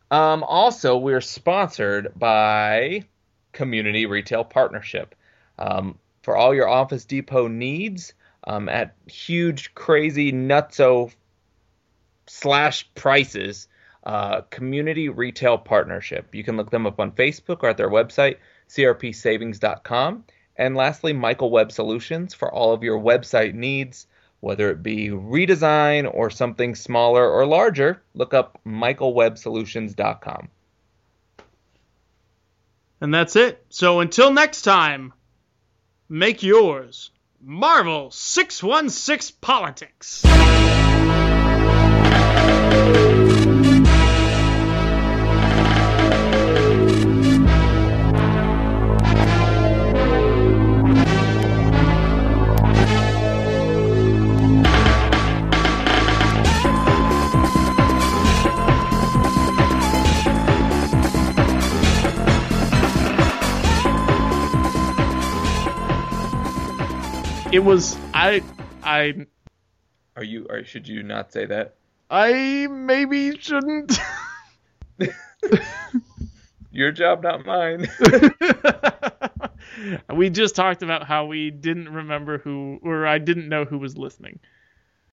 Um, also, we're sponsored by Community Retail Partnership. Um, for all your Office Depot needs um, at huge, crazy, nutso slash prices, uh, Community Retail Partnership. You can look them up on Facebook or at their website, crpsavings.com. And lastly, Michael Web Solutions for all of your website needs, whether it be redesign or something smaller or larger. Look up michaelwebsolutions.com. And that's it. So until next time, make yours Marvel 616 Politics. It was I I Are you or should you not say that? I maybe shouldn't. [LAUGHS] Your job, not mine. [LAUGHS] we just talked about how we didn't remember who or I didn't know who was listening.